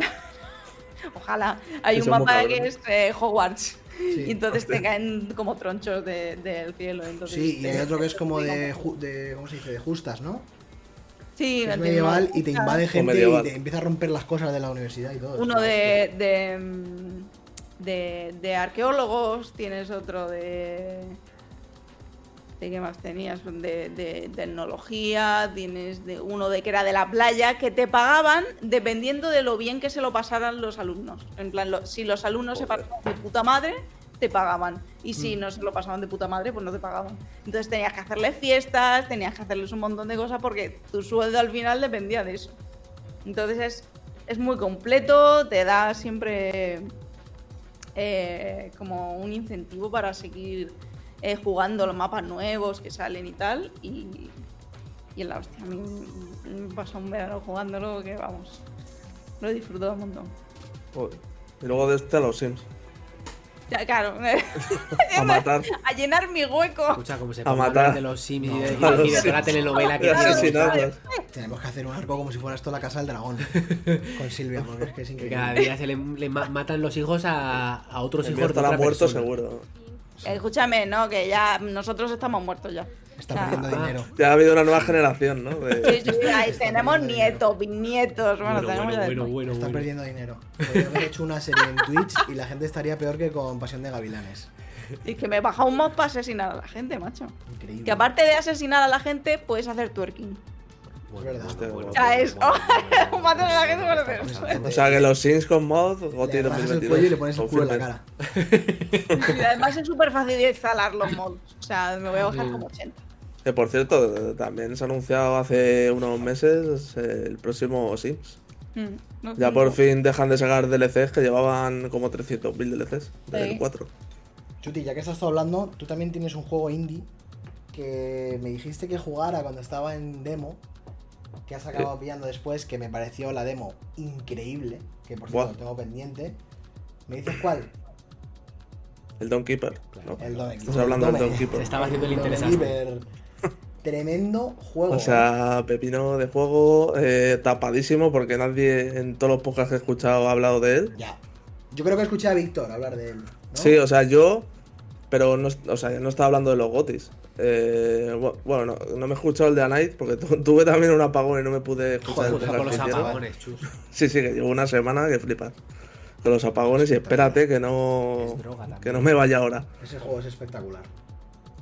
Ojalá. Hay un mapa que es Hogwarts. Y entonces te caen como tronchos del cielo. sí, y hay otro que es como de, de, ¿cómo se dice? De justas, ¿no? Sí, es medieval y te invade gente y te empieza a romper las cosas de la universidad y todo. Uno de, de, de, de arqueólogos, tienes otro de... ¿De qué más tenías? De, de, tecnología, tienes de uno de que era de la playa, que te pagaban dependiendo de lo bien que se lo pasaran los alumnos. En plan, si los alumnos se pasaban de puta madre, te pagaban. Y si mm. no se lo pasaban de puta madre, pues no te pagaban. Entonces tenías que hacerles fiestas, tenías que hacerles un montón de cosas porque tu sueldo al final dependía de eso. Entonces es, es muy completo, te da siempre eh, como un incentivo para seguir eh, jugando los mapas nuevos que salen y tal. Y, y en la hostia, a mí me pasó un verano jugándolo que vamos, lo he disfrutado un montón. Y luego de este a los Sims. Ya, claro. a matar. A llenar mi hueco. Escucha, como se a matar. de los Sims y, de, la telenovela que tiene. Tenemos que hacer un arco como si fuera esto la casa del dragón. Con Silvia, porque es que es increíble. Cada día se le, matan los hijos a, a otros hijos. Estará muerto seguro. Escúchame, ¿no? Que ya nosotros estamos muertos ya. Está perdiendo dinero. Ya ha habido una nueva generación, ¿no? Sí, sí, ahí tenemos nietos, bisnietos. Bueno, bueno, tenemos bueno, bueno, bueno, Está perdiendo dinero. Podría haber hecho una serie en Twitch y la gente estaría peor que con Pasión de Gavilanes. Y que me baja un mod para asesinar a la gente, macho. Increíble. Que aparte de asesinar a la gente, puedes hacer twerking. Es verdad. o sea, es. A la gente por hacer. O sea, que los Sims con mod, Goti 2022. y le pones el culo en la cara. y además es súper fácil de instalar los mods. O sea, me voy a bajar como 80. Que por cierto, también se ha anunciado hace unos meses el próximo Sims. Mm, ya por fin dejan de sacar DLCs que llevaban como 300.000 DLCs del 4. Chuti, ya que estás hablando, tú también tienes un juego indie que me dijiste que jugara cuando estaba en demo, que has acabado pillando después, que me pareció la demo increíble, que por cierto lo tengo pendiente. ¿Me dices cuál? El Don Keeper. El Don, Estás hablando del Don Keeper. Se estaba haciendo el interesante. Tremendo juego. O sea, pepino de juego eh, tapadísimo porque nadie en todos los podcasts que he escuchado ha hablado de él. Ya. Yo creo que escuché a Víctor hablar de él. Sí, o sea, yo. Pero no, o sea, no estaba hablando de los gotis. Eh, bueno, no, me he escuchado el de A Night porque tuve también un apagón y no me pude escuchar el los apagones, chus. Sí, sí, que llevo una semana que flipas. Con los apagones y espérate que no, que no me vaya ahora. Ese juego es espectacular.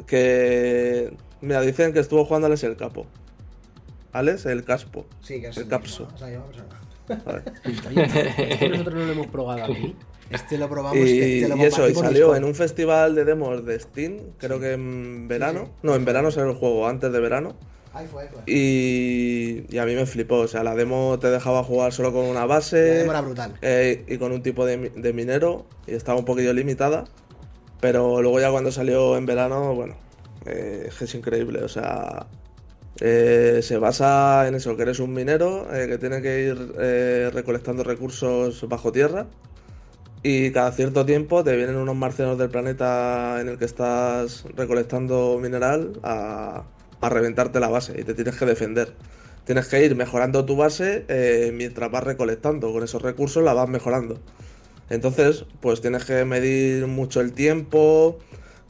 Que Mira, dicen que estuvo jugando Alex el capo. Alex el caspo. Sí, que es el capso. Oye, nosotros no lo hemos probado aquí. Este lo probamos. Y, este lo y eso, y salió en un festival de demos de Steam, creo que en verano. No, en verano salió el juego, antes de verano. Ahí fue, ahí fue. Y, y a mí me flipó, o sea, la demo te dejaba jugar solo con una La base demo era brutal. eh, y con un tipo de, mi- de minero y estaba un poquillo limitada. Pero luego ya cuando salió en verano, bueno, eh, es increíble, o sea, eh, se basa en eso, que eres un minero eh, que tiene que ir eh, recolectando recursos bajo tierra y cada cierto tiempo te vienen unos marcianos del planeta en el que estás recolectando mineral a, reventarte la base y te tienes que defender. Tienes que ir mejorando tu base eh, mientras vas recolectando. Con esos recursos la vas mejorando. Entonces, pues tienes que medir mucho el tiempo,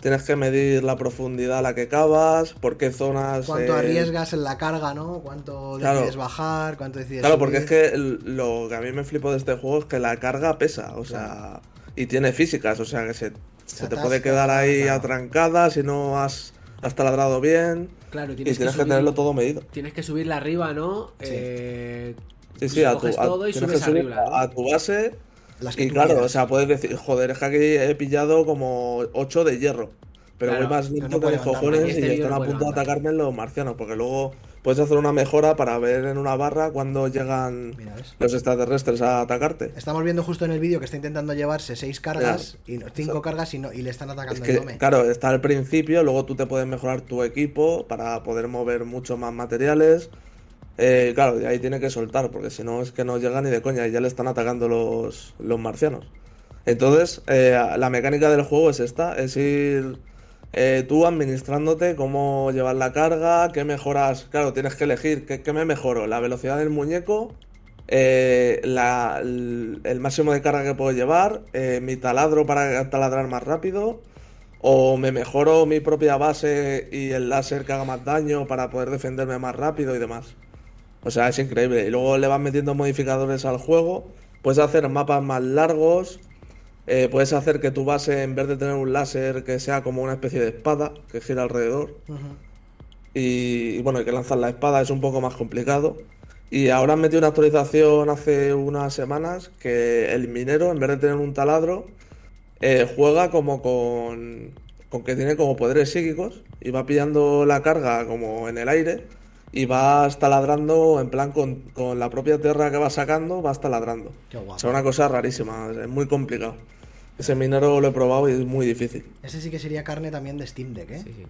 tienes que medir la profundidad a la que cavas, por qué zonas... ¿Cuánto eh, arriesgas en la carga, no? ¿Cuánto Claro. decides bajar? ¿Cuánto decides Claro, porque es que lo que a mí me flipó de este juego es que la carga pesa, o sea, y tiene físicas, o sea, que se, se te puede quedar ahí claro. atrancada si no has, has taladrado bien. Claro, Y tienes, tienes que, subir- tenerlo todo medido. Tienes que subirla arriba, ¿no? Sí. Eh, Sí, sí, a tu, coges a- todo y tienes subes que subir arriba. ¿no? a tu base. Las que Y claro, quieras. o sea, puedes decir, joder, es que aquí he pillado como 8 de hierro. Pero Claro, voy más pero no que levantarlo. cojones Y este y están a punto de atacarme los marcianos. Porque luego puedes hacer una mejora para ver en una barra cuando llegan los extraterrestres a atacarte. Estamos viendo justo en el vídeo que está intentando llevarse seis cargas y no- cinco O sea, cargas y, no, y le están Es atacando que, el dome. claro, está al principio, luego tú te puedes mejorar tu equipo para poder mover mucho más materiales. Eh, claro, y ahí tiene que soltar, porque si no es que no llega ni de coña y ya le están atacando los, los marcianos. Entonces, eh, la mecánica del juego es esta, es ir eh, tú administrándote cómo llevar la carga, qué mejoras. Claro, tienes que elegir qué, qué me mejoro, la velocidad del muñeco, eh, el, el máximo de carga que puedo llevar, eh, mi taladro para taladrar más rápido, o me mejoro mi propia base y el láser que haga más daño para poder defenderme más rápido y demás. O sea, es increíble. Y luego le vas metiendo modificadores al juego, puedes hacer mapas más largos, eh, puedes hacer que tu base, en vez de tener un láser, que sea como una especie de espada que gira alrededor. Ujú. Y, y bueno, hay que lanzar la espada, es un poco más complicado. Y ahora han metido una actualización hace unas semanas que el minero, en vez de tener un taladro, eh, juega como con, con que tiene como poderes psíquicos y va pillando la carga como en el aire y vas taladrando en plan con, con la propia tierra que vas sacando, vas taladrando. Qué guapo. O sea, una cosa rarísima, es muy complicado. Ese minero lo he probado y es muy difícil. Ese sí que sería carne también de Steam Deck, ¿eh? Sí, sí.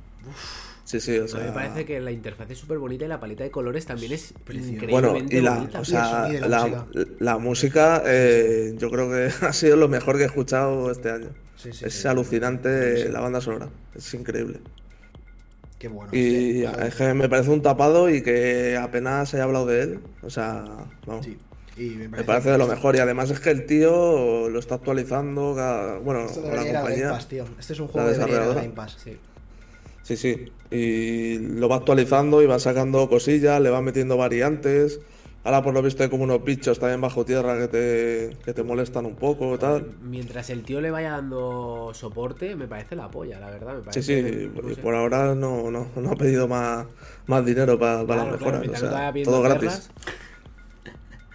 Sí, sí, o sea... me parece que la interfaz es súper bonita y la paleta de colores también es Precioso. Bueno, increíblemente y la, bonita. o sea, y la la, música. la música eh, yo creo que ha sido lo mejor que he escuchado este año. Sí, sí, es sí. alucinante la banda sonora, es increíble. Qué bueno. Y Sí, es que me parece un tapado y que apenas se haya hablado de él. O sea, vamos, sí. Y me me parece de lo mejor. Y además es que el tío lo está actualizando, cada, bueno, Esto la compañía. Pass, tío. Este es un juego desarrolladora. Game Pass. Sí. Sí, sí. Y lo va actualizando y va sacando cosillas, le va metiendo variantes. Ahora por lo visto hay como unos bichos también bajo tierra que te, que te molestan un poco tal. Mientras el tío le vaya dando soporte, me parece la polla, la verdad. Me Sí, parece, sí, no y sé. por ahora no, no, no ha pedido más, más dinero para, para Claro, las mejoras. o no sea, todo gratis.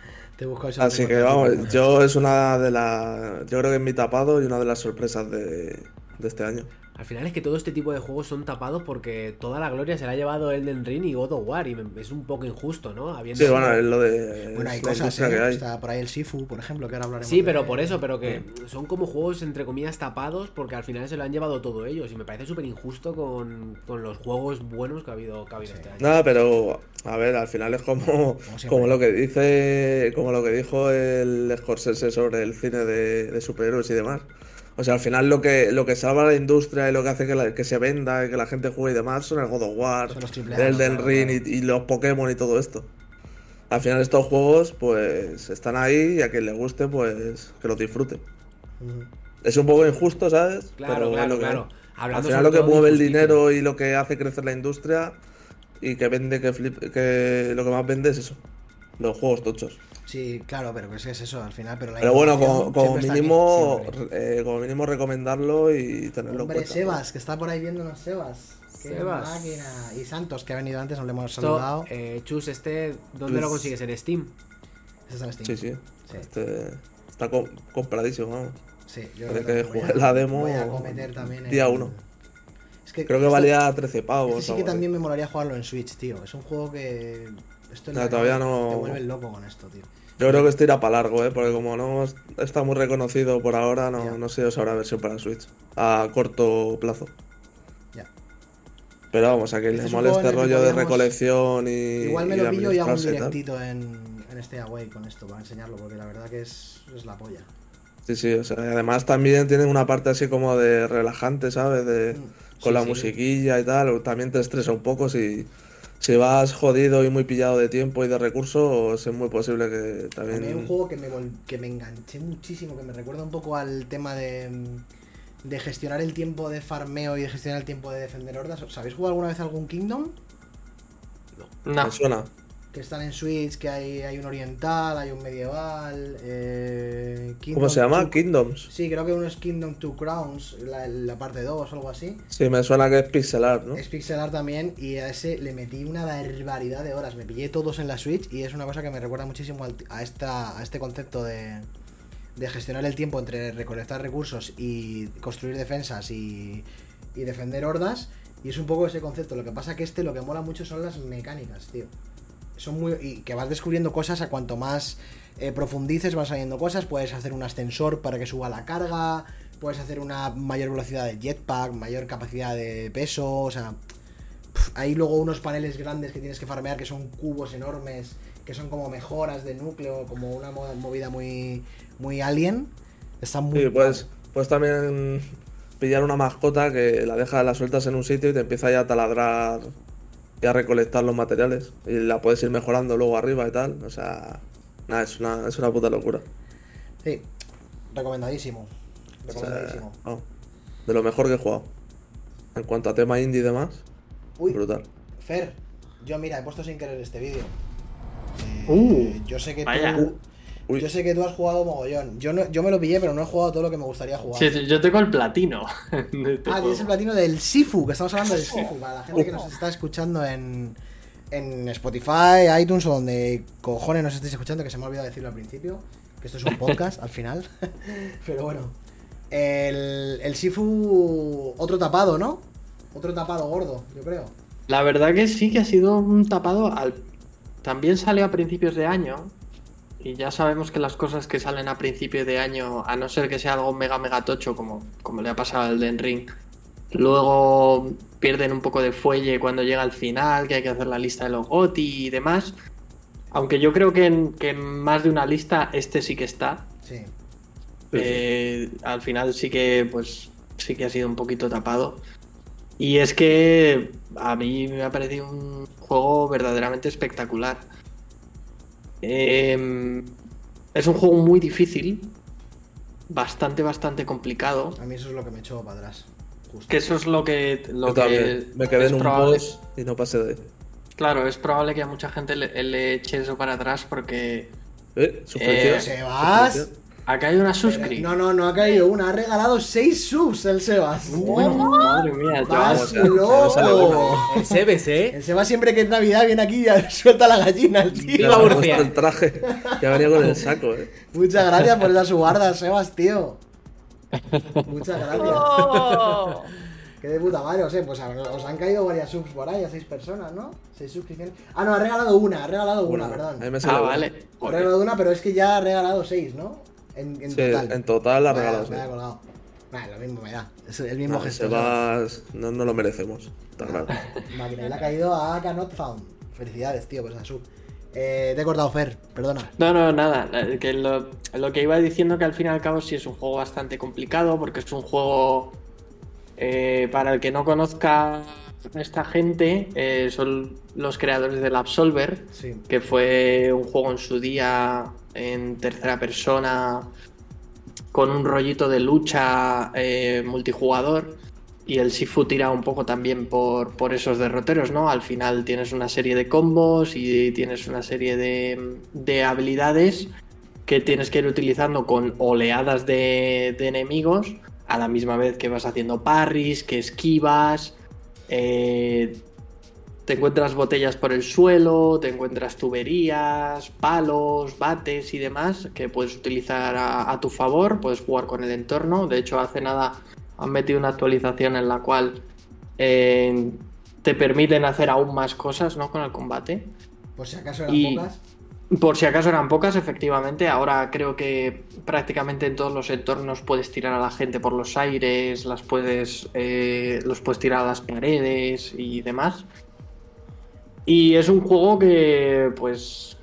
Te busco eso. Así que vamos, yo es una de las. Yo creo que es mi tapado y una de las sorpresas de, de este año. Al final es que todo este tipo de juegos son tapados porque toda la gloria se la ha llevado Elden Ring y God of War y es un poco injusto, ¿no? Habiendo Sí, bueno, es lo de. Bueno, hay cosas, ¿eh? que hay. Está por ahí el Sifu, por ejemplo, que ahora hablaremos. Sí, de- pero por eso, pero que son como juegos entre comillas tapados porque al final se lo han llevado todo ellos y me parece súper injusto con, con los juegos buenos que ha habido, que ha habido este año. Nada, pero a ver, al final es como, como lo que dice, como lo que dijo el Scorsese sobre el cine de, de superhéroes y demás. O sea, al final lo que, lo que salva a la industria y lo que hace que, la- que se venda y que la gente juegue y demás son el God of War, el Elden Ring y, y los Pokémon y todo esto. Al final estos juegos pues están ahí y a quien le guste pues que los disfrute. Es un poco injusto, ¿sabes? Claro, Pero claro, lo que claro. Al final lo que mueve el dinero y lo que hace crecer la industria y que vende, que, flip- que lo que más vende es eso, los juegos tochos. Sí, claro, pero es que es eso al final. Pero, la Pero bueno, como, aquí, mínimo, eh, como mínimo recomendarlo y tenerlo en Hombre, cuenta. Sebas, que está por ahí viéndonos, Sebas. Qué Sebas. máquina. Y Santos, que ha venido antes, no le hemos Esto, saludado. eh, Chus, este, ¿dónde Chus. lo consigues? ¿En Steam? Ese está en Steam. Sí, sí. Sí. Este, está com- compradísimo, vamos. Sí, yo creo que voy jugué a- la demo, Voy a cometer también el- día uno. Es que Creo que esto- valía 13 este pavos. sí o que también me molaría jugarlo en Switch, tío. Es un juego que. Esto en No, todavía no- Te vuelve loco con esto, tío. Yo creo que esto irá para largo, ¿eh? porque como no está muy reconocido por ahora, no, no sé si habrá versión para Switch a corto plazo. Ya. Pero vamos, a que Este le es un mole este rollo de recolección y. Igual me lo pillo y hago un directito en, en este Away con esto para enseñarlo, porque la verdad que es, es la polla. Sí, sí, o sea, además también tiene una parte así como de relajante, ¿sabes? De, Mm. con Sí, la sí. musiquilla y tal, también te estresa un poco si, si vas jodido y muy pillado de tiempo y de recursos, es muy posible que mí hay un también... juego que me, que me enganché muchísimo, que me recuerda un poco al tema de, de gestionar el tiempo de farmeo y de gestionar el tiempo de defender hordas. ¿Os habéis jugado alguna vez algún Kingdom? No. Me suena. Que están en Switch, que hay, hay un oriental, hay un medieval. Eh, ¿Cómo se llama? Two- Kingdoms. Sí, creo que uno es Kingdom Two Crowns, la, la parte 2 o algo así. Sí, me suena que es pixel art, ¿no? Es pixel art también y a ese le metí una barbaridad de horas. Me pillé todos en la Switch y es una cosa que me recuerda muchísimo a, esta, a este concepto de, de gestionar el tiempo entre recolectar recursos y construir defensas y, y defender hordas. Y es un poco ese concepto. Lo que pasa que este lo que mola mucho son las mecánicas, tío. Son muy. Y que vas descubriendo cosas a cuanto más eh, profundices, van saliendo cosas. Puedes hacer un ascensor para que suba la carga. Puedes hacer una mayor velocidad de jetpack, mayor capacidad de peso. O sea, pf, hay luego unos paneles grandes que tienes que farmear que son cubos enormes, que son como mejoras de núcleo, como una mo- movida muy, muy alien. Está muy. Sí, pues, puedes también pillar una mascota que la dejas, la sueltas en un sitio y te empieza ya a taladrar y a recolectar los materiales. Y la puedes ir mejorando luego arriba y tal. O sea, nada, es una, es una puta locura. Sí, recomendadísimo. O sea, Recomendadísimo. vamos, de lo mejor que he jugado. En cuanto a tema indie y demás, Uy, brutal. Fer, yo mira, he puesto sin querer este vídeo. Eh, Uh, yo sé que vaya. tú. Uy. Yo sé que tú has jugado mogollón. Yo no, yo me lo pillé, pero no he jugado todo lo que me gustaría jugar. Sí, sí, yo tengo el platino. este ah, juego. tienes el platino del Sifu, que estamos hablando del Sifu, para la gente que nos está escuchando en, en Spotify, iTunes o donde cojones nos estéis escuchando, que se me ha olvidado decirlo al principio, que esto es un podcast al final. Pero bueno. El, el Sifu, otro tapado, ¿no? Otro tapado gordo, yo creo. La verdad que sí que ha sido un tapado al... También salió a principios de año. Y ya sabemos que las cosas que salen a principios de año, a no ser que sea algo mega mega tocho como, como le ha pasado al Den Ring, luego pierden un poco de fuelle cuando llega al final, que hay que hacer la lista de los GOTY y demás. Aunque yo creo que en, que en más de una lista este sí que está. Sí. Eh, al final sí que pues sí que ha sido un poquito tapado y es que a mí me ha parecido un juego verdaderamente espectacular Eh, es un juego muy difícil bastante bastante complicado A mí eso es lo que me echó para atrás. Justo. que eso es lo que lo que me quedé en un probable- boss y no pasé de claro es probable que a mucha gente le, le eche eso para atrás porque ¿Eh? ¿Suscripción? Eh, Sebas. Acá hay una Pero- suscripción No, no, no ha caído una. Ha regalado 6 subs el Sebas. madre mía ¡Vas loco! El Sebes, ¿eh? El Sebas siempre que es Navidad viene aquí y suelta la gallina el tío. Ha Murcia. el traje. Ya venía con el saco, eh. Muchas gracias por esa subarda, Sebas, tío. Muchas gracias. ¡Oh! Qué de puta madre, o sea, pues os han caído varias subs por ahí, a 6 personas, ¿no? 6 suscripciones. Ah, no, ha regalado una, ha regalado una, Bueno, perdón. ah una. vale Ha regalado una, pero es que ya ha regalado 6, ¿no? En, en Sí, total. en total la Vaya, regalado. Me ha colgado. Nah, lo mismo me da. Es el mismo No, gesto. se va... no, no lo merecemos. Está claro. Máquina, le ha caído a Cannot Found. Felicidades, tío, por esa sub. Eh, te he cortado, Fer, perdona. No, no, nada. eh, Que lo, lo que iba diciendo que al fin y al cabo sí es un juego bastante complicado porque es un juego eh, para el que no conozca a esta gente, eh, son los creadores del Absolver, Sí. que fue un juego en su día en tercera persona con un rollito de lucha eh, multijugador. Y el Sifu tira un poco también por, por esos derroteros, ¿no? Al final tienes una serie de combos y tienes una serie de, de habilidades que tienes que ir utilizando con oleadas de, de enemigos a la misma vez que vas haciendo parries, que esquivas. eh, te encuentras botellas por el suelo, te encuentras tuberías, palos, bates y demás que puedes utilizar a, a tu favor, puedes jugar con el entorno. De hecho, hace nada han metido una actualización en la cual eh, te permiten hacer aún más cosas ¿no? con el combate. Por si acaso eran Y- pocas. Por si acaso eran pocas, efectivamente. Ahora creo que prácticamente en todos los entornos puedes tirar a la gente por los aires, las puedes, eh, los puedes tirar a las paredes y demás. Y es un juego que, pues,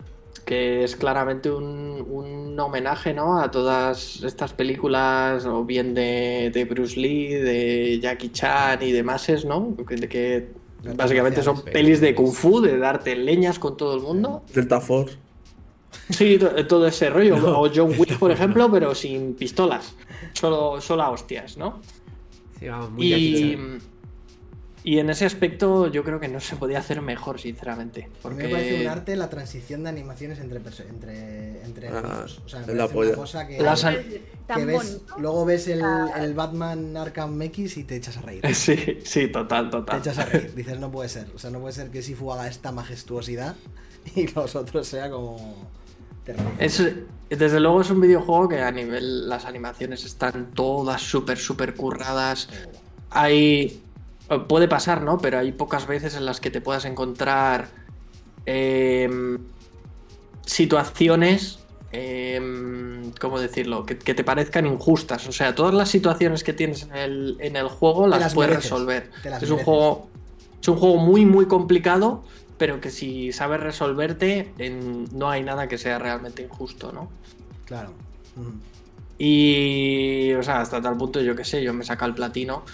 que es claramente un, un homenaje, ¿no? A todas estas películas, o bien de, de Bruce Lee, de Jackie Chan y demás, ¿no? Que, que básicamente son pelis de kung fu, de darte leñas con todo el mundo. Delta Force. Sí, to- todo ese rollo. O John Wick, por ejemplo, pero sin pistolas. Solo, solo a hostias, ¿no? Sí, vamos, muy Jackie Y, Chan. Y en ese aspecto yo creo que no se podía hacer mejor, sinceramente. A mí me Porque parece un arte la transición de animaciones entre entre, entre Ah. O sea, me la una cosa que, Las ves, luego ves el, Ah. el Batman Arkham X y te echas a reír. Sí, sí, total, Te total. echas a reír. Dices, no puede ser. O sea, no puede ser que Sifu haga esta majestuosidad y los otros sea como... Es, desde luego es un videojuego que a nivel las animaciones están todas súper, súper curradas. Hay... Puede pasar, ¿no? Pero hay pocas veces en las que te puedas encontrar em, situaciones, em, ¿cómo decirlo? Que, que te parezcan injustas. O sea, todas las situaciones que tienes en el, en el juego las, las puedes mereces, resolver. las Es un juego... Es un juego muy, muy complicado, pero que si sabes resolverte, en- no hay nada que sea realmente injusto, ¿no? Claro. Y, o sea, hasta tal punto, yo que sé, yo me saca el platino.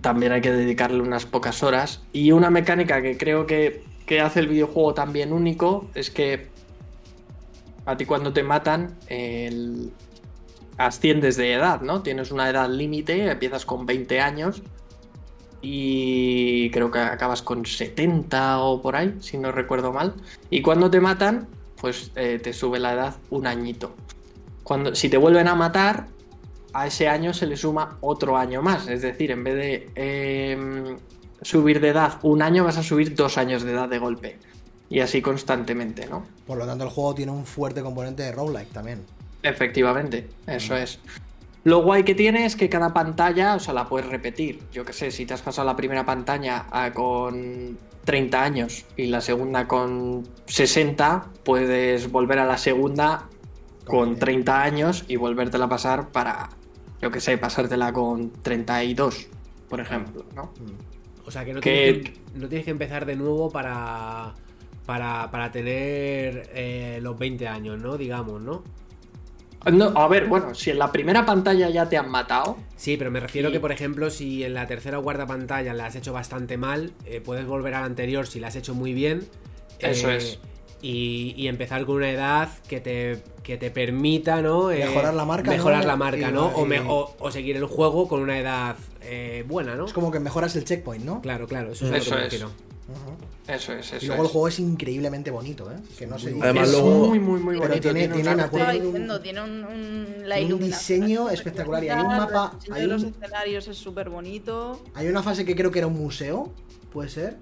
También hay que dedicarle unas pocas horas. Y una mecánica que creo que, que hace el videojuego también único es que a ti cuando te matan, el- asciendes de edad, ¿no? Tienes una edad límite, empiezas con 20 años y creo que acabas con 70 o por ahí, si no recuerdo mal. Y cuando te matan, pues eh, te sube la edad un añito. Cuando, si te vuelven a matar, a ese año se le suma otro año más. Es decir, en vez de em, subir de edad un año, vas a subir dos años de edad de golpe. Y así constantemente, ¿no? Por lo tanto, el juego tiene un fuerte componente de roguelike también. Efectivamente, eso es. Lo guay que tiene es que cada pantalla, o sea, la puedes repetir. Yo que sé, si te has pasado la primera pantalla con 30 años y la segunda con 60, puedes volver a la segunda con Bien. 30 años y volvértela a pasar para, yo que sé, pasártela con 32, por ejemplo, ¿no? O sea, que no, que- Tienes que no tienes que empezar de nuevo para, para, para tener eh, los 20 años, ¿no? Digamos, ¿no? No, a ver, bueno, si en la primera pantalla ya te han matado, Sí, pero me refiero que, por ejemplo, si en la tercera o cuarta pantalla la has hecho bastante mal, eh, puedes volver a la anterior si la has hecho muy bien. Eso eh, es. Y, y empezar con una edad que te, que te permita, ¿no? Eh, Mejorar la marca, Mejorar ¿no? la marca, Y- ¿no? O, me- o- o seguir el juego con una edad eh, buena, ¿no? Es como que mejoras el checkpoint, ¿no? Claro, claro, eso es a lo Eso que eso es, eso Y luego el juego es increíblemente bonito, ¿eh? Que no se dice. Además, es luego- muy, muy, muy Pero bonito. tiene- un tiene una Tiene un- diciendo, tiene un, un- la tiene un iluminación diseño es espectacular y hay un mapa- hay los escenarios es súper bonito. Hay una fase que creo que era un museo, puede ser.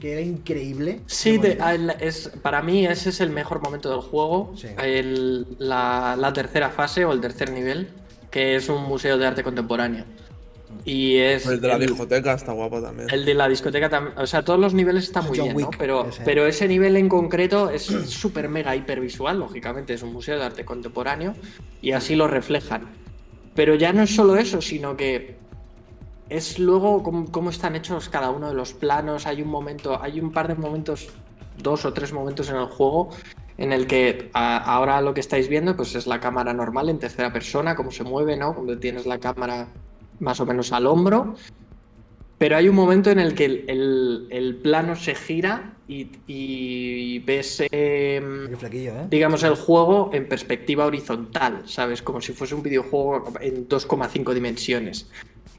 Que era increíble. Sí, de- el- es, para mí ese es el mejor momento del juego. Sí. El- la, la tercera fase o el tercer nivel, que es un museo de arte contemporáneo. Y es. El de la el- discoteca está guapo también. El de la discoteca también. O sea, todos los niveles están muy John bien, ¿no? Pero, ese. pero ese nivel en concreto es súper mega hipervisual, lógicamente. Es un museo de arte contemporáneo y así lo reflejan. Pero ya no es solo eso, sino que es luego cómo, cómo están hechos cada uno de los planos. Hay un momento, hay un par de momentos, dos o tres momentos en el juego en el que a- ahora lo que estáis viendo pues es la cámara normal en tercera persona, cómo se mueve, ¿no? Como tienes la cámara más o menos al hombro. Pero hay un momento en el que el, el- el plano se gira y, y ves, em, ¿eh? digamos, el juego en perspectiva horizontal, ¿sabes? Como si fuese un videojuego en 2,5 dimensiones.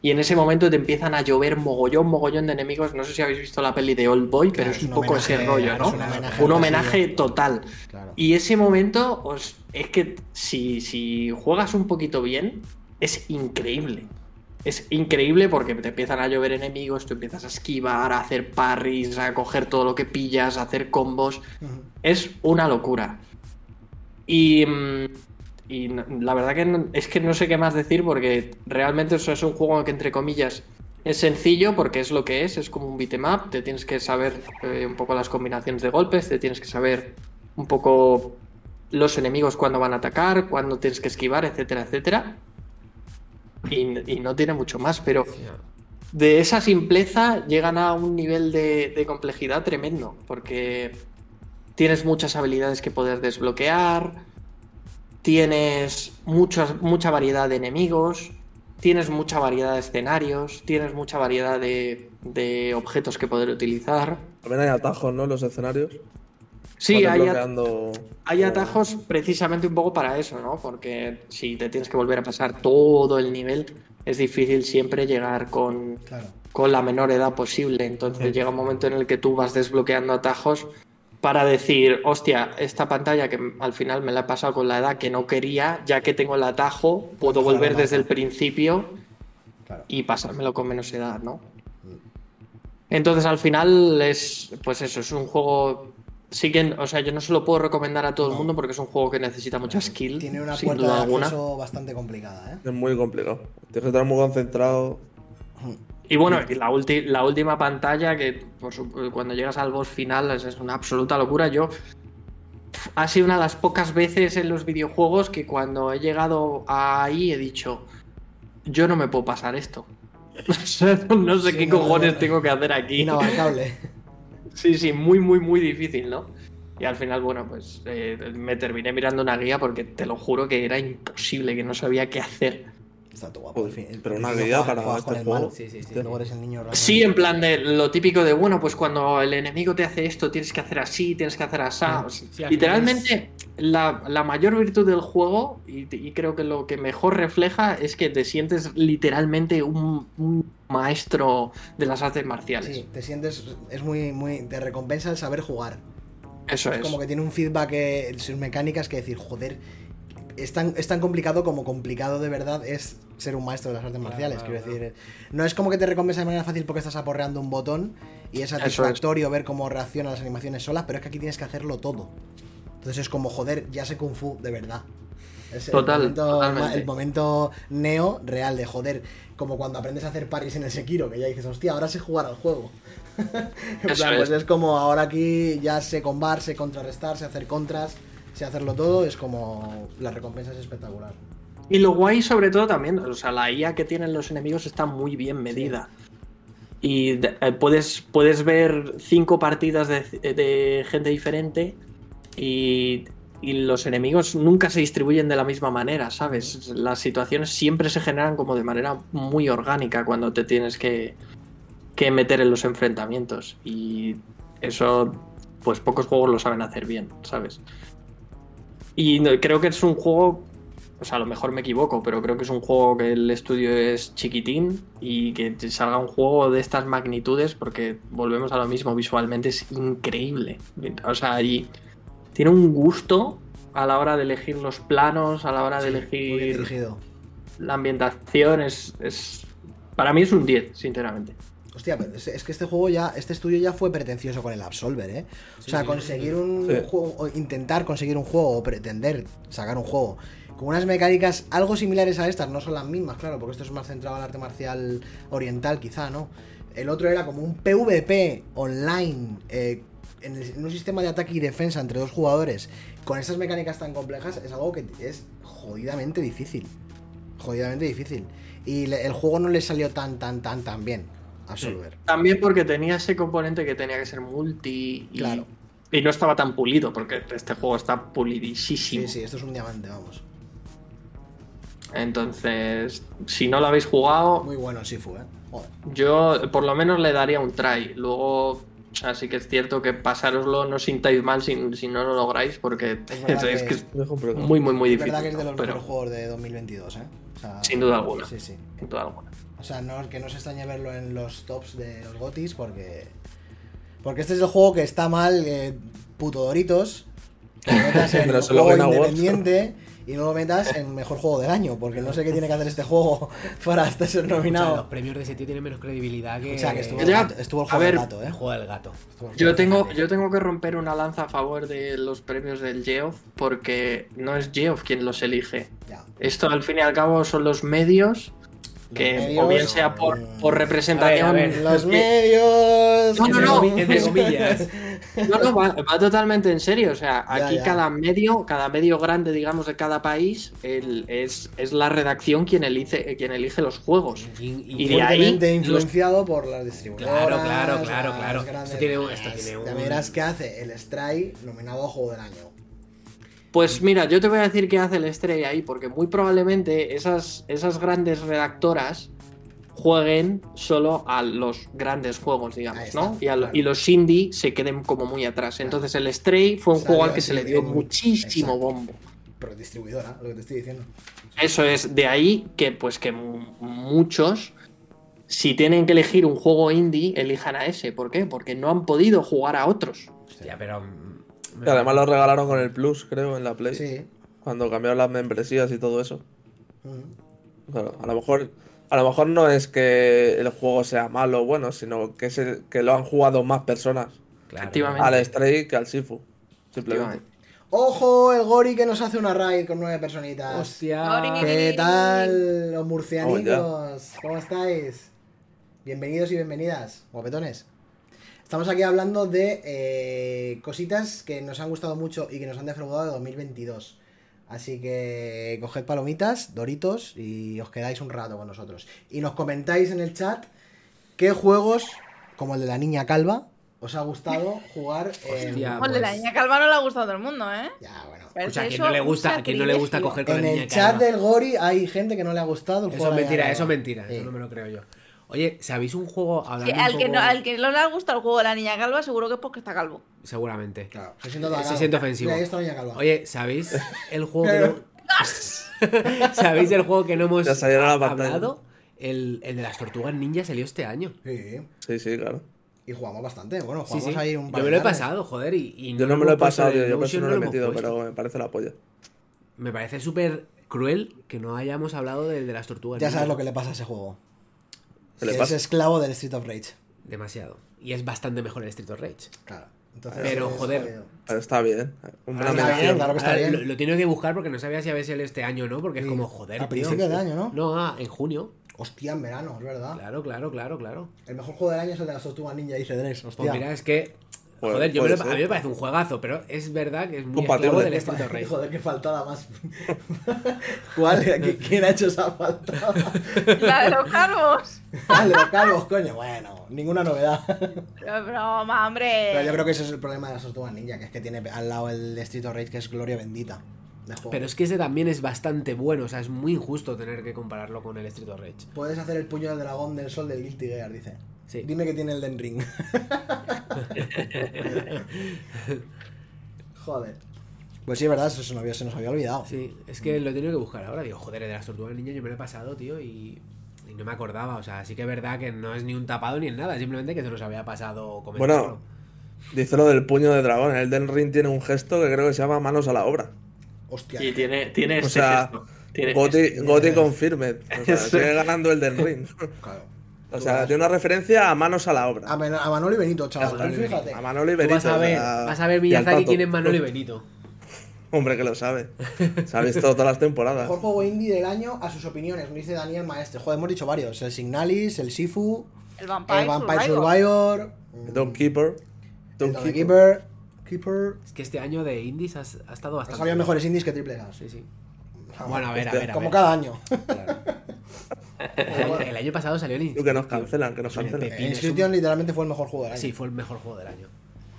Y en ese momento te empiezan a llover mogollón, mogollón de enemigos. No sé si habéis visto la peli de Old Boy, Claro, pero es un poco homenaje- ese rollo, ¿no? un homenaje Un total. Claro. Y ese momento, os, es que si, si juegas un poquito bien, es increíble. es increíble porque te empiezan a llover enemigos, tú empiezas a esquivar, a hacer parries, a coger todo lo que pillas, a hacer combos. Es una locura. Y, mm, y la verdad que es que no sé qué más decir porque realmente eso es un juego que entre comillas es sencillo porque es lo que es, es como un beatmap, te tienes que saber eh, un poco las combinaciones de golpes, te tienes que saber un poco los enemigos cuándo van a atacar, cuándo tienes que esquivar, etcétera, etcétera. Y, y no tiene mucho más, pero de esa simpleza llegan a un nivel de, de complejidad tremendo, porque tienes muchas habilidades que poder desbloquear, tienes muchas, mucha variedad de enemigos, tienes mucha variedad de escenarios, tienes mucha variedad de, de objetos que poder utilizar. También hay atajos, ¿no? En los escenarios. Sí, hay, hay atajos precisamente un poco para eso, ¿no? Porque si te tienes que volver a pasar todo el nivel, es difícil siempre llegar con, Claro. con la menor edad posible. Entonces llega un momento en el que tú vas desbloqueando atajos para decir, hostia, esta pantalla que al final me la he pasado con la edad que no quería, ya que tengo el atajo, puedo volver desde el principio Claro. y pasármelo con menos edad, ¿no? Entonces al final es, pues eso, es un juego... Sí que, o sea, yo no se lo puedo recomendar a todo el mundo porque es un juego que necesita mucha skill, Tiene una sin puerta duda de alguna. bastante complicada, ¿eh? Es muy complicado. Tienes que estar muy concentrado. Y bueno, la, ulti- la última pantalla, que por su- cuando llegas al boss final es, una absoluta locura. Yo ha sido una de las pocas veces en los videojuegos que cuando he llegado ahí he dicho, yo no me puedo pasar esto. No sé Sí, qué no, cojones no. tengo que hacer aquí. Inabarcable. Sí, sí, muy, muy, muy difícil, ¿no? Y al final, bueno, pues eh, me terminé mirando una guía porque te lo juro que era imposible, que no sabía qué hacer. Está todo guapo. Al fin. pero El una juega- para juegas este con el juego. malo. Sí, sí, sí. Luego eres el niño. Sí, en plan de lo típico de, bueno, pues cuando el enemigo te hace esto, tienes que hacer así, tienes que hacer así. Sí, al literalmente, la, la mayor virtud del juego, y, y creo que lo que mejor refleja, es que te sientes literalmente un, un maestro de las artes marciales. Sí, te sientes. Es muy, muy. Te recompensa el saber jugar. Eso Es es. como que tiene un feedback, eh, sus mecánicas que decir, joder, es tan, es tan complicado como complicado de verdad es ser un maestro de las artes marciales. claro, quiero decir, no es como que te recompensa de manera fácil porque estás aporreando un botón y es es. satisfactorio ver cómo reaccionan las animaciones solas, pero es que aquí tienes que hacerlo todo. Entonces es como, joder, ya sé Kung Fu de verdad. Es Total, el momento, el momento neo real de joder, como cuando aprendes a hacer parries en el Sekiro, que ya dices, hostia, ahora sé jugar al juego. En pues es. es como ahora aquí ya sé combar, sé contrarrestar, sé hacer contras, sé hacerlo todo, es como la recompensa es espectacular. Y lo guay sobre todo también, o sea, la IA que tienen los enemigos está muy bien medida. Y eh, puedes, puedes ver cinco partidas de, de gente diferente y, y los enemigos nunca se distribuyen de la misma manera, ¿sabes? Las situaciones siempre se generan como de manera muy orgánica cuando te tienes que, que meter en los enfrentamientos. Y eso, pues pocos juegos lo saben hacer bien, ¿sabes? Y no- creo que es un juego o sea, a lo mejor me equivoco, pero creo que es un juego que el estudio es chiquitín y que salga un juego de estas magnitudes, porque volvemos a lo mismo, visualmente es increíble. O sea, y tiene un gusto a la hora de elegir los planos, a la hora de elegir la ambientación, es, es- Para mí es un 10, sinceramente. Hostia, pero es, es que este juego ya, este estudio ya fue pretencioso con el Absolver, ¿eh? O sea, sí, conseguir un Sí. juego, o intentar conseguir un juego, o pretender sacar un juego con unas mecánicas algo similares a estas, no son las mismas, claro, porque esto es más centrado al arte marcial oriental, quizá, ¿no? El otro era como un PvP online eh, en, el- en un sistema de ataque y defensa entre dos jugadores con estas mecánicas tan complejas, es algo que es jodidamente difícil. Jodidamente difícil. Y le- el juego no le salió tan, tan, tan, tan bien. Absolver. También porque tenía ese componente que tenía que ser multi y, Claro. y no estaba tan pulido, porque este juego está pulidísimo. Sí, sí, esto es un diamante, vamos. Entonces, si no lo habéis jugado, Muy bueno sí fue, ¿eh? Joder. yo por lo menos le daría un try. Luego, o sea, sí que es cierto que pasároslo no sintáis mal si, si no lo lográis, porque Es es, es que- es Es muy, muy, muy Es difícil. verdad que es de los pero, mejores juegos de 2022, ¿eh? O sea, Sin duda alguna. Sí, sí. sin duda alguna. O sea, no, que no se extrañe verlo en los tops de los gotis porque... Porque este es el juego que está mal, eh, puto Doritos, Que lo metas en juego independiente y no lo metas en mejor juego del año, porque no sé qué tiene que hacer este juego para estar ser O sea, los nominado. premios de ese tío tienen menos credibilidad que O sea, que estuvo el, gato- estuvo el a juego del gato, el ¿eh? juego del gato. El Yo del tengo, gato. yo tengo que romper una lanza a favor de los premios del Geoff porque no es Geoff quien los elige. Ya. Esto al fin y al cabo son los medios que medios, o bien sea por, por representación. A ver, a ver. Los medios. No, no, no. entre comillas. No, no, va, va totalmente en serio. O sea, Ya, aquí ya. cada medio, cada medio grande, digamos, de cada país, el- es, es la redacción quien elige, quien elige los juegos. Y- Y de ahí, los- influenciado por las distribuidoras. Claro, claro, claro, claro. Esto tiene un- esto tiene Ya un- verás qué hace el Stray nominado a Juego del Año. Pues mira, yo te voy a decir qué hace el Stray ahí, porque muy probablemente esas, esas grandes redactoras jueguen solo a los grandes juegos, digamos, está, ¿no? Y, a lo- claro. y los indie se queden como muy atrás. Entonces el Stray fue un Salió juego al que se le dio muchísimo exacto. bombo. Pero distribuidora, lo que te estoy diciendo. Eso es, de ahí que pues que mu- muchos, si tienen que elegir un juego indie, elijan a ese. ¿Por qué? Porque no han podido jugar a otros. Hostia, pero. Que además lo regalaron con el Plus, creo, en la Play. Sí. Cuando cambiaron las membresías y todo eso. Claro, a lo mejor. A lo mejor no es que el juego sea malo o bueno, sino que, es el- que lo han jugado más personas Claro. Al Stray que al Sifu. Simplemente. Ojo, el Gori que nos hace una raid con nueve personitas. Hostia. ¿Qué tal, los Oh, murcianicos? ¿Cómo estáis? Bienvenidos y bienvenidas, guapetones. Estamos aquí hablando de eh, cositas que nos han gustado mucho y que nos han defraudado de 2022. Así que coged palomitas, doritos y os quedáis un rato con nosotros. Y nos comentáis en el chat qué juegos, como el de la niña calva, os ha gustado jugar en... Hostia. Bueno, de la pues- niña calva no le ha gustado a todo el mundo, ¿eh? Ya, bueno. Pero Escucha, a es quien eso no le gusta, a quien no le gusta coger con En la el niña chat calva. del Gori hay gente que no le ha gustado el Eso juego es mentira, eso es mentira. Sí. Eso no me lo creo yo. Oye, ¿sabéis un juego hablando un al, que poco- no, al que no le ha gustado el juego de la niña calva, seguro que es porque está calvo. Seguramente. Claro, se siente halagado. Se siente ofensivo. Mira, niña calva. Oye, ¿sabéis el juego que no... ¿Sabéis el juego que no hemos Ya salieron a la pantalla. hablado? El, el de las tortugas ninja salió este año. Sí, Sí, sí, claro. y jugamos bastante. Bueno, Sí, jugamos sí. ahí un par Yo me lo he pasado, joder, y, y Yo no me lo he pasado, Yo Notion, no lo he metido, puesto. pero me parece la polla. Me parece súper cruel que no hayamos hablado del de las tortugas Ya ninja. sabes lo que le pasa a ese juego. Es esclavo del Street of Rage. Demasiado. Y es bastante mejor el Street of Rage. Claro. Entonces, Pero, es joder. Pero está bien. Una está bien, claro que está ahora bien. Lo, lo tengo que buscar porque no sabía si había sido este año o no, porque es como, joder, A tío. principio de año, ¿no? No, ah, en junio. Hostia, en verano, es verdad. Claro, claro, claro, claro. El mejor juego del año es el de las tortugas ninja, dice Dres. Pues Hostia. mira, es que. Joder, yo me lo- puede a mí me parece un juegazo, pero es verdad que es muy esclavo del Street of Rage. Joder, qué faltada más. ¿Cuál? ¿Qui- ¿Quién ha hecho esa faltada? La de los calvos. Vale, los calvos, coño. Bueno, ninguna novedad. Qué broma, hombre. Pero yo creo que ese es el problema de las tortugas ninja, que es que tiene al lado el Street of Rage, que es gloria bendita. De. Pero es que ese también es bastante bueno, o sea, es muy injusto tener que compararlo con el Street of Rage. Puedes hacer el puño del dragón del sol del Guilty Gear, dice. Sí. Dime que tiene el Den Ring. Joder. Pues sí, es verdad, eso se nos había, se nos había olvidado. Sí, es que lo he tenido que buscar ahora. Digo, joder, de las tortugas ninja yo me lo he pasado, tío, y, y no me acordaba. O sea, sí que es verdad que no es ni un tapado ni en nada, simplemente que se nos había pasado comentarlo. Bueno, dice lo del puño de dragón. El Den Ring tiene un gesto que creo que se llama manos a la obra. Hostia. Y tiene, tiene O este sea, gesto. Tiene Goti, este. Goti confirmed. O sea, sigue ganando el Den Ring. Claro. O sea, tiene una referencia a manos a la obra. A, a Manolo y Benito, chaval. Está. tú fíjate. A Manolo y Benito. vas a ver, sea, vas a ver y Miyazaki quién es Manolo y Benito. Hombre, que lo sabe. Se ha visto todas las temporadas. Mejor juego indie del año a sus opiniones, nos dice Daniel Maestre. Joder, hemos dicho varios. El Signalis, el Sifu, El Vampire, el Vampire Survivor. Survivor, Don Keeper. el Don Keeper. Keeper. Keeper. Es que este año de indies has- ha, estado Ha bastante. salido bien. mejores indies que triple A. Sí, sí. Bueno, a ver, a Hostia, ver, a Como ver. cada año. Claro. El, año, el año pasado salió el Inscription. que nos cancelan, que nos cancelan. un- Inscription literalmente fue el mejor juego del año. Sí, fue el mejor juego del año.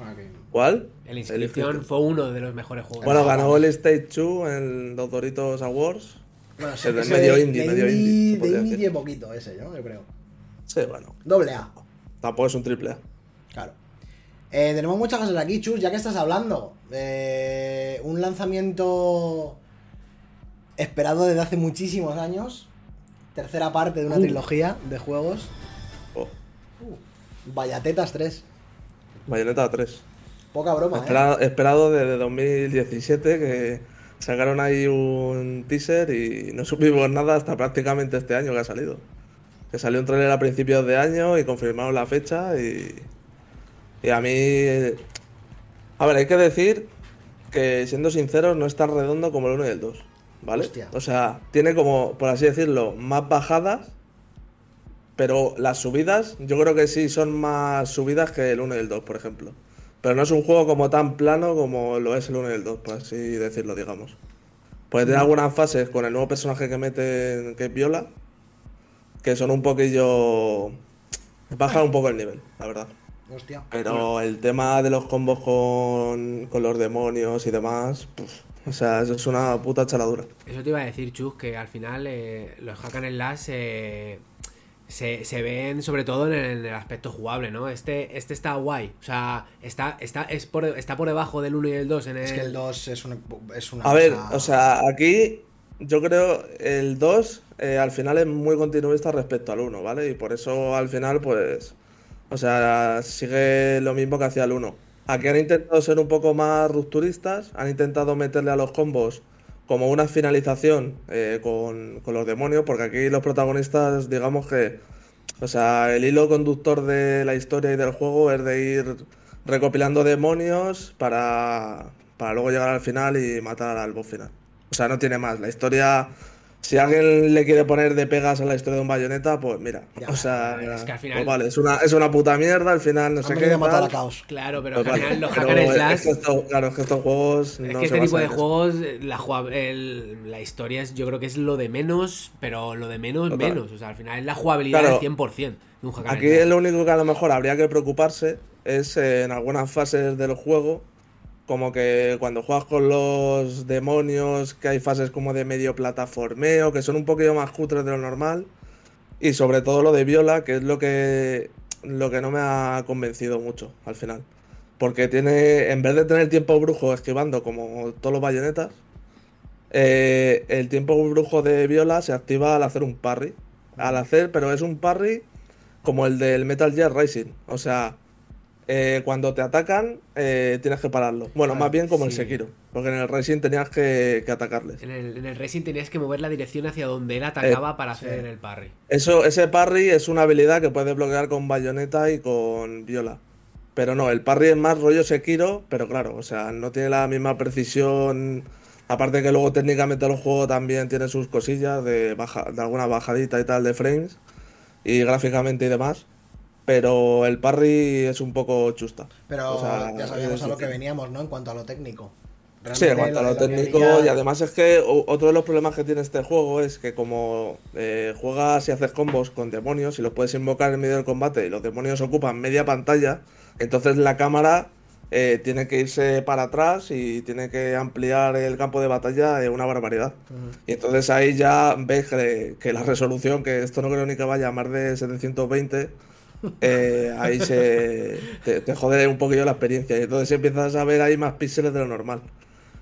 Ah, ¿Cuál? El Inscription fue uno de los mejores juegos. Bueno, ganó el Stage 2 en los Doritos Awards. Bueno, ese medio de- indie, de medio indie. De indie tiene poquito ese, ¿no? Yo creo. Sí, bueno. Doble A. Tampoco es un triple A. Claro. Eh, tenemos muchas cosas aquí, Chus, ya que estás hablando. Eh, un lanzamiento esperado desde hace muchísimos años. Tercera parte de una Uh. trilogía de juegos. Oh, Vallatetas 3. Bayonetta 3. Poca broma, ¿eh? Espera- esperado desde 2017 que sacaron ahí un teaser y no supimos nada hasta prácticamente este año que ha salido. Que salió un trailer a principios de año y confirmaron la fecha y, y a mí... eh, A ver, hay que decir que siendo sinceros no es tan redondo como el 1 y el 2, ¿vale? Hostia. O sea, tiene como, por así decirlo, más bajadas, pero las subidas yo creo que sí son más subidas que el 1 y el 2, por ejemplo. Pero no es un juego como tan plano como lo es el 1 y el 2, por así decirlo, digamos. Puede tener algunas fases con el nuevo personaje que meten, que es Viola, que son un poquillo... Bajan un poco el nivel, la verdad. Hostia. Pero el tema de los combos con, con los demonios y demás, puf, o sea, eso es una puta chaladura. Eso te iba a decir, Chus, que al final eh, los hack and slash eh, se, se ven sobre todo en el, en el aspecto jugable, ¿no? Este, este está guay. O sea, está, está, es por, está por debajo del 1 y el 2 en el... Es que el 2 es una, es una A ver, cosa- o sea, aquí yo creo el 2 eh, al final es muy continuista respecto al 1, ¿vale? Y por eso al final, pues, o sea, sigue lo mismo que hacía el 1. Aquí han intentado ser un poco más rupturistas, han intentado meterle a los combos como una finalización eh, con, con los demonios, porque aquí los protagonistas, digamos que, o sea, el hilo conductor de la historia y del juego es de ir recopilando demonios para, para luego llegar al final y matar al boss final. O sea, no tiene más. La historia, si alguien le quiere poner de pegas a la historia de un bayoneta, pues mira. Ya, o sea, es que al final- pues vale, es una, es una puta mierda, al final no sé qué. matar tal. a Caos. Claro, pero Pues al vale, final los pero hack and es slash... que esto- claro, es que estos juegos Es no que se este tipo de juegos, la, el- la historia es, yo creo que es lo de menos, pero lo de menos, Total. menos. O sea, al final es la jugabilidad Claro. del 100% de un Aquí slash. lo único que a lo mejor habría que preocuparse es en algunas fases del juego, como que cuando juegas con los demonios, que hay fases como de medio plataformeo, que son un poquillo más cutres de lo normal, y sobre todo lo de Viola, que es lo que, lo que no me ha convencido mucho al final. Porque tiene, en vez de tener tiempo brujo esquivando como todos los bayonetas, eh, el tiempo brujo de Viola se activa al hacer un parry. Al hacer, pero es un parry como el del Metal Gear Rising. O sea, eh, cuando te atacan, eh, tienes que pararlo. Bueno, más bien como el sí. Sekiro. Porque en el Rising tenías que, que atacarles. En el, en el Racing tenías que mover la dirección hacia donde él atacaba para hacer el parry. Eso, ese parry es una habilidad que puedes bloquear con bayoneta y con viola. Pero no, el parry es más rollo Sekiro, pero claro, o sea, no tiene la misma precisión. Aparte que luego técnicamente el juego también tiene sus cosillas de, baja, de alguna bajadita y tal de frames y gráficamente y demás. Pero el parry es un poco chusta. Pero O sea, ya sabíamos a lo que veníamos, ¿no? En cuanto a lo técnico. Sí, en cuanto a lo técnico, y además es que otro de los problemas que tiene este juego es que como eh, juegas y haces combos con demonios y los puedes invocar en medio del combate y los demonios ocupan media pantalla, entonces la cámara eh, tiene que irse para atrás y tiene que ampliar el campo de batalla de una barbaridad. Y entonces ahí ya ves que, que la resolución, que esto no creo ni que vaya a más de 720, eh, ahí se te, te jode un poquillo la experiencia. Y entonces empiezas a ver ahí más píxeles de lo normal.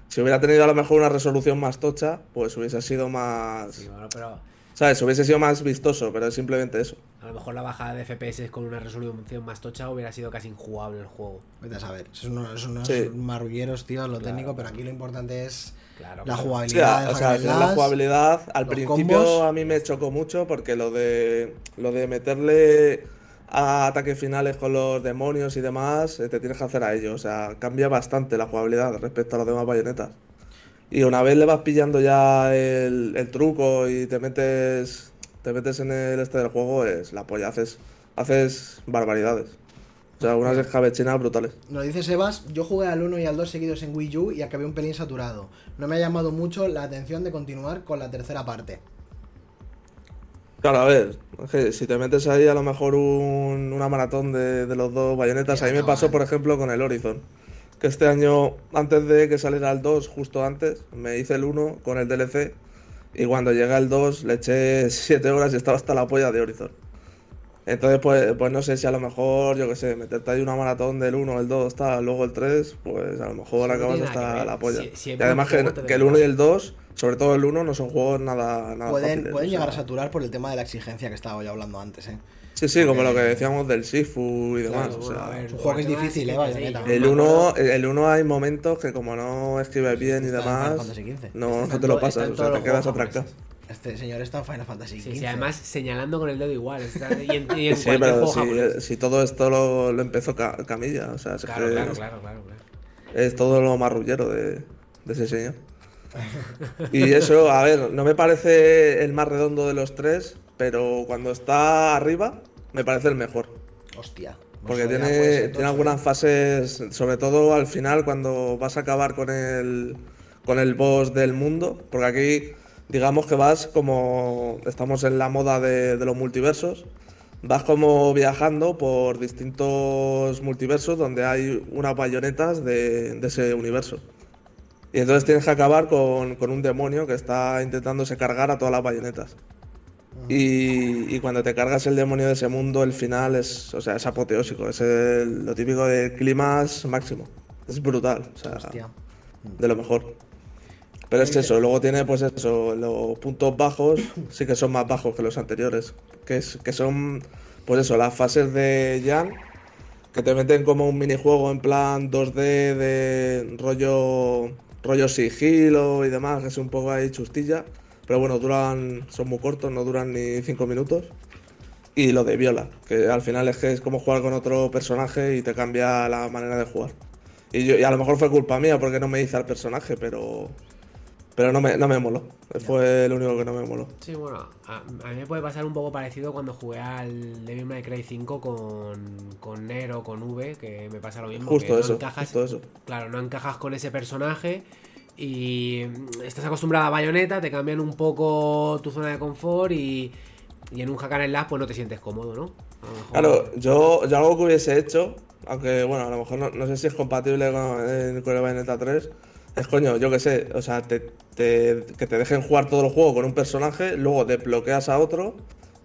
Si hubiera tenido a lo mejor una resolución más tocha, pues hubiese sido más. Sí, bueno, pero ¿Sabes? Hubiese sido más vistoso, pero es simplemente eso. a lo mejor la bajada de FPS con una resolución más tocha hubiera sido casi injugable el juego. Vete a saber. Son unos, unos Sí. marrulleros, tío, lo técnico, pero aquí lo importante es Claro, la jugabilidad. del o sea, la jugabilidad al principio combos. a mí me chocó mucho porque lo de lo de meterle a ataques finales con los demonios y demás, eh, te tienes que hacer a ellos. O sea, cambia bastante la jugabilidad respecto a los demás bayonetas. Y una vez le vas pillando ya el, truco y te metes te metes en el este del juego, es la polla, haces, haces barbaridades. O sea, unas escabechinas brutales. Nos dice Sebas, yo jugué al 1 y al 2 seguidos en Wii U y acabé un pelín saturado. No me ha llamado mucho la atención de continuar con la tercera parte. Claro, a ver, es que si te metes ahí a lo mejor un- una maratón de, de los dos bayonetas, Ya a mí me pasó por ejemplo con el Horizon, que este año, antes de que saliera el 2, justo antes, me hice el 1 con el DLC y cuando llega el 2 le eché 7 horas y estaba hasta la polla de Horizon. Entonces, pues, pues no sé si a lo mejor, yo qué sé, meterte ahí una maratón del 1, el 2, tal, luego el 3, pues a lo mejor Sí, acabas hasta la polla. Sie- y siempre además que, que el 1 y el 2, sobre todo el 1, no son juegos nada, nada Pueden, fáciles, pueden o llegar a saturar por el tema de la exigencia que estaba yo hablando antes, ¿eh? Sí, sí, como lo que decíamos del Sifu y demás. Claro, o bueno, sea, a ver, es un juego que es difícil, eh, yo el me 1 acuerdo- el uno hay momentos que como no escribes bien y demás, no, Está no te lo pasas, o sea, te quedas atrancado. Este señor está en Final Fantasy XV. sí, además señalando con el dedo igual. está- y en, y en Sí, pero juego si, si todo esto lo, lo empezó Ca- Camilla, o sea, es, Claro, claro, es- claro, claro, claro. es todo lo marrullero de, de ese señor. Y eso, a ver, no me parece el más redondo de los tres, pero cuando está arriba, me parece el mejor. Hostia. Porque Pues ya tiene, puede ser tiene algunas fases, sobre todo al final, cuando vas a acabar con el, con el boss del mundo. Porque aquí, digamos que vas como. Estamos en la moda de, de los multiversos. Vas como viajando por distintos multiversos donde hay unas bayonetas de, de ese universo. Y entonces tienes que acabar con, con un demonio que está intentándose cargar a todas las bayonetas. Y, y cuando te cargas el demonio de ese mundo, el final es, o sea, es apoteósico, es el- lo típico de climas máximo. Es brutal, o sea, Hostia. de lo mejor. Pero es eso, luego tiene pues eso, los puntos bajos sí que son más bajos que los anteriores. Que, es, que son, pues eso, las fases de Jan, que te meten como un minijuego en plan 2D de rollo, rollo sigilo y demás, que es un poco ahí chustilla. Pero bueno, duran, son muy cortos, no duran ni 5 minutos. Y lo de Viola, que al final es que es como jugar con otro personaje y te cambia la manera de jugar. Y, yo, y a lo mejor fue culpa mía porque no me hice al personaje, pero pero no me, no me moló. Fue el único que no me moló. Sí, bueno, a, a mí me puede pasar un poco parecido cuando jugué al Devil May Cry 5 con, con Nero, con V, que me pasa lo mismo. Justo que no eso, encajas, justo eso. Claro, no encajas con ese personaje y estás acostumbrado a bayoneta, te cambian un poco tu zona de confort y, y en un hack and slash pues no te sientes cómodo, ¿no? A lo mejor- Claro, yo, yo algo que hubiese hecho, aunque bueno, a lo mejor no, no sé si es compatible con, eh, con el Bayonetta 3, es coño, yo que sé, o sea, te, te- que te dejen jugar todo el juego con un personaje, luego desbloqueas a otro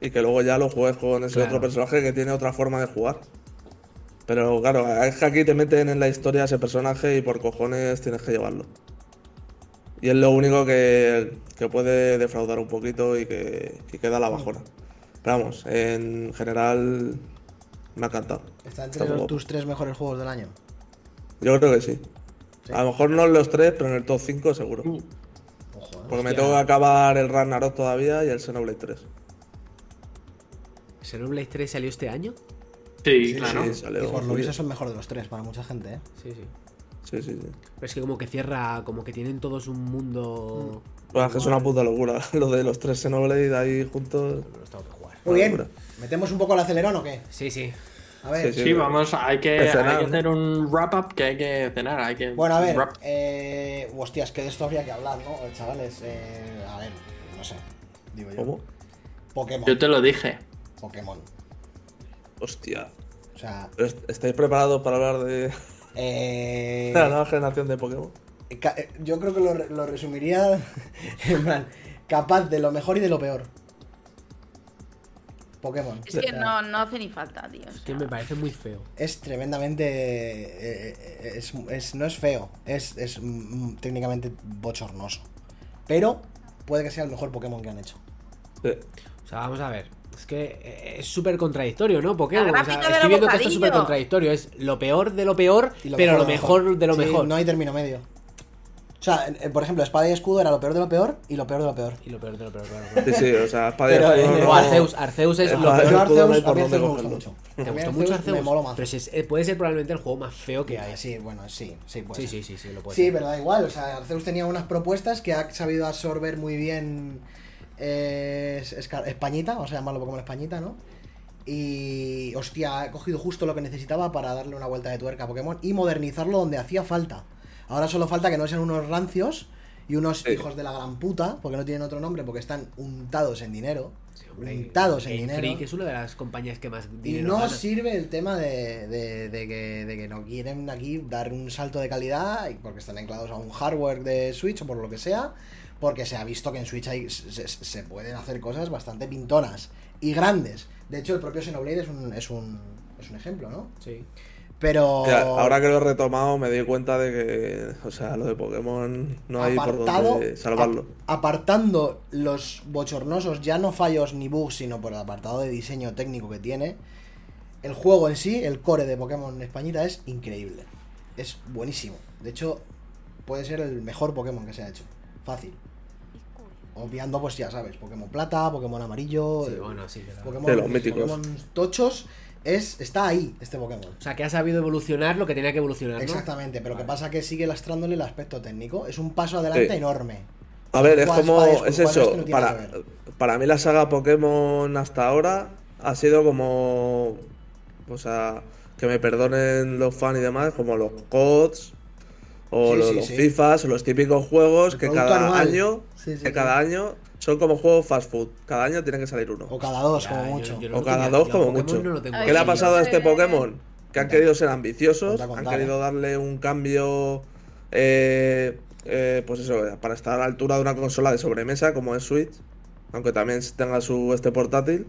y que luego ya lo juegues con ese Claro. otro personaje que tiene otra forma de jugar. Pero claro, es que aquí te meten en la historia ese personaje y por cojones tienes que llevarlo. Y es lo único que, que puede defraudar un poquito y que, que da la bajona. Pero vamos, en general me ha encantado. ¿Está entre guapo. tus tres mejores juegos del año? Yo creo que sí. Sí. A lo mejor no en los tres, pero en el top 5 seguro. Ojo, ¿eh? Porque me tengo que acabar el Ragnarok todavía y el Xenoblade 3. ¿Xenoblade 3 salió este año? Sí, claro. Sí, Y salió. por lo visto mejor de los tres para mucha gente, ¿eh? Sí, sí. Sí, sí, sí. Pero es que como que cierra, como que tienen todos un mundo... Pues es que es una puta locura. Lo de los tres Xenoblade ahí juntos. Los tengo que jugar. Muy bien. locura. ¿Metemos un poco el acelerón o qué? Sí, sí. A ver. Sí, Sí, vamos, hay que, Que cenar, hay que hacer un wrap-up que hay que cenar. Hay que Bueno, a ver. wrap- Eh, hostias, que de esto habría que hablar, ¿no? Chavales, eh, a ver, no sé. Digo yo. ¿Cómo? Pokémon. Yo te lo dije. Pokémon. Hostia. O sea, ¿Estáis preparados para hablar de eh, la nueva generación de Pokémon? eh, yo creo que lo, re- lo resumiría en plan, capaz de lo mejor y de lo peor. Pokémon. Es que no, no hace ni falta, tío. o Que me parece muy feo. Es tremendamente. eh, eh, es, es- no es feo, es, es mm, técnicamente bochornoso. Pero puede que sea el mejor Pokémon que han hecho. O sea, vamos a ver. Es que eh, es súper contradictorio, ¿no? Pokémon. O sea, estoy viendo que esto es súper contradictorio. Es lo peor de lo peor, lo pero lo de mejor de lo Sí, mejor. No hay término medio. O sea, en- en- por ejemplo, Espada y Escudo era lo peor de lo peor y lo peor de lo peor. Y lo peor de lo peor. peor. Sí, sí, o sea, espada y escudo no- O Arceus. Arceus es lo peor. Yo Arceus, a por mí Arceus me gusta mucho. ¿Te gustó mucho Arceus? Me mola más. Pero si es- eh, puede ser probablemente el juego más feo que hay. Sí, bueno, sí, sí, puede Sí, ser. sí, sí, sí, lo puede Sí, ser. pero da igual. O sea, Arceus tenía unas propuestas que ha sabido absorber muy bien eh, Españita, vamos a llamarlo Pokémon Españita, ¿no? Y, hostia, ha cogido justo lo que necesitaba para darle una vuelta de tuerca a Pokémon y modernizarlo donde hacía falta. Ahora solo falta que no sean unos rancios y unos Sí. hijos de la gran puta, porque no tienen otro nombre, porque están untados en dinero. Sí, hombre, untados en dinero. Freak es una de las compañías que más Y no sirve el tema de, de- de que, de que no quieren aquí dar un salto de calidad porque están anclados a un hardware de Switch o por lo que sea, porque se ha visto que en Switch hay, se, se pueden hacer cosas bastante pintonas y grandes. De hecho, el propio Xenoblade es un, es un, es un ejemplo, ¿no? Sí. Pero. Ya, ahora que lo he retomado me di cuenta de que, o sea, lo de Pokémon no hay por apartado, dónde salvarlo. ap- apartando los bochornosos, ya no fallos ni bugs, sino por el apartado de diseño técnico que tiene, el juego en sí, el core de Pokémon Españita es increíble. Es buenísimo. De hecho, puede ser el mejor Pokémon que se ha hecho. Fácil. Obviando, pues ya sabes, Pokémon Plata, Pokémon Amarillo, Sí, eh, bueno, sí, claro. Pokémon, Sí, los míticos. Pokémon Tochos, es, está ahí este Pokémon. O sea, que ha sabido evolucionar lo que tenía que evolucionar, ¿no? Exactamente, pero que pasa que sigue lastrándole el aspecto técnico. Es un paso adelante Sí. enorme. A ver, es como, es eso, no para, para mí la saga Pokémon hasta ahora ha sido como, o sea, que me perdonen los fans y demás, como los CODs o Sí, los, sí, los sí. FIFAs o los típicos juegos El que cada anual. año, Sí, sí, que sí. cada año son como juegos fast food, cada año tiene que salir uno. O cada dos, Ya, como mucho. yo no O cada tenía- dos como mucho. no ¿Qué le ha pasado a este. Pokémon? Que han querido ser ambiciosos, Conta, han querido eh. darle un cambio, eh, eh, pues eso, para estar a la altura de una consola de sobremesa como es Switch, aunque también tenga su este portátil.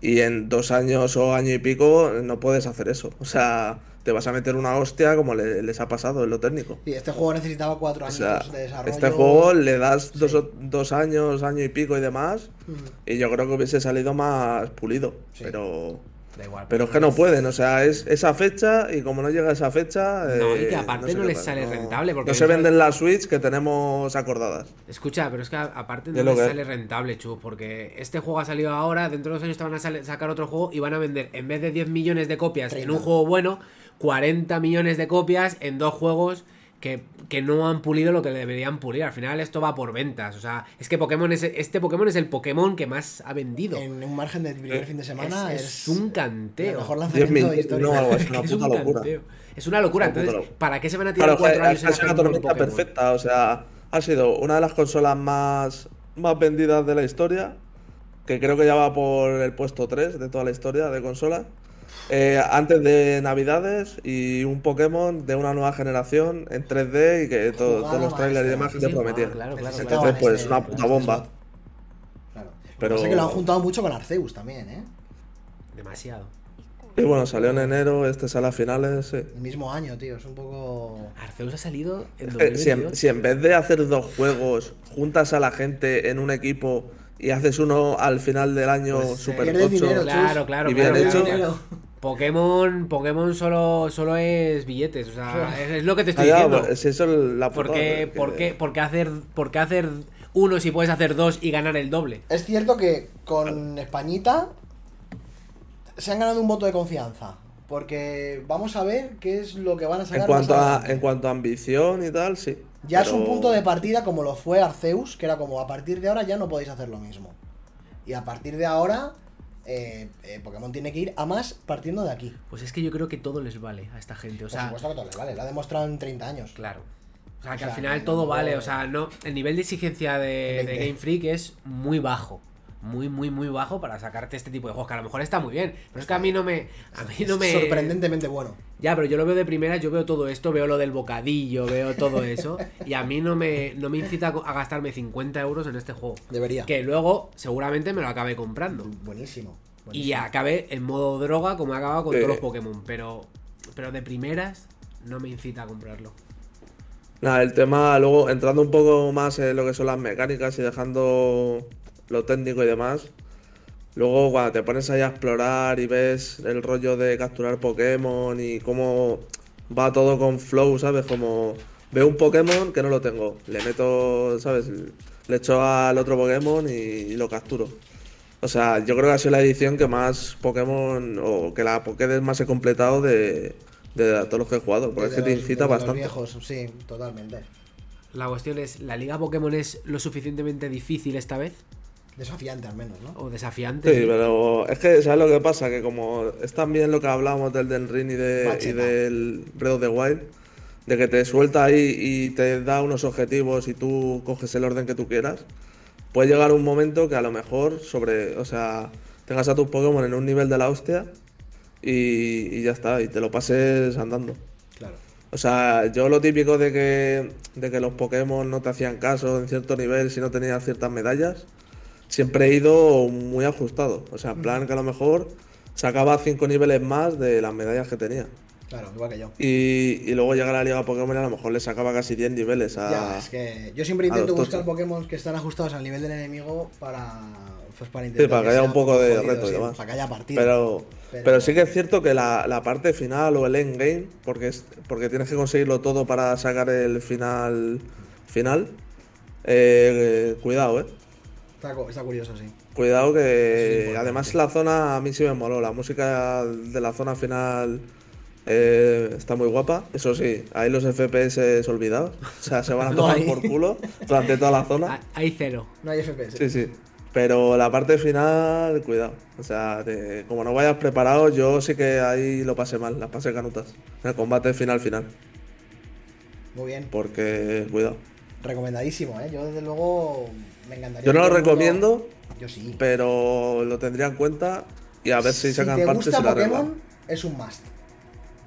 Y en dos años o año y pico no puedes hacer eso. O sea, te vas a meter una hostia como le- les ha pasado en lo técnico. Sí, este juego necesitaba cuatro O años sea, de desarrollo. este juego le das dos, Sí. o- dos años, año y pico y demás, Mm. y yo creo que hubiese salido más pulido. Sí. Pero Da igual. pero es que no pueden, o sea, es esa fecha y como no llega esa fecha. No, y eh, que aparte sé no les sale no- rentable, porque no se venden las Switch que tenemos acordadas. Escucha, pero es que aparte no les sale rentable, Chus, porque este juego ha salido ahora, dentro de dos años te van a sacar otro juego y van a vender, en vez de 10 millones de copias en 30. un juego bueno, 40 millones de copias en dos juegos que, que no han pulido lo que deberían pulir. Al final esto va por ventas. O sea, es que Pokémon es, este Pokémon es el Pokémon que más ha vendido. En un margen de primer Eh, fin de semana es, es, es un canteo. mejor 10 lanzamiento de historia. no, algo una Es puta un locura. canteo. Es una locura. Una Entonces, locura. ¿para qué se van a tirar Claro, cuatro años en ha sido hacer una un tormenta Pokémon? perfecta, o sea, ha sido una de las consolas más, más vendidas de la historia, que creo que ya va por el puesto 3 de toda la historia de consolas. Eh, antes de Navidades y un Pokémon de una nueva generación en 3D y que todos los trailers y demás Sí, que te prometían. claro, claro, Entonces, pues, este- una puta bomba. Claro. Pero-. Pasa que lo han juntado mucho con Arceus también, ¿eh? Demasiado. Y bueno, salió en enero, este sale a finales. sí. El mismo año, tío. Es un poco. Arceus ha salido en Es que si, en, 2022. si en vez de hacer dos juegos, juntas a la gente en un equipo y haces uno al final del año Pues, eh, super tocho, dinero, Claro, claro, Y bien claro, hecho. claro. Pokémon, Pokémon solo, solo es billetes, o sea, es, es lo que te Ah, estoy diciendo. pues, si eso es la ¿Por putada, qué, que- por, qué, por qué hacer, por qué hacer uno si puedes hacer dos y ganar el doble? Es cierto que con Españita se han ganado un voto de confianza. Porque vamos a ver qué es lo que van a sacar. En cuanto, a, en cuanto a ambición y tal, sí. Ya es un punto de partida como lo fue Arceus, que era como a partir de ahora ya no podéis hacer lo mismo. Y a partir de ahora, eh, eh, Pokémon tiene que ir a más partiendo de aquí. Pues es que yo creo que todo les vale a esta gente, o Por sea, supuesto que todo les vale, lo ha demostrado en 30 años. claro. O sea, que O al sea, final todo vale, o sea, no, el nivel de exigencia de, de 20. Game Freak es muy bajo. Muy, muy, muy bajo para sacarte este tipo de juegos, que a lo mejor está muy bien, pero es que a mí no me... A mí no me... Sorprendentemente bueno. Ya, pero yo lo veo de primera, yo veo todo esto, veo lo del bocadillo, veo todo eso, y a mí no me, no me incita a gastarme 50 euros en este juego. Debería. Que luego seguramente me lo acabe comprando. Buenísimo. Y acabe en modo droga como he acabado con Sí. todos los Pokémon. Pero, pero de primeras no me incita a comprarlo. Nada, el tema, luego entrando un poco más en lo que son las mecánicas y dejando lo técnico y demás. Luego cuando te pones ahí a explorar y ves el rollo de capturar Pokémon y cómo va todo con flow, ¿sabes? Como veo un Pokémon que no lo tengo, le meto, ¿sabes? Le echo al otro Pokémon y, y lo capturo. O sea, yo creo que ha sido la edición que más Pokémon, o que la Pokédex más he completado de, de todos los que he jugado, porque es que te incita desde los bastante. viejos, sí, totalmente. La cuestión es, ¿la liga Pokémon es lo suficientemente difícil esta vez? Desafiante al menos, ¿no? ¿O desafiante? Sí, pero es que, ¿sabes lo que pasa? Que como es también lo que hablábamos del Den Ring y, de, y del Breath of the Wild, de que te suelta ahí y te da unos objetivos y tú coges el orden que tú quieras, puede llegar un momento que a lo mejor sobre, o sea, tengas a tus Pokémon en un nivel de la hostia y, y ya está, y te lo pases andando. Claro. O sea, yo lo típico de que, de que los Pokémon no te hacían caso en cierto nivel si no tenías ciertas medallas, siempre he ido muy ajustado. O sea, en plan que a lo mejor sacaba cinco niveles más de las medallas que tenía. Claro, igual que yo. Y, y luego llega la Liga Pokémon y a lo mejor le sacaba casi 10 niveles a. Ya, es que yo siempre intento buscar. Pokémon que están ajustados al nivel del enemigo para. Pues para Sí, intentar. para que haya un poco de jodido, reto y sí, demás. Para que haya partido. Pero, Pero- pero sí que es cierto que la, la parte final o el endgame, porque, es, porque tienes que conseguirlo todo para sacar el final. final eh, cuidado, eh. Está, cu- está curioso, sí. Cuidado es que además la zona a mí sí me moló. La música de la zona final eh, está muy guapa. Eso sí, ahí los FPS olvidados. O sea, se van a tomar por culo durante toda la zona. Ah, Hay cero. No hay FPS. Sí, sí. Pero la parte final, cuidado. O sea, te- como no vayas preparado, yo sí que ahí lo pasé mal, las pasé canutas. En el combate final final. Muy bien. Porque, cuidado. Recomendadísimo, ¿eh? Yo desde luego me encantaría. Yo no lo recomiendo, Yo sí. pero lo tendría en cuenta y a ver si, sacan te partes gusta y la. Pokémon, es un must.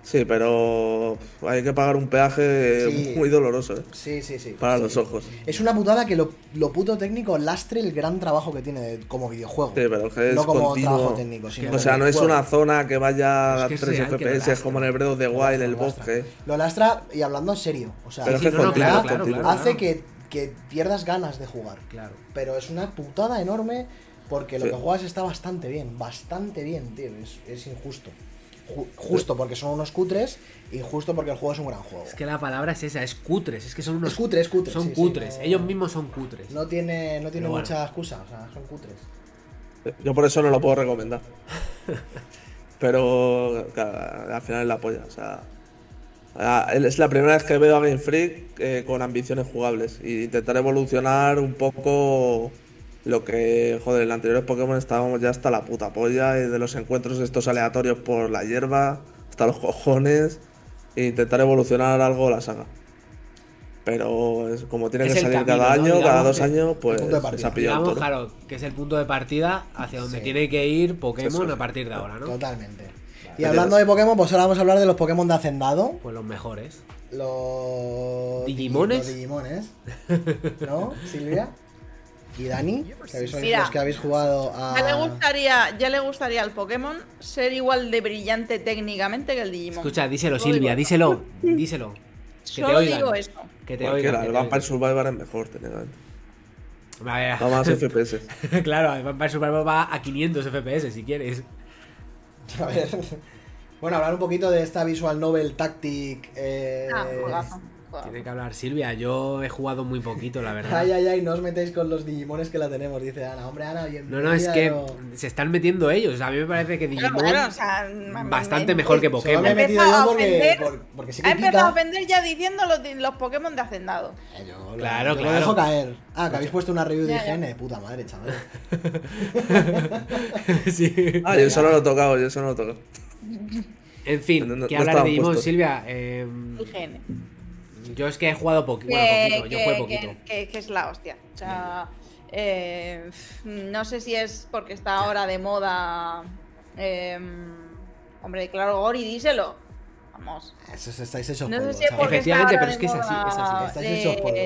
Sí, pero hay que pagar un peaje Sí. muy doloroso ¿eh? Sí, sí, sí. para Sí. los ojos. Es una putada que lo, lo puto técnico lastre el gran trabajo que tiene como videojuego. Sí, pero es que es no como continuo. trabajo técnico, sino O sea, no es una zona que vaya Es a que es 3 real que lo FPS lastra. como en el Breath of the Wild, el bosque. Lo lastra y hablando en serio. O sea, Pero es sí, que no, no, continúa, claro, claro, continúa. claro. hace que, que pierdas ganas de jugar. Claro. Pero es una putada enorme porque lo Sí. que juegas está bastante bien, bastante bien, tío. Es, es injusto. Ju- justo porque son unos cutres, injusto porque el juego es un gran juego. Es que la palabra es esa, es cutres. Es que son unos. Es cutre, es cutre, Son sí, sí, cutres. no- Ellos mismos son cutres. No tiene, no tiene bueno. mucha excusa, o sea, son cutres. Yo por eso no lo puedo recomendar. Pero claro, al final es la polla. O sea, ah, es la primera vez que veo a Game Freak eh, con ambiciones jugables. Y intentar evolucionar un poco lo que, joder, en el anterior Pokémon estábamos ya hasta la puta polla. Y de los encuentros estos aleatorios por la hierba, hasta los cojones. E intentar evolucionar algo la saga. Pero es, como tiene Es que salir camino, cada ¿no? año, cada dos que- años, pues se ha pillado Digamos, claro, que es el punto de partida hacia donde Sí. tiene que ir Pokémon Eso. a partir de ahora, ¿no? Totalmente. Y Vale. hablando de Pokémon, pues ahora vamos a hablar de los Pokémon de Hacendado. Pues los mejores. Los. ¿Digimones? Los Digimones. ¿No, Silvia? ¿Y Dani? Que habéis, Mira. los que habéis jugado a. Ya le gustaría, ya le gustaría al Pokémon ser igual de brillante técnicamente que el Digimon. Escucha, díselo, Silvia, díselo, díselo. Que te Solo oigan. digo eso. Que te Cualquiera, oigan. que el te Vampire. Survivor es mejor, técnicamente. A ver, Da más FPS. claro, el Vampire Survivor va a 500 FPS si quieres. A ver. Bueno, hablar un poquito de esta Visual Novel Tactic. Eh... Ah, Tiene que hablar Silvia, yo he jugado muy poquito, la verdad. Ay, ay, ay, no os metéis con los Digimones que la tenemos, dice Ana. Hombre, Ana, bien. No, no, es que se están metiendo ellos. A mí me parece que Digimon bueno, o sea, me- bastante me- mejor que Solo Pokémon. me he Ha metido empezado yo a porque, ofender. por- porque sí Ha que empezado a ofender ya diciendo los, los Pokémon de Hacendado. Eh, Yo, lo- Claro, yo lo claro. dejo caer. Ah, que habéis puesto una review de. IGN. Puta madre, chaval. sí. Ah, yo eso no lo he tocado, yo eso no lo he tocado. En fin, No, no- que no hablar de Digimon, puestos. Silvia. eh, IGN. Yo es que he jugado poqui- bueno, que, poquito. Yo que- jugué poquito. que- que es la hostia. O sea, eh, no sé si es porque está ahora de moda. eh, hombre, claro, Gori, díselo. Vamos. Eso es- estáis hechos No sé polvos, si es chaval. porque está Efectivamente, pero es que es así, moda es así. Estáis polvos.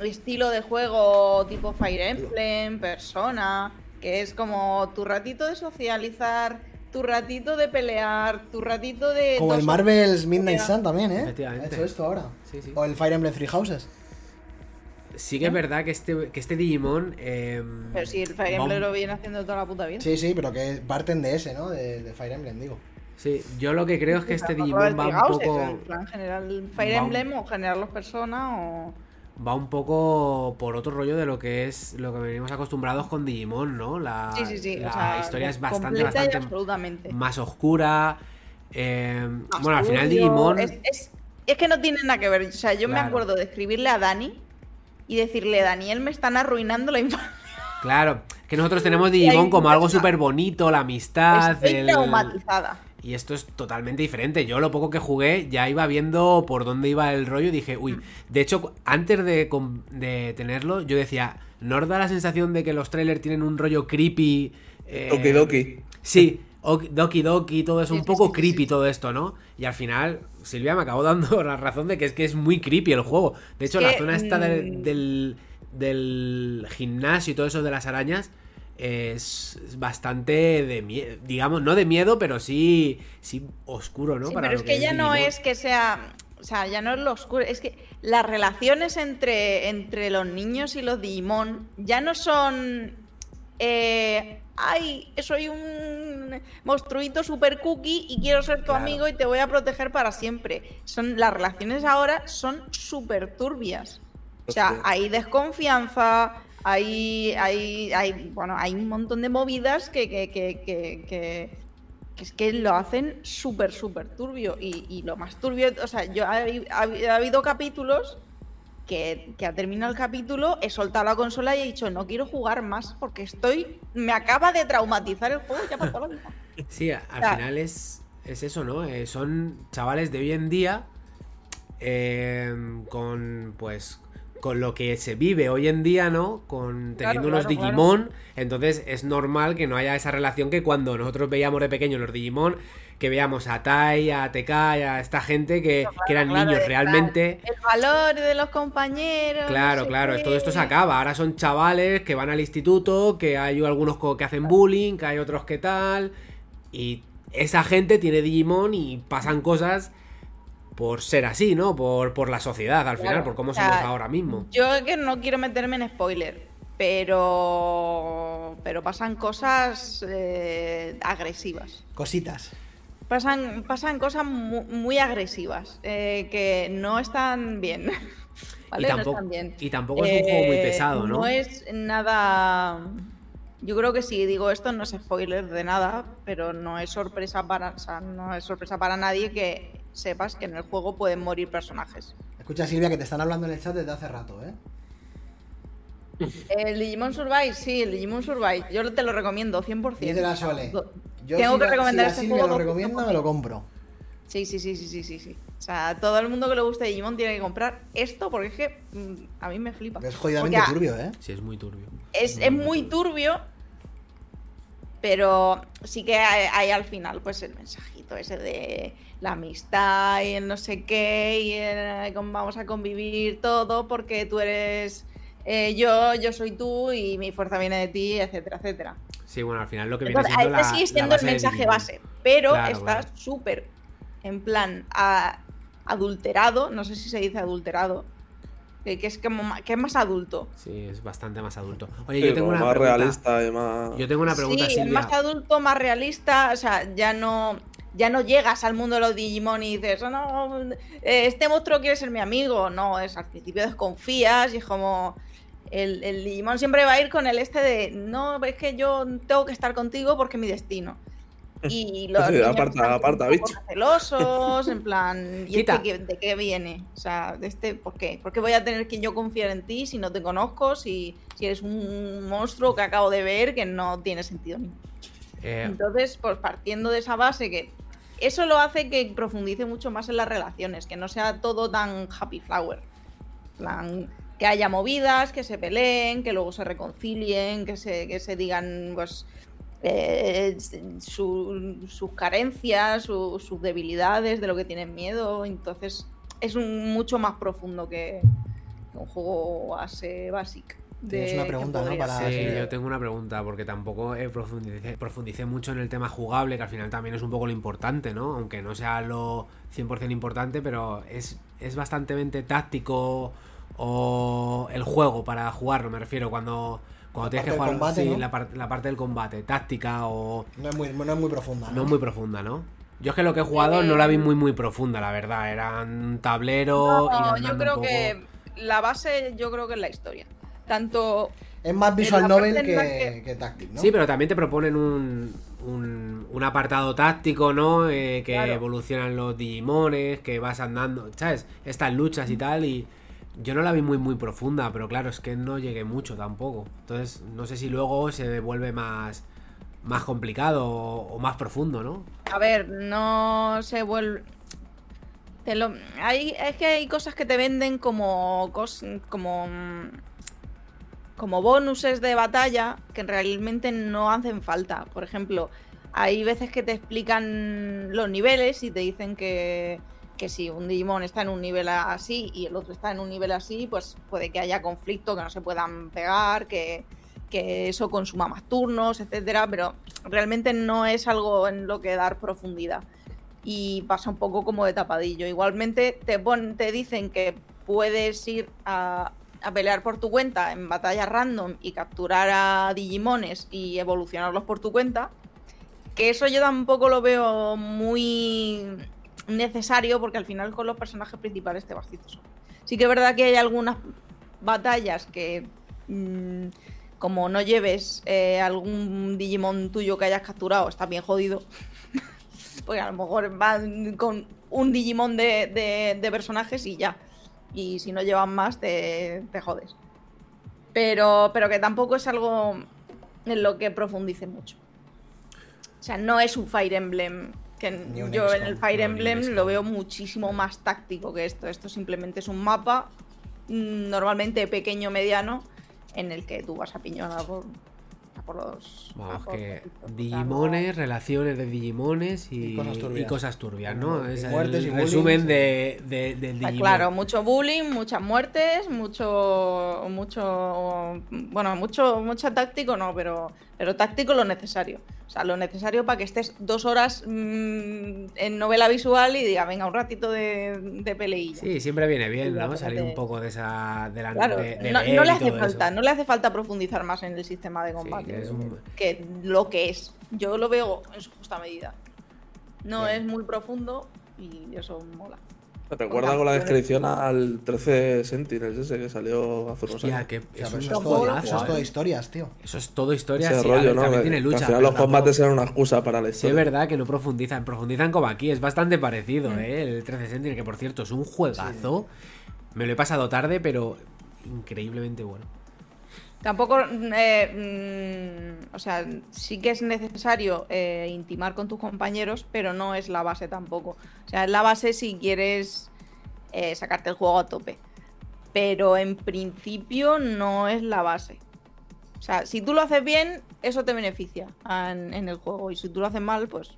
El estilo de juego tipo Fire Emblem, persona, que es como tu ratito de socializar, tu ratito de pelear, tu ratito de. Como el Marvel's Midnight. Sun también, ¿eh? Efectivamente. Ha hecho esto ahora. Sí, sí. O el Fire Emblem Three Houses. Sí que es verdad que este, que este Digimon. eh, Pero si el Fire Emblem lo viene haciendo toda la puta vida. Sí, sí, pero que parten de ese, ¿no? De, de Fire Emblem, digo. Sí, yo lo que creo es que este Digimon va un poco. En plan, generar el Fire Emblem o generar los personas o. Va un poco por otro rollo de lo que es lo que venimos acostumbrados con Digimon, ¿no? La, Sí, sí, sí. la o sea, historia es bastante, bastante absolutamente. más oscura. eh, Más bueno, al final Digimon. Es, es- es que no tiene nada que ver. O sea, yo me acuerdo de escribirle a Dani y decirle, Daniel, me están arruinando la infancia. Claro, que nosotros tenemos Digimon como algo súper bonito, la amistad. Estoy el- traumatizada. Y esto es totalmente diferente. Yo lo poco que jugué ya iba viendo por dónde iba el rollo y dije, Mm. uy, de hecho, antes de, de tenerlo, yo decía, ¿no os da la sensación de que los trailers tienen un rollo creepy? eh, Doki Doki. Sí, ok- Doki Doki, todo eso, un poco creepy todo esto, ¿no? Y al final, Silvia me acabó dando la razón de que es que es muy creepy el juego. De hecho, Es la que, zona esta de- mm, del, del gimnasio y todo eso de las arañas es bastante de miedo, digamos, no de miedo, pero sí, sí oscuro, ¿no? Sí, Para pero es que ya no es que sea. O sea, ya no es lo oscuro. Es que las relaciones entre, entre los niños y los Digimon ya no son. eh, Ay, soy un monstruito super cookie y quiero ser tu Claro. amigo y te voy a proteger para siempre. Son, las relaciones ahora son súper turbias. O sea, hay desconfianza, hay, hay, hay, bueno, hay un montón de movidas que, que, que, que, es que lo hacen súper, súper turbio. Y, y lo más turbio, o sea, yo ha, ha- ha habido capítulos que, que ha terminado el capítulo, he soltado la consola y he dicho, no quiero jugar más porque estoy, me acaba de traumatizar el juego ya para toda la vida. Sí, al sea- final es, es eso, ¿no? Eh, son chavales de hoy en día eh, con, pues, con lo que se vive hoy en día, ¿no? Con teniendo Claro, unos claro, claro. Digimon, entonces es normal que no haya esa relación que cuando nosotros veíamos de pequeños los Digimon, que veíamos a Tai, a TK, a esta gente que, que eran niños realmente. El valor de los compañeros. no Claro, sé claro, qué. todo esto se acaba. Ahora son chavales que van al instituto, que hay algunos que hacen bullying, que hay otros que tal. Y esa gente tiene Digimon y pasan cosas por ser así, ¿no? Por, por la sociedad, al final, por cómo o sea, somos ahora mismo. Yo es que no quiero meterme en spoiler, pero pero pasan cosas eh, agresivas. Cositas. Pasan, pasan cosas mu- muy, agresivas eh, que no están bien. ¿vale? Y No tampoco, están bien. y tampoco es un juego muy Eh, pesado, ¿no? No es nada. Yo creo que si digo esto no es spoiler de nada, pero no es sorpresa para, o sea, no es sorpresa para nadie que sepas que en el juego pueden morir personajes. Escucha, Silvia, que te están hablando en el chat desde hace rato, ¿eh? El Digimon Survive, sí, el Digimon Survive. Yo te lo recomiendo 100%. Dice la Sole. Yo Tengo si que la- recomendar si la este Silvia juego lo 200%. recomienda, me lo compro. Sí, sí, sí, sí, sí, sí, sí. O sea, todo el mundo que le guste Digimon tiene que comprar esto porque es que mm, a mí me flipa. Es jodidamente Porque, turbio, ¿eh? Sí, es muy turbio. Es, es muy turbio, pero sí que hay, hay al final pues el mensajito ese de la amistad y el no sé qué y el cómo vamos a convivir todo porque tú eres eh, yo, yo soy tú y mi fuerza viene de ti, etcétera, etcétera. Sí, bueno, al final lo que viene Entonces, siendo este la, sigue la siendo base el mensaje base, pero Claro, está claro. súper en plan a- adulterado, no sé si se dice adulterado, que, es como que es más adulto. Sí, es bastante más adulto. Oye, Sí, yo tengo una más pregunta. realista y más. Yo tengo una pregunta, sí, Silvia. más adulto, más realista, o sea, ya no ya no llegas al mundo de los Digimon y dices, "Oh, no, eh, este monstruo quiere ser mi amigo. No, es al principio desconfías y es como. El, el Digimon siempre va a ir con el este de, no, es que yo tengo que estar contigo porque es mi destino. Y los Sí, aparta- bicho. celosos, en plan, ¿y este qué- de qué viene? O sea, de este, ¿por qué? ¿Por qué voy a tener que yo confiar en ti si no te conozco, si, si eres un monstruo que acabo de ver que no tiene sentido? Eh, Entonces, pues partiendo de esa base que eso lo hace que profundice mucho más en las relaciones, que no sea todo tan happy flower. Que haya movidas, que se peleen, que luego se reconcilien, que se, que se digan pues eh, su- sus carencias, su- sus debilidades, de lo que tienen miedo. Entonces, es un, mucho más profundo que, que un juego base básico. Tienes una pregunta, ¿no? Para- Sí, yo tengo una pregunta, porque tampoco eh, profundicé, profundicé mucho en el tema jugable, que al final también es un poco lo importante, ¿no? Aunque no sea lo 100% importante, pero es, es bastante táctico o el juego para jugarlo, me refiero, cuando, cuando tienes que jugar del combate, sí, ¿no? la, par- la parte del combate, táctica o No es muy, no es muy profunda. no ¿no? es muy profunda, ¿no? Yo es que lo que he jugado no la vi muy muy profunda, la verdad, era un tablero y No, andando yo un creo poco- que la base, yo creo que es la historia. Tanto Es más visual novel que, que- que táctil, ¿no? Sí, pero también te proponen un, un, un apartado táctico, ¿no? Eh, que Claro. evolucionan los Digimones, que vas andando, ¿sabes? Estas luchas y tal, y yo no la vi muy, muy profunda, pero claro, es que no llegué mucho tampoco. Entonces, no sé si luego se vuelve más, más complicado o, o más profundo, ¿no? A ver, no se vuelve. Te lo... hay, es que hay cosas que te venden como. cos- como. Como bonuses de batalla que realmente no hacen falta. Por ejemplo, hay veces que te explican los niveles y te dicen que, que si un Digimon está en un nivel así y el otro está en un nivel así, pues puede que haya conflicto, que no se puedan pegar, que, que eso consuma más turnos, etcétera, pero realmente no es algo en lo que dar profundidad. Y pasa un poco como de tapadillo. Igualmente te, te dicen que puedes ir a, a pelear por tu cuenta en batallas random y capturar a Digimones y evolucionarlos por tu cuenta. Que eso yo tampoco lo veo muy necesario porque al final con los personajes principales te solo. Sí que es verdad que hay algunas batallas que mmm, como no lleves eh, algún Digimon tuyo que hayas capturado, está bien jodido. Porque a lo mejor van con un Digimon de, de personajes y ya. Y si no llevan más, te, te, jodes. Pero, pero que tampoco es algo en lo que profundice mucho. O sea, no es un Fire Emblem. Que yo en el Fire Emblem lo veo muchísimo más táctico que esto. Esto simplemente es un mapa, mm, normalmente pequeño, mediano, en el que tú vas a piñonar por, por los. Vamos, por que los Digimones, relaciones de Digimones y, y, cosas, turbias. Y cosas turbias, ¿no? Es muertes el y resumen bullying, de, de, del Está Digimon. claro, mucho bullying, muchas muertes, mucho. mucho. Bueno, mucho, mucho táctico no, pero. Pero táctico lo necesario. O sea, lo necesario para que estés dos horas mmm, en novela visual y diga, venga, un ratito de, de peleilla. Sí, siempre viene bien, ¿no? Salir un poco de esa. De la, claro, de, de no, no, le hace falta, eso. no le hace falta profundizar más en el sistema de combate. Que, es un... que, lo que es. Yo lo veo en su justa medida. No sí. es muy profundo y eso mola. Me recuerda con la descripción al 13 Sentinels ese que salió hace unos Hostia, años. que es, eso, es todo, eso es todo historias, tío. Eso es todo historias. Ese sí, rollo, ver, ¿no? También Que, tiene lucha. al final los combates eran una excusa para la Sí, historia. es verdad que no profundizan. Profundizan como aquí. Es bastante parecido, mm. ¿eh? El 13 Sentinel, que por cierto es un juegazo. Sí. Me lo he pasado tarde, pero increíblemente bueno. Tampoco, eh, mmm, o sea, sí que es necesario eh, intimar con tus compañeros, pero no es la base tampoco. O sea, es la base si quieres eh, sacarte el juego a tope. Pero en principio no es la base. O sea, si tú lo haces bien, eso te beneficia en, en el juego. Y si tú lo haces mal, pues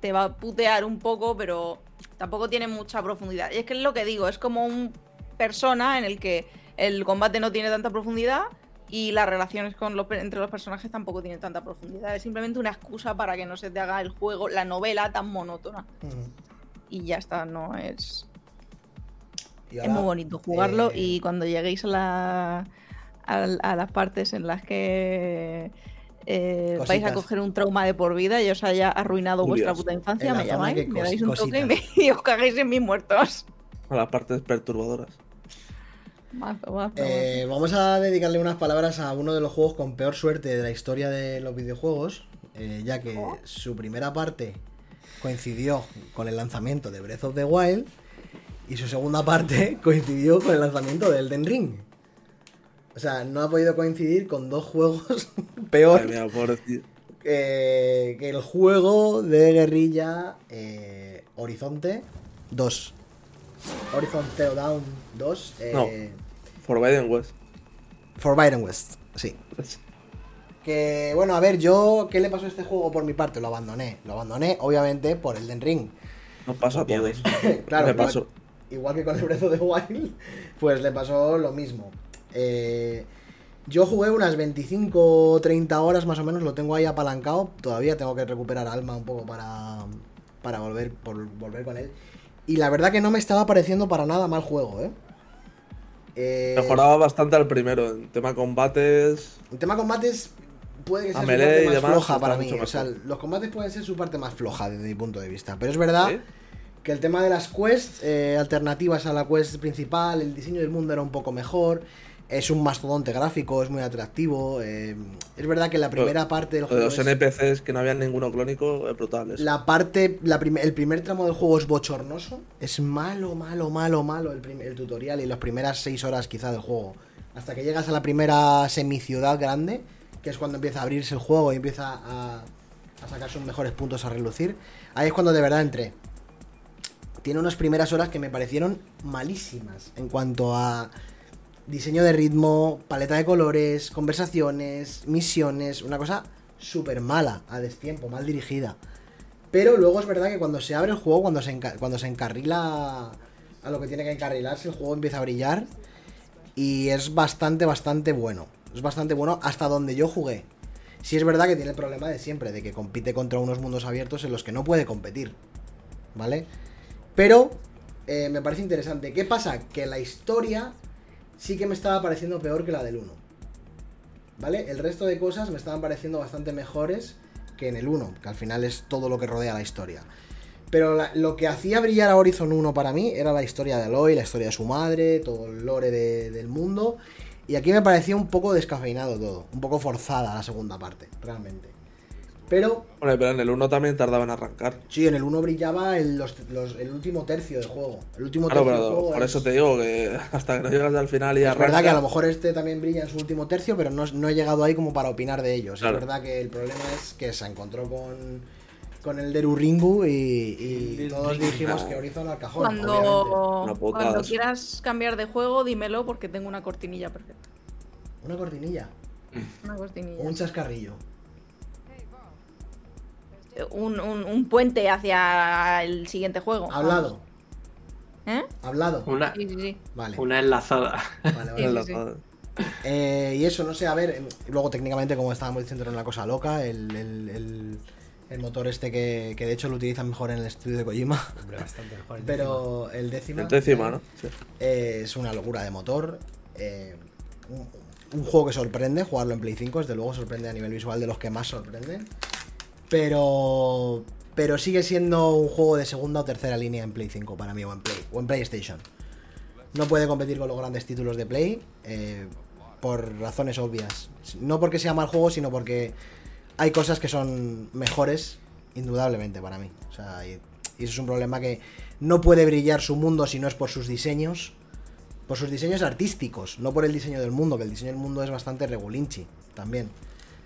te va a putear un poco, pero tampoco tiene mucha profundidad. Y es que es lo que digo, es como un persona en el que el combate no tiene tanta profundidad y las relaciones con los, entre los personajes tampoco tienen tanta profundidad. Es simplemente una excusa para que no se te haga el juego, la novela tan monótona. Uh -huh. Y ya está, no es. Ahora, es muy bonito jugarlo eh... y cuando lleguéis a, la, a, a, las partes en las que eh, vais a coger un trauma de por vida y os haya arruinado vuestra puta infancia, me llamáis, me dais un toque y, me, y os cagáis en mis muertos. A las partes perturbadoras. Mazo, mazo, eh, vamos a dedicarle unas palabras a uno de los juegos con peor suerte de la historia de los videojuegos, eh, ya que oh. su primera parte coincidió con el lanzamiento de Breath of the Wild y su segunda parte coincidió con el lanzamiento de Elden Ring. O sea, no ha podido coincidir con dos juegos peor eh, que el juego de guerrilla eh, Horizonte 2. Horizon Zero Dawn 2. Eh, no, Forbidden West. Forbidden West, sí. Que bueno, a ver, yo, ¿qué le pasó a este juego por mi parte? Lo abandoné. Lo abandoné, obviamente, por el Den Ring. Nos pasó a todos. claro, me pasó. Igual, igual, que con el Breath of the Wild, pues le pasó lo mismo. Eh, yo jugué unas 25 o 30 horas más o menos, lo tengo ahí apalancado. Todavía tengo que recuperar alma un poco para, para volver, por, volver con él. Y la verdad que no me estaba pareciendo para nada mal juego, ¿eh? Eh Mejoraba bastante al primero, en tema combates. En tema combates puede que sea su parte más demás, floja para mí. O sea, los combates pueden ser su parte más floja desde mi punto de vista. Pero es verdad que el tema de las quests eh, alternativas a la quest principal, el diseño del mundo era un poco mejor. Es un mastodonte gráfico, es muy atractivo. eh, es verdad que la primera parte del juego. los es- NPCs que no había ninguno clónico es brutal. eso. La parte, la prim- el primer tramo del juego es bochornoso. Es malo, malo, malo, malo el, el tutorial y las primeras 6 horas quizá del juego. Hasta que llegas a la primera semiciudad grande, que es cuando empieza a abrirse el juego y empieza a, a sacar sus mejores puntos a relucir. Ahí es cuando de verdad entré. Tiene unas primeras horas que me parecieron malísimas en cuanto a diseño de ritmo, paleta de colores, conversaciones, misiones, una cosa súper mala, a destiempo, mal dirigida. Pero luego es verdad que cuando se abre el juego, cuando se, cuando se encarrila a lo que tiene que encarrilarse, el juego empieza a brillar y es bastante, bastante bueno. Es bastante bueno hasta donde yo jugué. Sí es verdad que tiene el problema de siempre, de que compite contra unos mundos abiertos en los que no puede competir. ¿Vale? Pero eh, me parece interesante. ¿Qué pasa? Que la historia sí que me estaba pareciendo peor que la del 1. ¿Vale? El resto de cosas me estaban pareciendo bastante mejores que en el 1, que al final es todo lo que rodea la historia. Pero lo que hacía brillar a Horizon 1 para mí era la historia de Aloy, la historia de su madre, todo el lore de- del mundo. Y aquí me parecía un poco descafeinado todo, un poco forzada la segunda parte, realmente. Pero Bueno, pero en el 1 también tardaba en arrancar. sí, en el 1 brillaba el, los- los- el último tercio del juego. El último Claro, tercio del pero juego por es- eso te digo que hasta que no llegas al final y Es arranca. verdad que a lo mejor este también brilla en su último tercio, pero no, no he llegado ahí como para opinar de ellos. Claro. Es verdad que el problema es que se encontró con, con el Deru Ringu y, y todos dijimos que Horizon al cajón. Cuando, cuando quieras cambiar de juego, dímelo porque tengo una cortinilla perfecta. Una cortinilla, Una cortinilla. o un chascarrillo. Un, un- un puente hacia el siguiente juego. Hablado, ¿Eh? hablado. Una, Sí, sí, sí. Vale, una enlazada. vale, vale. Sí. Eh, y eso, no sé, a ver, em, luego técnicamente, como estábamos diciendo, era una cosa loca. El, el- el- el motor este que, que de hecho lo utilizan mejor en el estudio de Kojima. Hombre, bastante mejor. el Pero el décimo. El décima, ¿no? Sí. Eh, es una locura de motor. eh, un, un juego que sorprende, jugarlo en Play 5, desde luego sorprende a nivel visual de los que más sorprenden. Pero. Pero sigue siendo un juego de segunda o tercera línea en Play 5 para mí, o en Play, o en PlayStation. No puede competir con los grandes títulos de Play. eh, por razones obvias. No porque sea mal juego, sino porque hay cosas que son mejores, indudablemente, para mí. O sea, y, y eso es un problema que no puede brillar su mundo si no es por sus diseños. Por sus diseños artísticos, no por el diseño del mundo, que el diseño del mundo es bastante regulinchi también.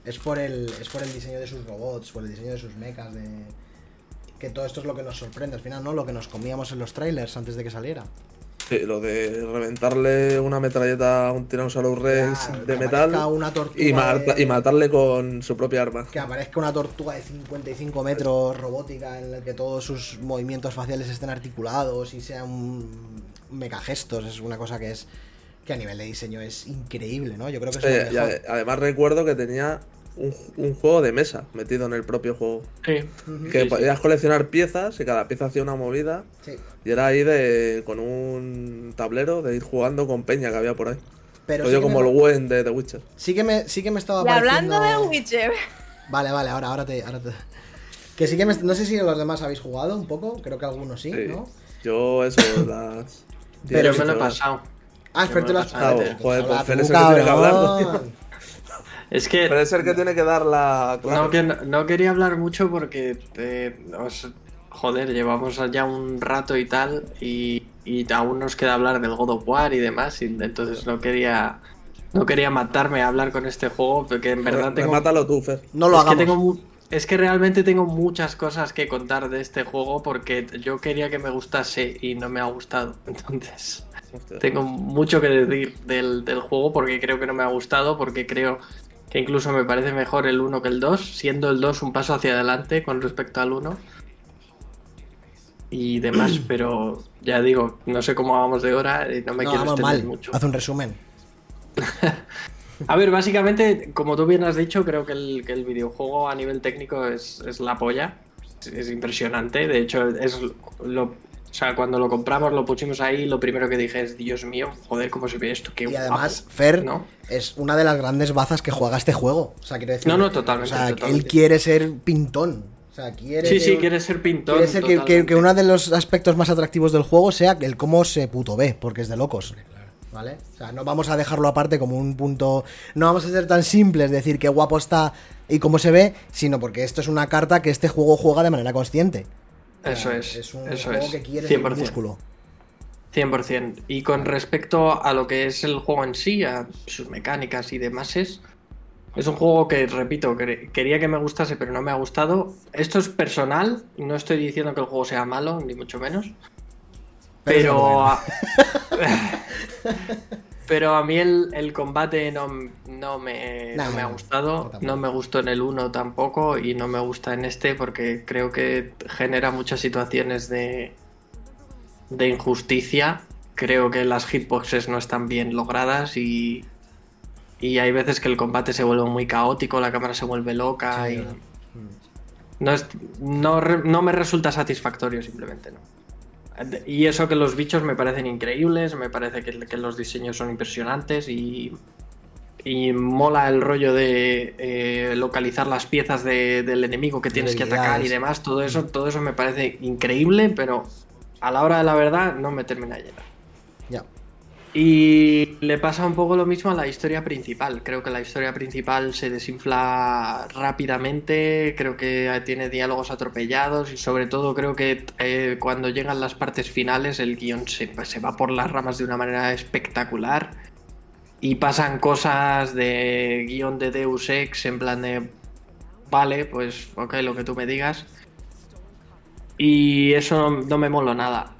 Es por el, es por el diseño de sus robots, por el diseño de sus mechas, de. Que todo esto es lo que nos sorprende al final, ¿no? Lo que nos comíamos en los trailers antes de que saliera. Sí, lo de reventarle una metralleta a un Tyrannosaurus Rex Claro, de metal una tortuga y, mata- de- y matarle con su propia arma. Que aparezca una tortuga de 55 metros robótica en la que todos sus movimientos faciales estén articulados y sea un mecagestos. Es una cosa que es que a nivel de diseño es increíble, ¿no? Yo creo que es Eh, y mejor. ade- además recuerdo que tenía un, un juego de mesa metido en el propio juego. Sí. Que Sí, sí. podías coleccionar piezas y cada pieza hacía una movida. Sí. Y era ahí de con un tablero de ir jugando con peña que había por ahí. Pero que, como me, el Gwen de The Witcher. sí que me sí que me estaba hablando de Witcher. Vale, vale, ahora, ahora te, ahora te- Que sí que me... No sé si los demás habéis jugado un poco, creo que algunos sí, Sí. ¿no? Yo eso, las... Pero 10, me lo he 15 horas. pasado. Ah, tú lo has pasado. jugado. Joder, pues tú, es el que tiene que hablar, cabrón. Es que Pero es el que tiene que dar la no, que no, no quería hablar mucho porque, eh, os- joder, llevamos ya un rato y tal y, y aún nos queda hablar del God of War y demás. Y entonces no quería no quería matarme a hablar con este juego porque en verdad tengo, Remátalo tú, Fer. No lo es que hagamos. tengo es que realmente tengo muchas cosas que contar de este juego porque yo quería que me gustase y no me ha gustado. Entonces. Tengo mucho que decir del, del juego porque creo que no me ha gustado, porque creo que incluso me parece mejor el 1 que el 2, siendo el 2 un paso hacia adelante con respecto al 1. Y demás, pero ya digo, no sé cómo vamos de hora y no me No, quiero extender mal. mucho. Haz un resumen. A ver, básicamente, como tú bien has dicho, creo que el, que el videojuego a nivel técnico es, es la polla. Es, es impresionante. De hecho, es lo. O sea, cuando lo compramos, lo pusimos ahí, lo primero que dije es, Dios mío, joder, cómo se ve esto, qué Y además, guapo", Fer ¿no? es una de las grandes bazas que juega este juego. O sea, quiero decir. No, no, totalmente, O sea, totalmente. él quiere ser pintón. O sea, quiere. Sí, sí, quiere ser pintón. quiere ser que, que- que uno de los aspectos más atractivos del juego sea el cómo se puto ve, porque es de locos. ¿Vale? O sea, no vamos a dejarlo aparte como un punto. No vamos a ser tan simples decir qué guapo está y cómo se ve, sino porque esto es una carta que este juego juega de manera consciente. Eso es. Es un eso juego es. que quiere ser 100%. músculo. 100%. Y con respecto a lo que es el juego en sí, a sus mecánicas y demás, es, es un juego que, repito, que- quería que me gustase, pero no me ha gustado. Esto es personal, no estoy diciendo que el juego sea malo, ni mucho menos. Pero. pero a mí el, el combate no, no me, No, no me ha gustado, no me gustó en el 1 tampoco y no me gusta en este porque creo que genera muchas situaciones de, de injusticia. Creo que las hitboxes no están bien logradas y, Y hay veces que el combate se vuelve muy caótico, la cámara se vuelve loca Sí, y. No, es- no, no me resulta satisfactorio, simplemente no. Y eso que los bichos me parecen increíbles, me parece que, que los diseños son impresionantes y, y mola el rollo de eh, localizar las piezas de- del enemigo que tienes que atacar y demás. Todo eso, todo eso me parece increíble, pero a la hora de la verdad no me termina de llenar. Y le pasa un poco lo mismo a la historia principal. Creo que la historia principal se desinfla rápidamente, creo que tiene diálogos atropellados y sobre todo creo que eh, cuando llegan las partes finales el guion se, va por las ramas de una manera espectacular y pasan cosas de guion de Deus Ex en plan de, vale, pues ok, lo que tú me digas. Y eso no, no me mola nada.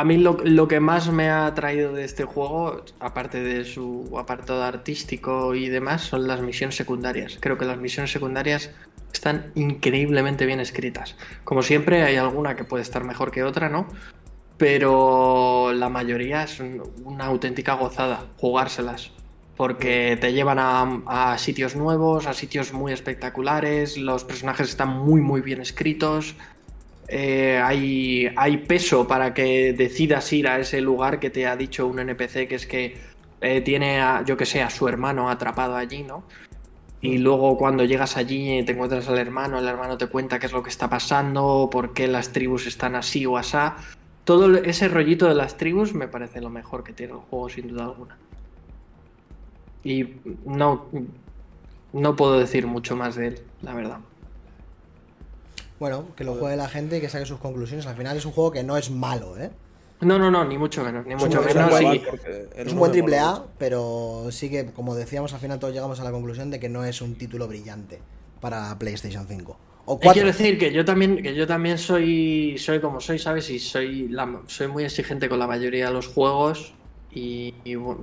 A mí lo, lo que más me ha traído de este juego, aparte de su apartado artístico y demás, son las misiones secundarias. Creo que las misiones secundarias están increíblemente bien escritas. Como siempre, hay alguna que puede estar mejor que otra, ¿no? Pero la mayoría es un- una auténtica gozada jugárselas. Porque te llevan a, a sitios nuevos, a sitios muy espectaculares, los personajes están muy muy bien escritos, eh, hay, hay peso para que decidas ir a ese lugar que te ha dicho un NPC, que es que eh, tiene, a, yo que sé, a su hermano atrapado allí, ¿no? Y luego cuando llegas allí te encuentras al hermano, el hermano te cuenta qué es lo que está pasando, por qué las tribus están así o asá. Todo ese rollito de las tribus me parece lo mejor que tiene el juego, sin duda alguna. Y no, no puedo decir mucho más de él, la verdad. Bueno, que lo juegue la gente y que saque sus conclusiones. Al final es un juego que no es malo, ¿eh? No, no, no, ni mucho menos, ni mucho un- es un menos. buen- Es un buen me triple A, pero sí que, como decíamos, al final todos llegamos a la conclusión de que no es un título brillante para PlayStation 5. O 4. quiero decir que yo también, que yo también soy, soy como soy, ¿sabes? Y soy, la- soy muy exigente con la mayoría de los juegos. Y, y, bueno,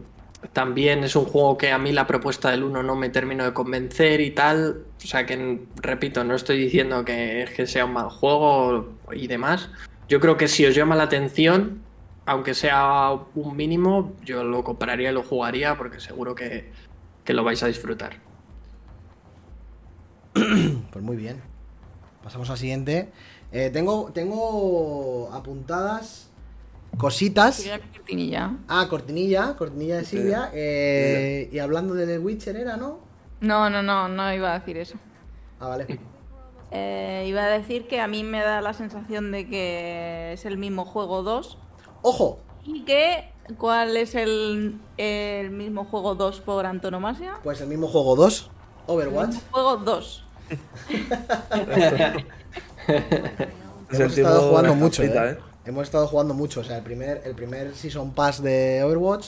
también es un juego que a mí la propuesta del 1 no me termino de convencer y tal. O sea que, repito, no estoy diciendo que, sea un mal juego y demás. Yo creo que si os llama la atención, aunque sea un mínimo, yo lo compraría y lo jugaría porque seguro que, que lo vais a disfrutar. Pues muy bien. Pasamos al siguiente. Eh, tengo, tengo apuntadas cositas. Cortinilla. Ah, cortinilla, cortinilla de Silvia. eh, y hablando de The Witcher, ¿era, no? No, no, no, no iba a decir eso. Ah, vale. Eh, iba a decir que a mí me da la sensación de que es el mismo juego 2 ¡Ojo! y que ¿cuál es el, el mismo juego 2 por antonomasia? Pues el mismo juego 2, Overwatch. Juego 2. Es Hemos el estado jugando mucho, capita, ¿eh? Hemos estado jugando mucho. O sea, el primer, el primer Season Pass de Overwatch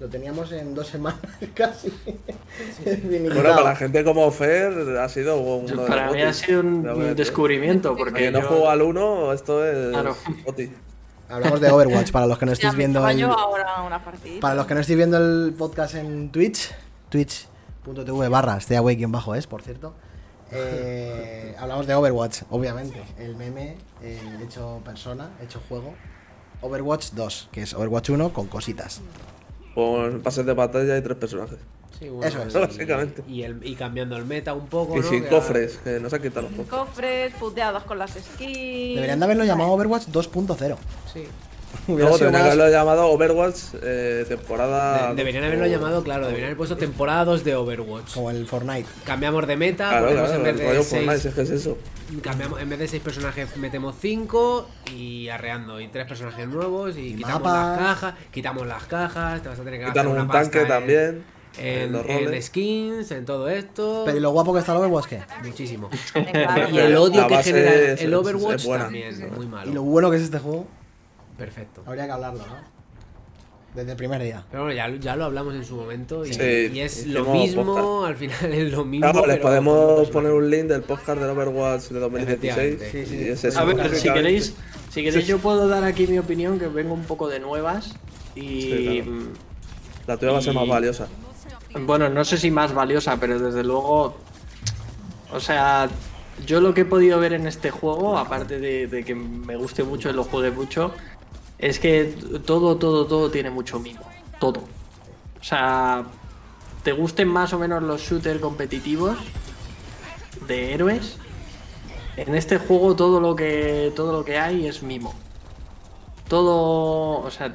lo teníamos en dos semanas casi. Bueno, para la gente como Fer ha sido uno de los Para mí ha sido un descubrimiento Porque porque no yo- juego al 1, esto es Claro. Hablamos de Overwatch para los que no estéis viendo el, yo ahora una para los que no estéis viendo el podcast en Twitch, twitch.tv barra stay away quien bajo es, por cierto. Eh, hablamos de Overwatch, obviamente. El meme eh, hecho persona, hecho juego. Overwatch 2, que es Overwatch 1 con cositas. Con pases de batalla y tres personajes. Sí, Eso es. y- Básicamente. Y, el, y cambiando el meta un poco. Y ¿no? sin Que cofres, que no se han quitado los cofres. Cofres, puteados con las skins. Deberían de haberlo llamado Overwatch 2.0. ahora- Sí. Hubiera Luego sido tendrían que más- haberlo llamado Overwatch eh, temporada. De- deberían haberlo llamado, claro, deberían haber puesto temporada 2 de Overwatch. Como el Fortnite. Cambiamos de meta, Claro, ponemos claro, en vez de Fortnite, 6 es que es eso. cambiamos, en vez de 6 personajes metemos 5 y arreando y tres personajes nuevos y, Y quitamos mapas. las cajas, quitamos las cajas, te vas a tener que Quitan gastar una un pasta tanque en- también. En, en los en roles. skins, en todo esto. Pero ¿y lo guapo que está el Overwatch qué? Muchísimo. Claro. Y el odio La que genera es- el es- Overwatch es buena. también, muy malo. Y lo bueno que es este juego, Perfecto. habría que hablarlo, ¿no? Desde el primer día. Pero bueno, ya, ya lo hablamos en su momento y, Sí, y es lo mismo, podcast. al final es lo mismo. Claro, les podemos poner un link del podcast del Overwatch de 2016. Efectivamente. Sí, sí. es eso, A ver, si queréis, si queréis yo puedo dar aquí mi opinión, que vengo un poco de nuevas. Y Sí, claro. La tuya va a ser más valiosa. bueno, no sé si más valiosa, pero desde luego, o sea, yo lo que he podido ver en este juego, aparte de, de que me guste mucho y lo juegue mucho, es que todo, todo, todo tiene mucho mimo. Todo. O sea, te gusten más o menos los shooters competitivos de héroes, en este juego todo lo que todo lo que hay es mimo. Todo, o sea,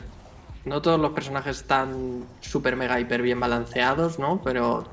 no todos los personajes están super mega hiper bien balanceados, ¿no? Pero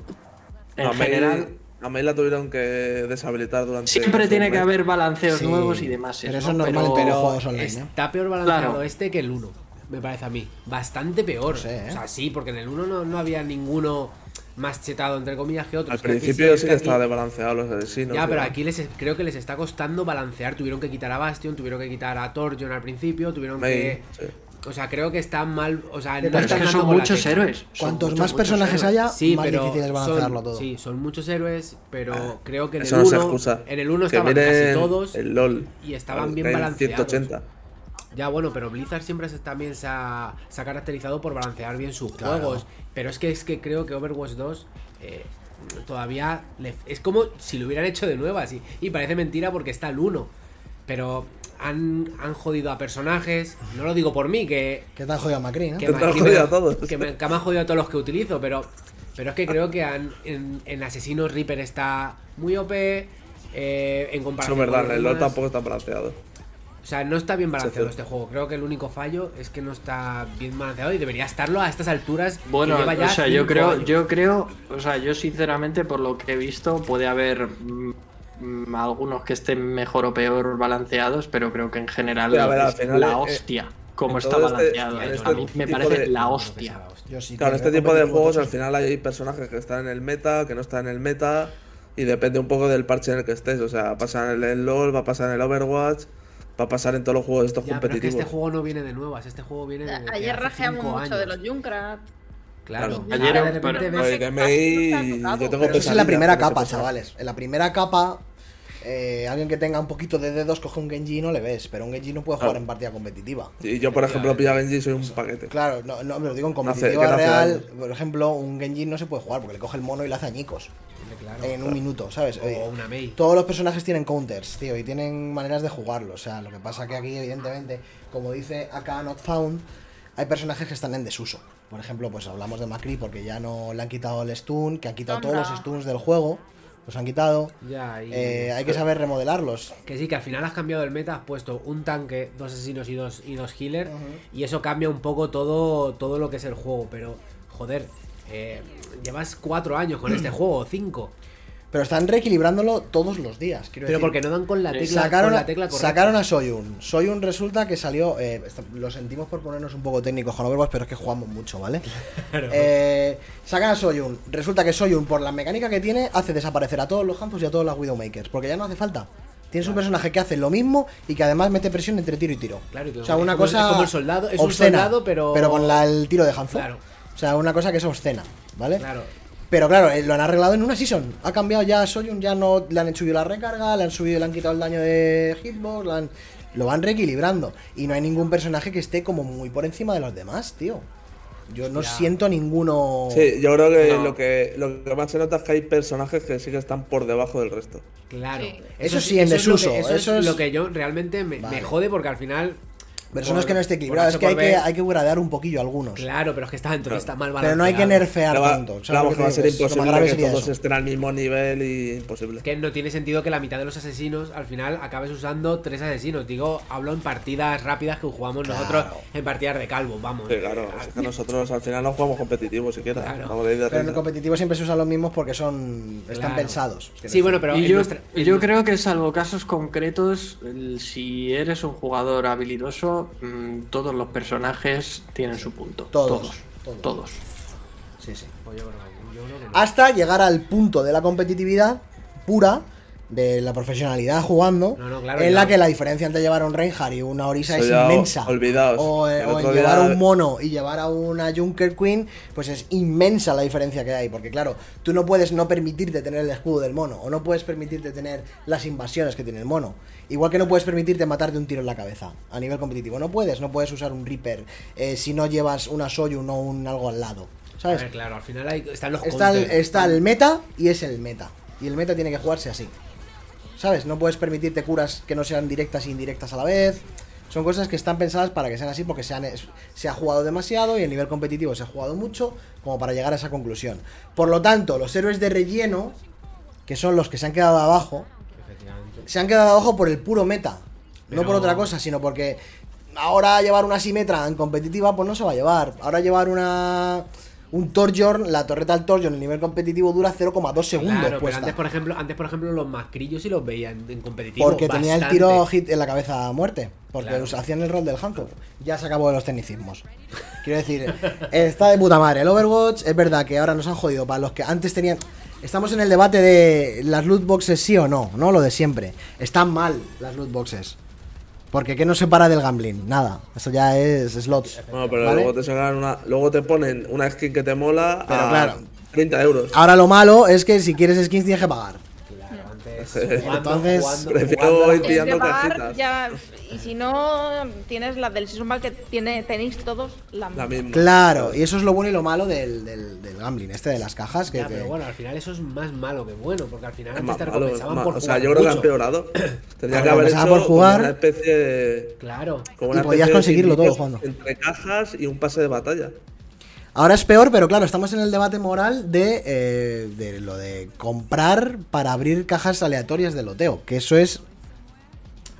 en general a Mei la tuvieron que deshabilitar durante. siempre tiene que haber balanceos Sí, nuevos y demás. pero ¿no? eso es normal en todos los juegos online, ¿eh? Está peor balanceado Claro. este que el 1, me parece a mí. Bastante peor. No sé, ¿eh? O sea, sí, porque en el 1 no, no había ninguno más chetado, entre comillas, que otro. Al principio sí que aquí- estaba desbalanceado los asesinos. Ya, pero aquí les creo que les está costando balancear. Tuvieron que quitar a Bastion, tuvieron que quitar a Torjon al principio, tuvieron que. sí. O sea, creo que están mal. O sea, no Pero Pero es están que son muchos tecla. héroes. Cuantos más personajes haya, Sí, más pero difícil es balancearlo son, todo. Sí, son muchos héroes, pero creo que en el no se 1 excusa. en el 1 Que estaban casi todos El LOL. y estaban bien balanceados. 180. Ya, bueno, pero Blizzard siempre se- también se ha, se ha caracterizado por balancear bien sus Claro. juegos. Pero es que es que creo que Overwatch 2 eh, todavía le- es como si lo hubieran hecho de nuevas. Y, y parece mentira porque está el 1. Pero han, han jodido a personajes. No lo digo por mí, que, ¿Qué tal jodido a Macri, no? que Que te han que jodido me- a todos. Que me, que me han jodido a todos los que utilizo, pero, pero es que creo que han, en, en Asesinos Reaper está muy OP. eh, en Eso es comparación con verdad, los el LOL tampoco está balanceado. O sea, no está bien balanceado Sí, sí. este juego. Creo que el único fallo es que no está bien balanceado y debería estarlo a estas alturas. Bueno, que lleva ya o sea, yo creo, años. yo creo, o sea, yo sinceramente por lo que he visto puede haber mm, algunos que estén mejor o peor balanceados, pero creo que en general ver, es final, la eh, hostia como en está este- balanceado. eh. este a mí me parece de- la hostia. Yo sí Claro, en este tipo de juegos al final hay personajes que están en el meta, que no están en el meta, y depende un poco del parche en el que estés. O sea, pasa en el LOL, va a pasar en el Overwatch, va a pasar en todos los juegos estos Ya, pero es que competitivos. este juego no viene de nuevas. Este juego viene de. de Ayer rajeamos mucho de años. los Junkrat. Claro. Ayer, Ahora de pero- repente ves- Oye, que Mei, yo tengo Pero eso es la primera capa, chavales. En la primera capa, eh, alguien que tenga un poquito de dedos coge un Genji y no le ves. Pero un Genji no puede jugar en partida competitiva. Y yo, por ejemplo, pillo a Genji y soy un paquete. Claro, no, no, me lo digo en competitiva no hace real. Por ejemplo, un Genji no se puede jugar porque le coge el mono y le hace añicos Claro. en un minuto, ¿sabes? O una Mei. Todos los personajes tienen counters, tío, y tienen maneras de jugarlo. O sea, lo que pasa que aquí, evidentemente, como dice acá Not Found, hay personajes que están en desuso. Por ejemplo, pues hablamos de Macri porque ya no le han quitado el stun, que han quitado todos los stuns del juego, los han quitado. Ya, y- Eh, hay que saber remodelarlos. Que sí, que al final has cambiado el meta, has puesto un tanque, dos asesinos y dos, y dos healers, y eso cambia un poco todo, todo lo que es el juego, pero joder, eh, llevas cuatro años con este juego, o cinco, Pero están reequilibrándolo todos los días. Quiero pero decir, porque no dan con la tecla, sacaron, con a, la tecla correcta. sacaron a Soyun. Soyun resulta que salió. eh, lo sentimos por ponernos un poco técnicos con Overwatch, pero es que jugamos mucho, ¿vale? Eh, sacan a Soyun. Resulta que Soyun, por la mecánica que tiene, hace desaparecer a todos los Hanzos y a todos los Widowmakers. Porque ya no hace falta. Tienes un personaje que hace lo mismo y que además mete presión entre tiro y tiro. Claro, y que o sea, es una como- cosa. es como el soldado, es un obscena, soldado, pero- con la- el tiro de Hanzo. Claro. O sea, una cosa que es obscena, ¿vale? Claro, Pero claro, eh, lo han arreglado en una season. Ha cambiado ya a Soyun, ya no le han subido la recarga, le han subido, le han quitado el daño de hitbox, le han- lo van reequilibrando. Y no hay ningún personaje que esté como muy por encima de los demás, tío. Yo no Ya. siento ninguno. Sí, yo creo que No. lo que lo que más se nota es que hay personajes que sí que están por debajo del resto. claro. Sí. Eso sí, en desuso, que- Eso, eso es es- lo que yo realmente me, Vale. me jode porque al final. Pero eso por- no es que no esté equilibrado, es que hay que, hay que gradear un poquillo algunos. Claro, pero es que está dentro, está mal Pero no hay que nerfear tanto. ¿sabes claro, que va a ser imposible que todos eso. estén al mismo nivel y imposible. Que no tiene sentido que la mitad de los asesinos al final acabes usando tres asesinos. Digo, hablo en partidas rápidas que jugamos Claro. nosotros en partidas de calvo, vamos. Sí, claro, es que nosotros al final no jugamos competitivos siquiera. Claro. De de Pero en el competitivo siempre se usan los mismos porque son están Claro. pensados. Sí, bueno, pero y yo, nuestra- yo creo que salvo casos concretos, si eres un jugador habilidoso, mm, todos los personajes tienen su punto. Todos, Todos. todos. Todos. Sí, sí. Pues hasta llegar al punto de la competitividad pura de la profesionalidad jugando No, no, claro, en ya. la que la diferencia entre llevar a un Reinhardt y una Orisa es inmensa olvidaos. o, eh, en llevar a un mono y llevar a una Junker Queen pues es inmensa la diferencia que hay porque claro tú no puedes no permitirte tener el escudo del mono o no puedes permitirte tener las invasiones que tiene el mono igual que no puedes permitirte matarte un tiro en la cabeza a nivel competitivo no puedes no puedes usar un Reaper eh, si no llevas una Soyun o un algo al lado A ¿sabes? ver, claro, al final hay, están los Está el, counters. está el meta y es el meta. Y el meta tiene que jugarse así. ¿Sabes? No puedes permitirte curas que no sean directas e indirectas a la vez. Son cosas que están pensadas para que sean así porque se, han- se ha jugado demasiado y el nivel competitivo se ha jugado mucho como para llegar a esa conclusión. Por lo tanto, los héroes de relleno, que son los que se han quedado abajo, se han quedado abajo por el puro meta. No por otra cosa, sino porque ahora llevar una Simetra en competitiva, pues no se va a llevar. Ahora llevar una. Un Torjorn, la torreta del Torjorn, el nivel competitivo dura 0,2 segundos Claro, pero puesta. antes por ejemplo, antes por ejemplo los mascrillos sí los veía en, en competitivo. Porque tenía el bastante. tiro hit en la cabeza a muerte. Porque Claro. hacían el rol del Hanzo. Ya se acabó de los tecnicismos. Quiero decir, está de puta madre. El Overwatch es verdad que ahora nos han jodido. Para los que antes tenían. Estamos en el debate de las loot boxes sí o no, ¿no? Lo de siempre. Están mal las loot boxes. Porque ¿qué nos separa del gambling? Nada. Eso ya es slots. Bueno, pero ¿vale? luego te sacan una. Luego te ponen una skin que te mola Pero a claro. 30 euros. Ahora lo malo es que si quieres skins tienes que pagar. Entonces, jugando, prefiero jugando. ir pillando ya, y si no, tienes la del Season Pass que tiene, tenéis todos la misma. La misma. Claro, y eso es lo bueno y lo malo del, del, del gambling, este de las cajas. Que Ya, te- pero bueno, al final eso es más malo que bueno, porque al final Es antes te malo, recompensaban más- por o sea, jugar yo creo que ha empeorado. Tendría que haber hecho por jugar. como una especie de. Claro. como Y una podías especie de conseguirlo todo jugando. Entre cajas y un pase de batalla. Ahora es peor, pero claro, estamos en el debate moral de, eh, lo de comprar para abrir cajas aleatorias de loteo, que eso es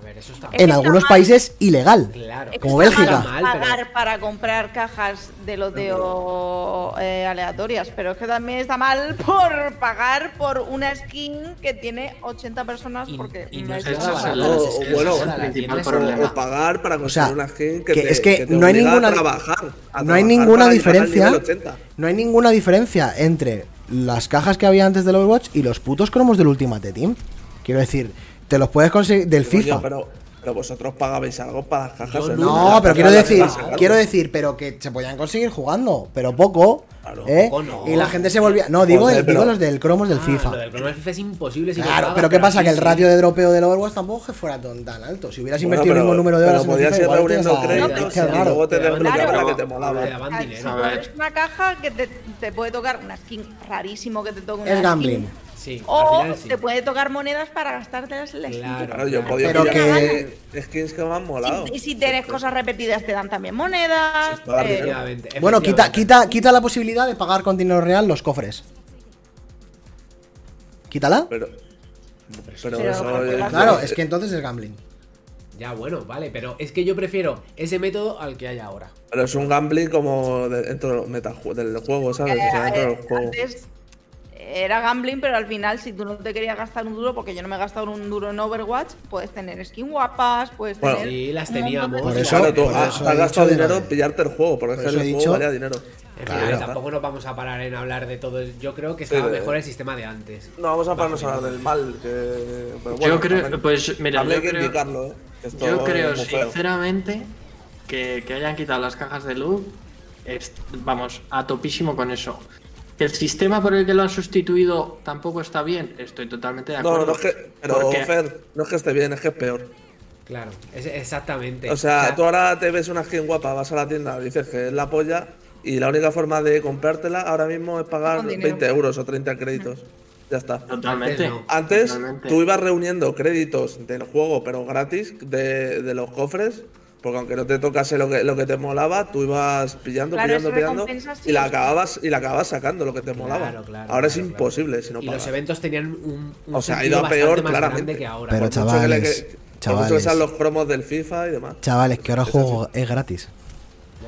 ver, eso está Es en que algunos mal. países ilegal. claro. Que Como está Bélgica. mal pagar para comprar cajas de loteo eh, aleatorias, pero es que también está mal por pagar por una skin que tiene 80 personas Y- porque y no no es O- o que bueno, principal O, problema. o pagar para conseguir sea, una skin que, que te, es que te no hay ninguna- a trabajar. a No hay ninguna diferencia. nivel 80. No hay ninguna diferencia entre las cajas que había antes del Overwatch y los putos cromos del Ultimate Team. Quiero decir, te los puedes conseguir del Coño, FIFA. pero, pero vosotros pagabais algo para las cajas. Yo. No, Las pero quiero decir, quiero decir, pero que se podían conseguir jugando, pero poco. Claro, ¿eh? poco no. Y la gente se volvía. No, digo, Joder, digo pero- los del cromos del Ah, FIFA. Lo del crono del FIFA es imposible si Claro, pero ¿qué pasa? Que el sí. ratio de dropeo del Overwatch tampoco es que fuera tan tan alto. Si hubieras Bueno, invertido el pero- mismo número de pero horas en el podías FIFA, ir igual reuniendo créditos y luego te desbloqueaba la que te molaba. Pones una caja que te, te puede tocar una skin rarísimo que te toque una Es gambling. Sí, O al final sí. te puede tocar monedas para gastártelas en la. Claro. Claro, yo he podido Pero que- skins que me han molado. Y si tienes cosas repetidas te dan también monedas. Eh. Efectivamente, Bueno, quita, quita, quita la posibilidad de pagar con dinero real los cofres. Quítala. Pero, pero Pero, eso Claro, es que entonces es gambling. Ya, bueno, vale, pero es que yo prefiero ese método al que hay ahora. Pero es un gambling como de- dentro del del juego, ¿sabes? O sea, dentro eh, del juego. antes era gambling, pero al final, si tú no te querías gastar un duro, porque yo no me he gastado un duro en Overwatch, puedes tener skin guapas, puedes Bueno, tener. sí, las teníamos. Por eso- Claro, tú por has, eso has he gastado dicho dinero en pillarte el juego, porque por es que eso el he juego dicho- valía dinero. En Claro. fin, tampoco nos vamos a parar en hablar de todo. Yo creo que estaba mejor el sistema de antes. No vamos a pararnos a hablar del mal, que... pero bueno, yo creo, también- pues mira, yo creo, indicarlo, ¿eh? Yo creo sinceramente que, que hayan quitado las cajas de luz, es- vamos, a topísimo con eso. Que el sistema por el que lo han sustituido tampoco está bien, estoy totalmente de acuerdo. no, no es que... Pero, Porque- Fer, no es que esté bien, es que es peor. Claro, es- exactamente. O sea, tú ahora te ves una skin guapa, vas a la tienda, dices que es la polla y la única forma de comprártela ahora mismo es pagar Con dinero. 20 euros o 30 créditos. Ya está. Totalmente. Antes no. Antes totalmente. tú ibas reuniendo créditos del juego, pero gratis, de, de los cofres, porque aunque no te tocase lo que, lo que te molaba, tú ibas pillando, Claro, pillando, pillando sí y la acababas y la acabas sacando lo que te Claro, molaba. claro, ahora es claro, imposible si no y pagas. los eventos tenían un, un O sea, ha ido a peor, claramente. que ahora. Pero chavales, que- que chavales. los cromos del FIFA y demás. Chavales, que ahora el juego es gratis.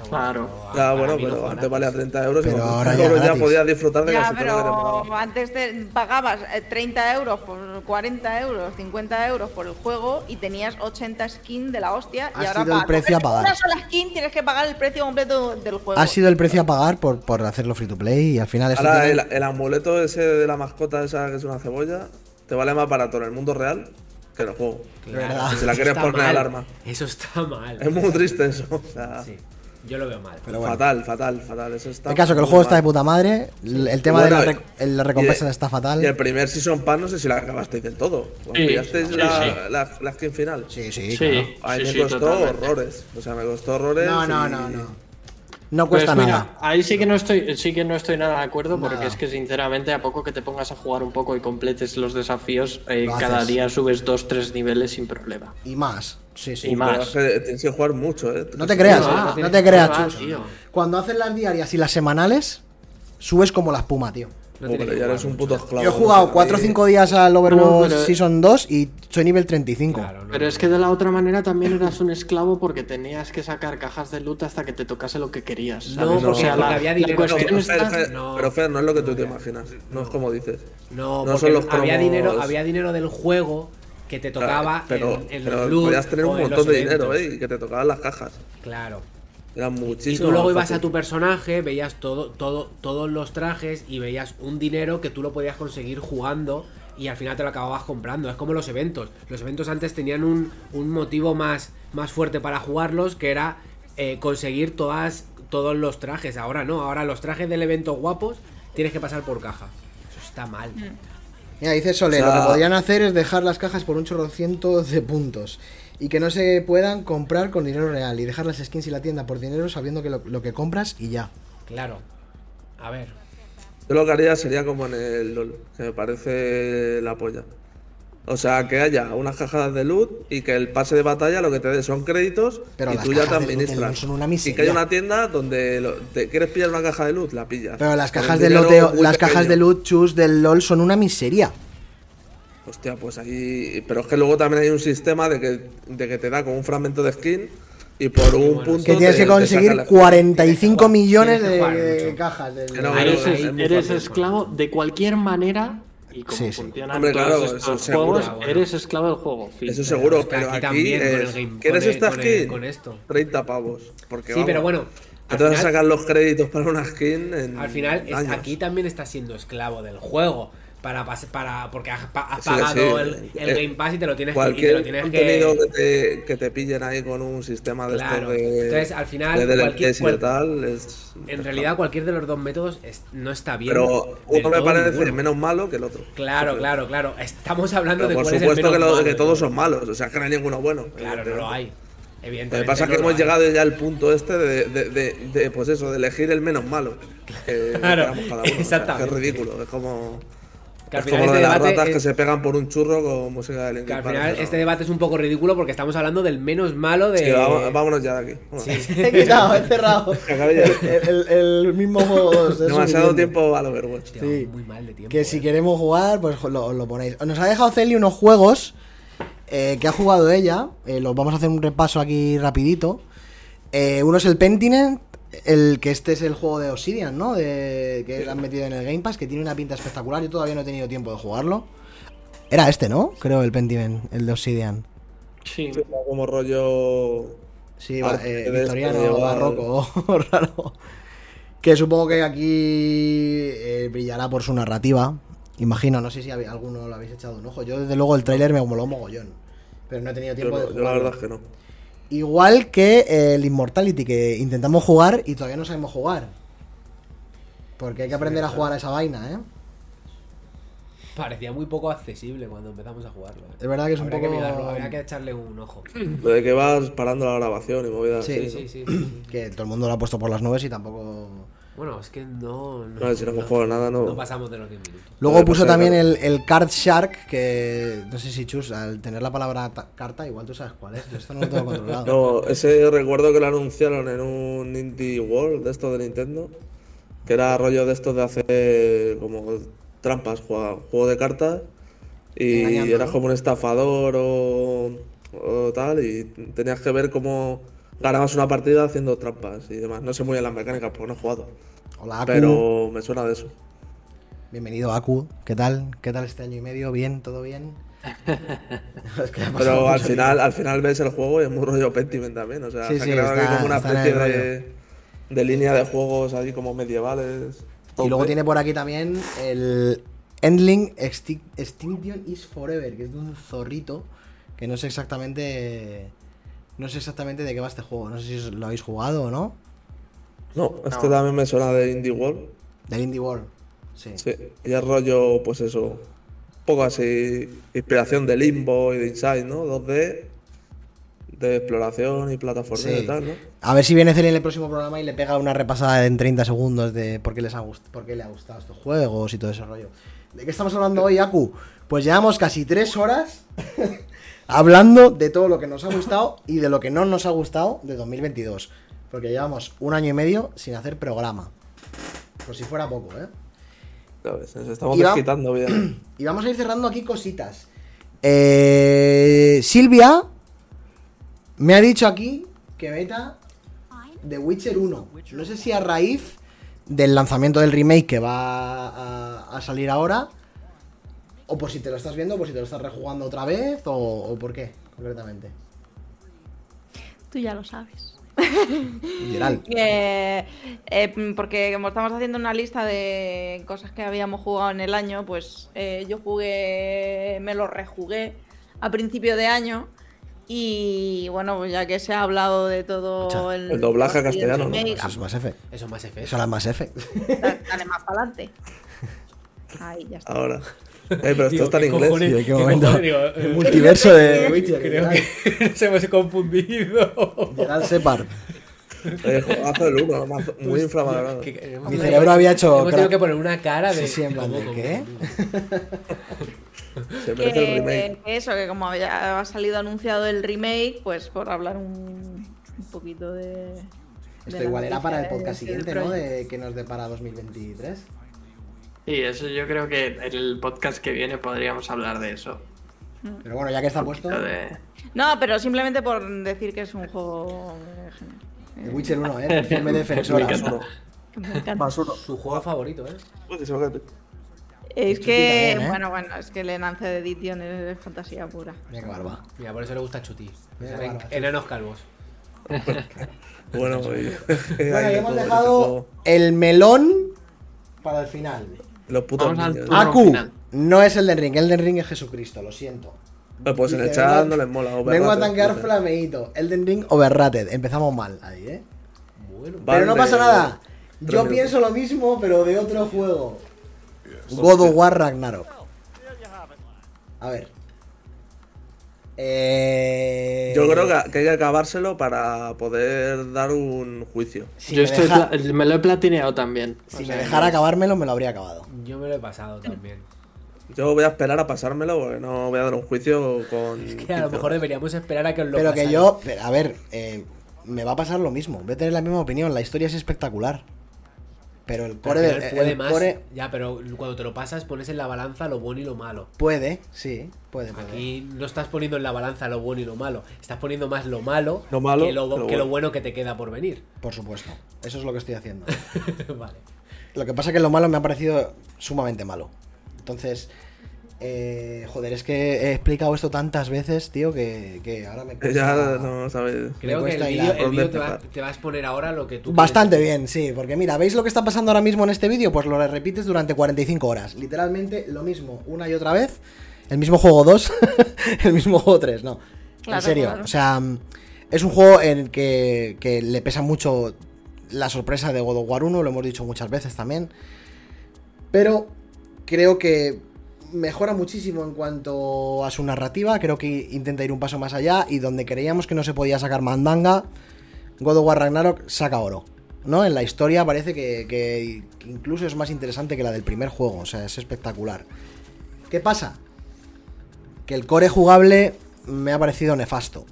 Claro. pero Ya, para bueno, pero antes valía 30 euros Pero y ahora 30 ya podías disfrutar de Ya, casi todo lo pero antes te pagabas eh, 30 euros por 40 euros, 50 euros por el juego y tenías 80 skins de la hostia. Ha y ahora sido el precio a pagar. Una sola skin tienes que pagar el precio completo del juego. Ha sido el precio a pagar por, por hacerlo free to play y al final esto Ahora, tiene- el, el amuleto ese de la mascota esa que es una cebolla, te vale más barato en el mundo real que en el juego. Claro. Si la eso quieres poner alarma. Eso está mal. Es muy triste eso. O sea, Sí, yo lo veo mal. Pero bueno. fatal, fatal, fatal. Eso está El caso que el juego está de mal. puta madre, el el tema Bueno, de la, el- la recompensa está Y el fatal. primer Season Pass no sé si la acabasteis del todo. ¿Os Sí, pillasteis sí, la, sí. La, la skin final? Sí, sí, Sí, claro. A mí sí, me sí, costó totalmente. horrores. O sea, me costó horrores. No, no, y- no, no. No cuesta Pues mira, nada. Ahí sí que no estoy, sí que no estoy nada de acuerdo, porque Nada. es que sinceramente a poco que te pongas a jugar un poco y completes los desafíos, eh, Lo cada haces. día subes dos, tres niveles sin problema. Y más. Sí, sí. Y más. Tienes que jugar mucho, ¿eh? No te creas, No, eh, no te creas, tío. Cuando haces las diarias y las semanales, subes como la espuma, tío. No que ya eres un puto esclavo. Yo he jugado no sé, 4 o ahí- 5 días al Overwatch No, pero- Season 2 y soy nivel 35. Claro, no, Pero es que de la otra manera también eras un esclavo porque tenías que sacar cajas de loot hasta que te tocase lo que querías. No, ¿sabes? porque- porque había dinero. No, cuestión pero, Fer, Fer, No. pero Fer, no es lo que tú te imaginas. No es como dices. No, No porque son los había cromos- dinero, había dinero del juego que te tocaba pero, en, en pero los podías tener un montón de dinero. ¿eh? Y que te tocaban las cajas. Claro. Eran Y muchísimo. tú luego ibas fácil. a tu personaje, veías todo, todo, todos los trajes y veías un dinero que tú lo podías conseguir jugando y al final te lo acababas comprando. Es como los eventos. Los eventos antes tenían un, un motivo más, más fuerte para jugarlos que era eh, conseguir todas, todos los trajes. Ahora no, ahora los trajes del evento guapos tienes que pasar por caja. Eso está mal. Mira, dice Sole, O sea- lo que podrían hacer es dejar las cajas por un chorrociento de puntos. Y que no se puedan comprar con dinero real. Y dejar las skins y la tienda por dinero sabiendo que lo, lo que compras y ya. Claro. A ver. Yo lo que haría sería como en el LOL, que me parece la polla. O sea, que haya unas cajas de loot y que el pase de batalla lo que te dé son créditos Pero y tú ya te administras. LoL son una y que haya una tienda donde lo- te quieres pillar una caja de loot, la pillas. Pero las cajas de loteo, las cajas de loot chus del LOL son una miseria. Hostia, pues ahí. Pero es que luego también hay un sistema de que, de que te da como un fragmento de skin y por un bueno, punto. Que tienes te- que conseguir la- 45 jugar- millones de cajas. del- Que no, eres, eres esclavo de cualquier manera y como Sí, sí. funcionan Hombre, todos claro, estos seguro. juegos, bueno. eres esclavo del juego. fin. Eso seguro, pero aquí aquí, también con el es, game- ¿Quieres con el- esta con el- skin? con esto. 30 pavos. Porque, Sí, vamos, pero bueno. te vas a final- sacar los créditos para una skin en Al final, es- años. aquí también estás siendo esclavo del juego. Para, para porque has, pagado sí. el, el Eh, Game Pass y te lo tienes que, y te Cualquier lo tienes contenido que. que te, que te pillen ahí con un sistema de Claro. de, Entonces, al final, de cualquier- cual- tal es En realidad, cualquier de los dos métodos es- no está bien. pero uno me parece ninguno. menos malo que el otro Claro, claro, claro. Estamos hablando pero de por cuál es el supuesto que, lo- malo todos son malos o sea que no hay ninguno bueno Claro, no lo hay. Lo Evidentemente. que pasa es que lo hemos llegado ya al punto este de, de, de- de, pues eso, de elegir el menos malo. Que Claro, cada uno. O sea, es ridículo. Es como, Que al es como final lo de este las debate ratas es- que se pegan por un churro con música de Que Linkin al Park, final pero- este debate es un poco ridículo porque estamos hablando del menos malo de. Sí, vamos- vámonos ya de aquí. Bueno, He quitado, he cerrado. que. El, el- el mismo juego. es Demasiado tiempo al Overwatch. Hostia, Sí. Muy mal de tiempo. Que si queremos jugar, pues lo, lo ponéis. Nos ha dejado Celi unos juegos eh, que ha jugado ella. eh, los vamos a hacer un repaso aquí rapidito. Eh, uno es el Pentiment, el que este es el juego de Obsidian, ¿no? De, que han metido en el Game Pass, que tiene una pinta espectacular. Yo todavía no he tenido tiempo de jugarlo. Era este, ¿no? Creo el Pentiment, el de Obsidian. Sí. Como rollo. Sí, eh, de victoriano, este barroco, raro. Que supongo que aquí eh, brillará por su narrativa. Imagino, no sé si hab- alguno lo habéis echado un ojo. Yo, desde luego, el tráiler me moló mogollón. Pero no he tenido tiempo de no- yo la verdad es que no. Igual que eh, el Immortality, que intentamos jugar y todavía no sabemos jugar. Porque hay que aprender a jugar a esa vaina, ¿eh? Parecía muy poco accesible cuando empezamos a jugarlo. eh. Es verdad que es un poco... que mirarlo, habría que echarle un ojo. Lo de que vas parando la grabación y movidas Sí, así. Sí, sí, sí. sí. Que todo el mundo lo ha puesto por las nubes y tampoco... Bueno, es que no. No, No, si no hemos jugado nada, no. no pasamos de los 10 minutos. Luego puso pasar, también el, el Card Shark, que no sé si Chus, al tener la palabra ta- carta, igual tú sabes cuál es. Yo esto no lo tengo controlado. No, ese recuerdo que lo anunciaron en un Indie World de estos de Nintendo. Que era rollo de estos de hacer como trampas, juego, juego de cartas. Y Engañando, eras ¿no? como un estafador o, o tal. Y tenías que ver cómo ganabas una partida haciendo trampas y demás. No sé muy bien las mecánicas porque no he jugado. Hola, Aku. Pero me suena de eso. Bienvenido, Aku. ¿Qué tal? ¿Qué tal este año y medio? ¿Bien? ¿Todo bien? Es que Pero al final, al final ves el juego y es muy rollo Pentiment también. O sea, Sí, se ha sí, está- como una especie de, de línea de juegos ahí como medievales. Y luego tiene por aquí también el Endling Exti- Extinction is Forever, que es de un zorrito que no sé exactamente no sé exactamente de qué va este juego. No sé si lo habéis jugado o no. No, este también me suena de Indie World. Del Indie World. Sí. Sí, y es rollo, pues eso, un poco así, inspiración de Limbo y de Inside, ¿no? 2D, de exploración y plataforma Sí. y tal, ¿no? A ver si viene Celi en el próximo programa y le pega una repasada en 30 segundos de por qué, les ha por qué le ha gustado estos juegos y todo ese rollo. ¿De qué estamos hablando hoy, Aku? Pues llevamos casi tres horas hablando de todo lo que nos ha gustado y de lo que no nos ha gustado de 2022. Porque llevamos un año y medio sin hacer programa. Por si fuera poco, ¿eh? Nos estamos Y va- desquitando bien. Y vamos a ir cerrando aquí cositas. Eh, Silvia me ha dicho aquí que meta The Witcher 1. No sé si a raíz del lanzamiento del remake que va a, a salir ahora, o por si te lo estás viendo, o por si te lo estás rejugando otra vez, o, o por qué, concretamente. Tú ya lo sabes. Literal. Eh, eh, porque como estamos haciendo una lista de cosas que habíamos jugado en el año, pues eh, yo jugué, me lo rejugué a principio de año. Y bueno, pues ya que se ha hablado de todo el, el doblaje a castellano, ¿no? Eso es más F. Eso es más F. Eso es más F. da- dale más para adelante. Ahí ya está. Ahora. Eh, pero esto Digo, está en ¿qué inglés. cojones? ¿Y de qué ¿Qué momento? cojones? Digo, eh, El multiverso de Witcher. Creo que nos hemos confundido. Gerald Separ. Eh, 1, mazo- muy hemos Mi cerebro había hecho Hemos tenido que poner una cara de. Sí, sí, en plan de, ¿cómo ¿qué? Se merece el remake. eso, que como había ha salido anunciado el remake, pues por hablar un, un poquito de. de Esto la igual era para el de- podcast siguiente, ¿no? De que nos depara 2023. Sí, eso yo creo que en el podcast que viene podríamos hablar de eso. Pero bueno, ya que está puesto, de- No, pero simplemente por decir que es un juego Witcher 1, ¿eh? Firme defensora. Me encanta. Que me encanta. Más uno. Su juego favorito, ¿eh? Cae. Es que, también, ¿eh? bueno, bueno, es que el enance de Edition es fantasía pura. Mira qué barba. Mira, por eso le gusta Chuti. Enanos calvos. Bueno, y- Bueno, hemos dejado el melón para el final. Los putos Vamos al niños. turno. Aku, final. no es el de Ring, el de Ring es Jesucristo, lo siento. Eh, Pues en el chat vengo a- no les mola. Vengo a tanquear dice. flameito. Elden Ring overrated. Empezamos mal ahí, ¿eh? Bueno, pero no pasa nada. Yo minutos. pienso lo mismo, pero de otro juego. God of War Ragnarok. A ver. Eh... Yo creo que, hay que acabárselo para poder dar un juicio. si yo me estoy deja- me lo he platineado también. Si O me sea, dejara acabármelo, me lo habría acabado. yo me lo he pasado también. Yo voy a esperar a pasármelo porque no voy a dar un juicio con. Es que a lo 15 mejor deberíamos esperar a que os lo Pero que yo, a ver, eh, me va a pasar lo mismo. Voy a tener la misma opinión. La historia es espectacular. Pero el core del. final puede el más. core Ya, pero cuando te lo pasas pones en la balanza lo bueno y lo malo. puede, sí, puede. puede. Aquí no estás poniendo en la balanza lo bueno y lo malo. Estás poniendo más lo malo, Lo malo que, lo, que lo que lo bueno. bueno que te queda por venir. Por supuesto. Eso es lo que estoy haciendo. vale. Lo que pasa es que lo malo me ha parecido sumamente malo. Entonces, eh, joder, es que he explicado esto tantas veces, tío, que, que ahora me cuesta... Ya no sabes. Creo que el vídeo el ¿Dónde vídeo te, va, te va a exponer ahora lo que tú Bastante quieres. bien, sí, porque mira, ¿veis lo que está pasando ahora mismo en este vídeo? Pues lo repites durante 45 horas. Literalmente lo mismo, una y otra vez. El mismo juego 2, el mismo juego 3, no. en Claro, serio, claro. o sea, es un juego en el que, que le pesa mucho la sorpresa de God of War 1, lo hemos dicho muchas veces también. Pero creo que mejora muchísimo en cuanto a su narrativa, creo que intenta ir un paso más allá y donde creíamos que no se podía sacar mandanga, God of War Ragnarok saca oro. ¿No? En la historia parece que, incluso es más interesante que la del primer juego, o sea, es espectacular. ¿Qué pasa? Que el core jugable me ha parecido nefasto.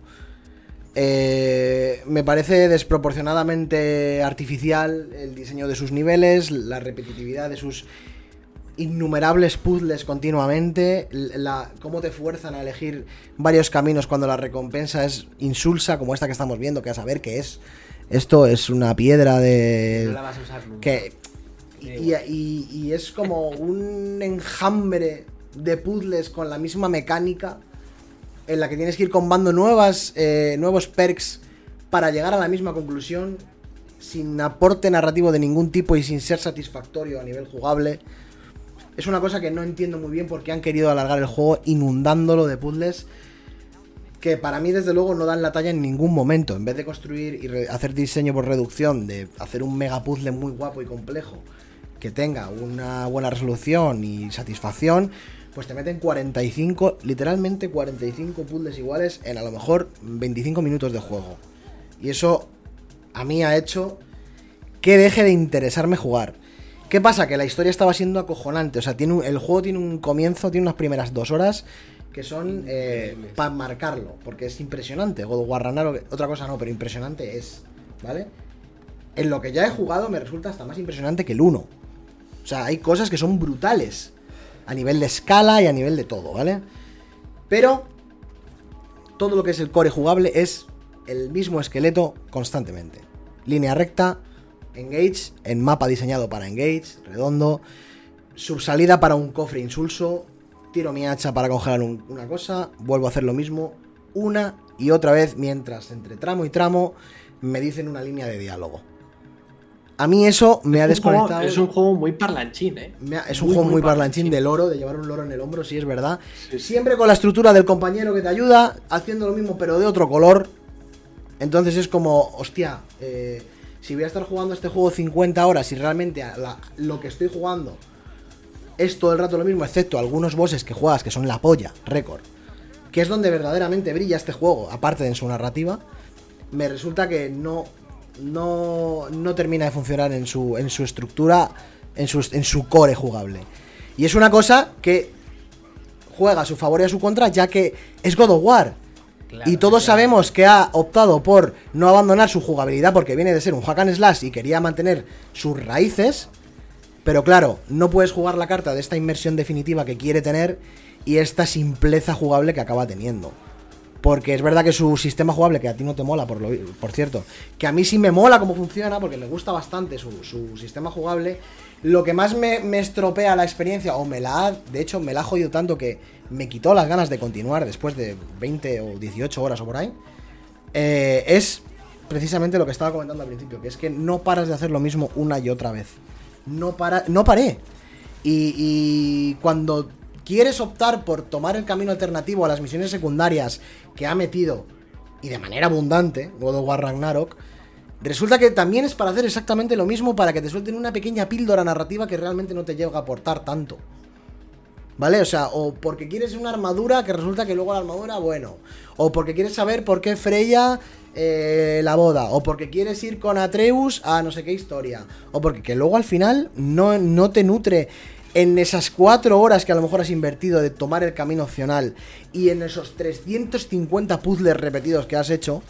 Eh, me parece desproporcionadamente artificial el diseño de sus niveles, la repetitividad de sus innumerables puzzles continuamente, la, cómo te fuerzan a elegir varios caminos cuando la recompensa es insulsa, como esta que estamos viendo, que a saber qué es. Esto es una piedra de... No la vas a usar nunca. que y, y- y es como un enjambre de puzzles con la misma mecánica en la que tienes que ir combando nuevas, eh, nuevos perks para llegar a la misma conclusión sin aporte narrativo de ningún tipo y sin ser satisfactorio a nivel jugable. Es una cosa que no entiendo muy bien porque han querido alargar el juego inundándolo de puzzles que para mí desde luego no dan la talla en ningún momento. En vez de construir y hacer diseño por reducción, de hacer un mega puzzle muy guapo y complejo, que tenga una buena resolución y satisfacción, pues te meten 45, literalmente 45 puzzles iguales en a lo mejor 25 minutos de juego. Y eso a mí ha hecho que deje de interesarme jugar. ¿Qué pasa? Que la historia estaba siendo acojonante. O sea, tiene el juego tiene un comienzo, tiene unas primeras dos horas que son eh, para marcarlo, porque es impresionante. God of War Ragnarok, otra cosa no, pero impresionante es, ¿vale? En lo que ya he jugado me resulta hasta más impresionante que el 1. O sea, hay cosas que son brutales a nivel de escala y a nivel de todo, ¿vale? Pero todo lo que es el core jugable es el mismo esqueleto constantemente. Línea recta, engage, en mapa diseñado para engage, redondo, subsalida para un cofre insulso, tiro mi hacha para congelar una cosa, vuelvo a hacer lo mismo una y otra vez mientras entre tramo y tramo me dicen una línea de diálogo. A mí eso me ha desconectado. es un juego muy parlanchín, ¿eh? es un juego muy, parlanchín, de loro, de llevar un loro en el hombro, sí es verdad. Siempre con la estructura del compañero que te ayuda, haciendo lo mismo pero de otro color. Entonces es como, hostia, eh, si voy a estar jugando este juego 50 horas y realmente lo que estoy jugando es todo el rato lo mismo, excepto algunos bosses que juegas que son la polla, récord, que es donde verdaderamente brilla este juego, aparte de en su narrativa, me resulta que no no, no termina de funcionar en su, en su estructura, en su, en su core jugable. Y es una cosa que juega a su favor y a su contra, ya que es God of War. Y todos sabemos que ha optado por no abandonar su jugabilidad porque viene de ser un hack and slash y quería mantener sus raíces. Pero claro, no puedes jugar la carta de esta inmersión definitiva que quiere tener y esta simpleza jugable que acaba teniendo. Porque es verdad que su sistema jugable, que a ti no te mola, por, lo, por cierto, que a mí sí me mola cómo funciona, porque me gusta bastante su, sistema jugable. Lo que más me, estropea la experiencia, o me la ha, de hecho, me la ha jodido tanto que me quitó las ganas de continuar después de 20 o 18 horas o por ahí, eh, es precisamente lo que estaba comentando al principio, que es que no paras de hacer lo mismo una y otra vez. No, para, no paré. Y, y cuando quieres optar por tomar el camino alternativo a las misiones secundarias que ha metido, y de manera abundante, God of War Ragnarok, resulta que también es para hacer exactamente lo mismo para que te suelten una pequeña píldora narrativa que realmente no te llega a aportar tanto. ¿Vale? O sea, o porque quieres una armadura que resulta que luego la armadura, bueno. O porque quieres saber por qué Freya eh, la boda. O porque quieres ir con Atreus a no sé qué historia. O porque que luego al final no, no te nutre en esas cuatro horas que a lo mejor has invertido de tomar el camino opcional y en esos 350 puzzles repetidos que has hecho,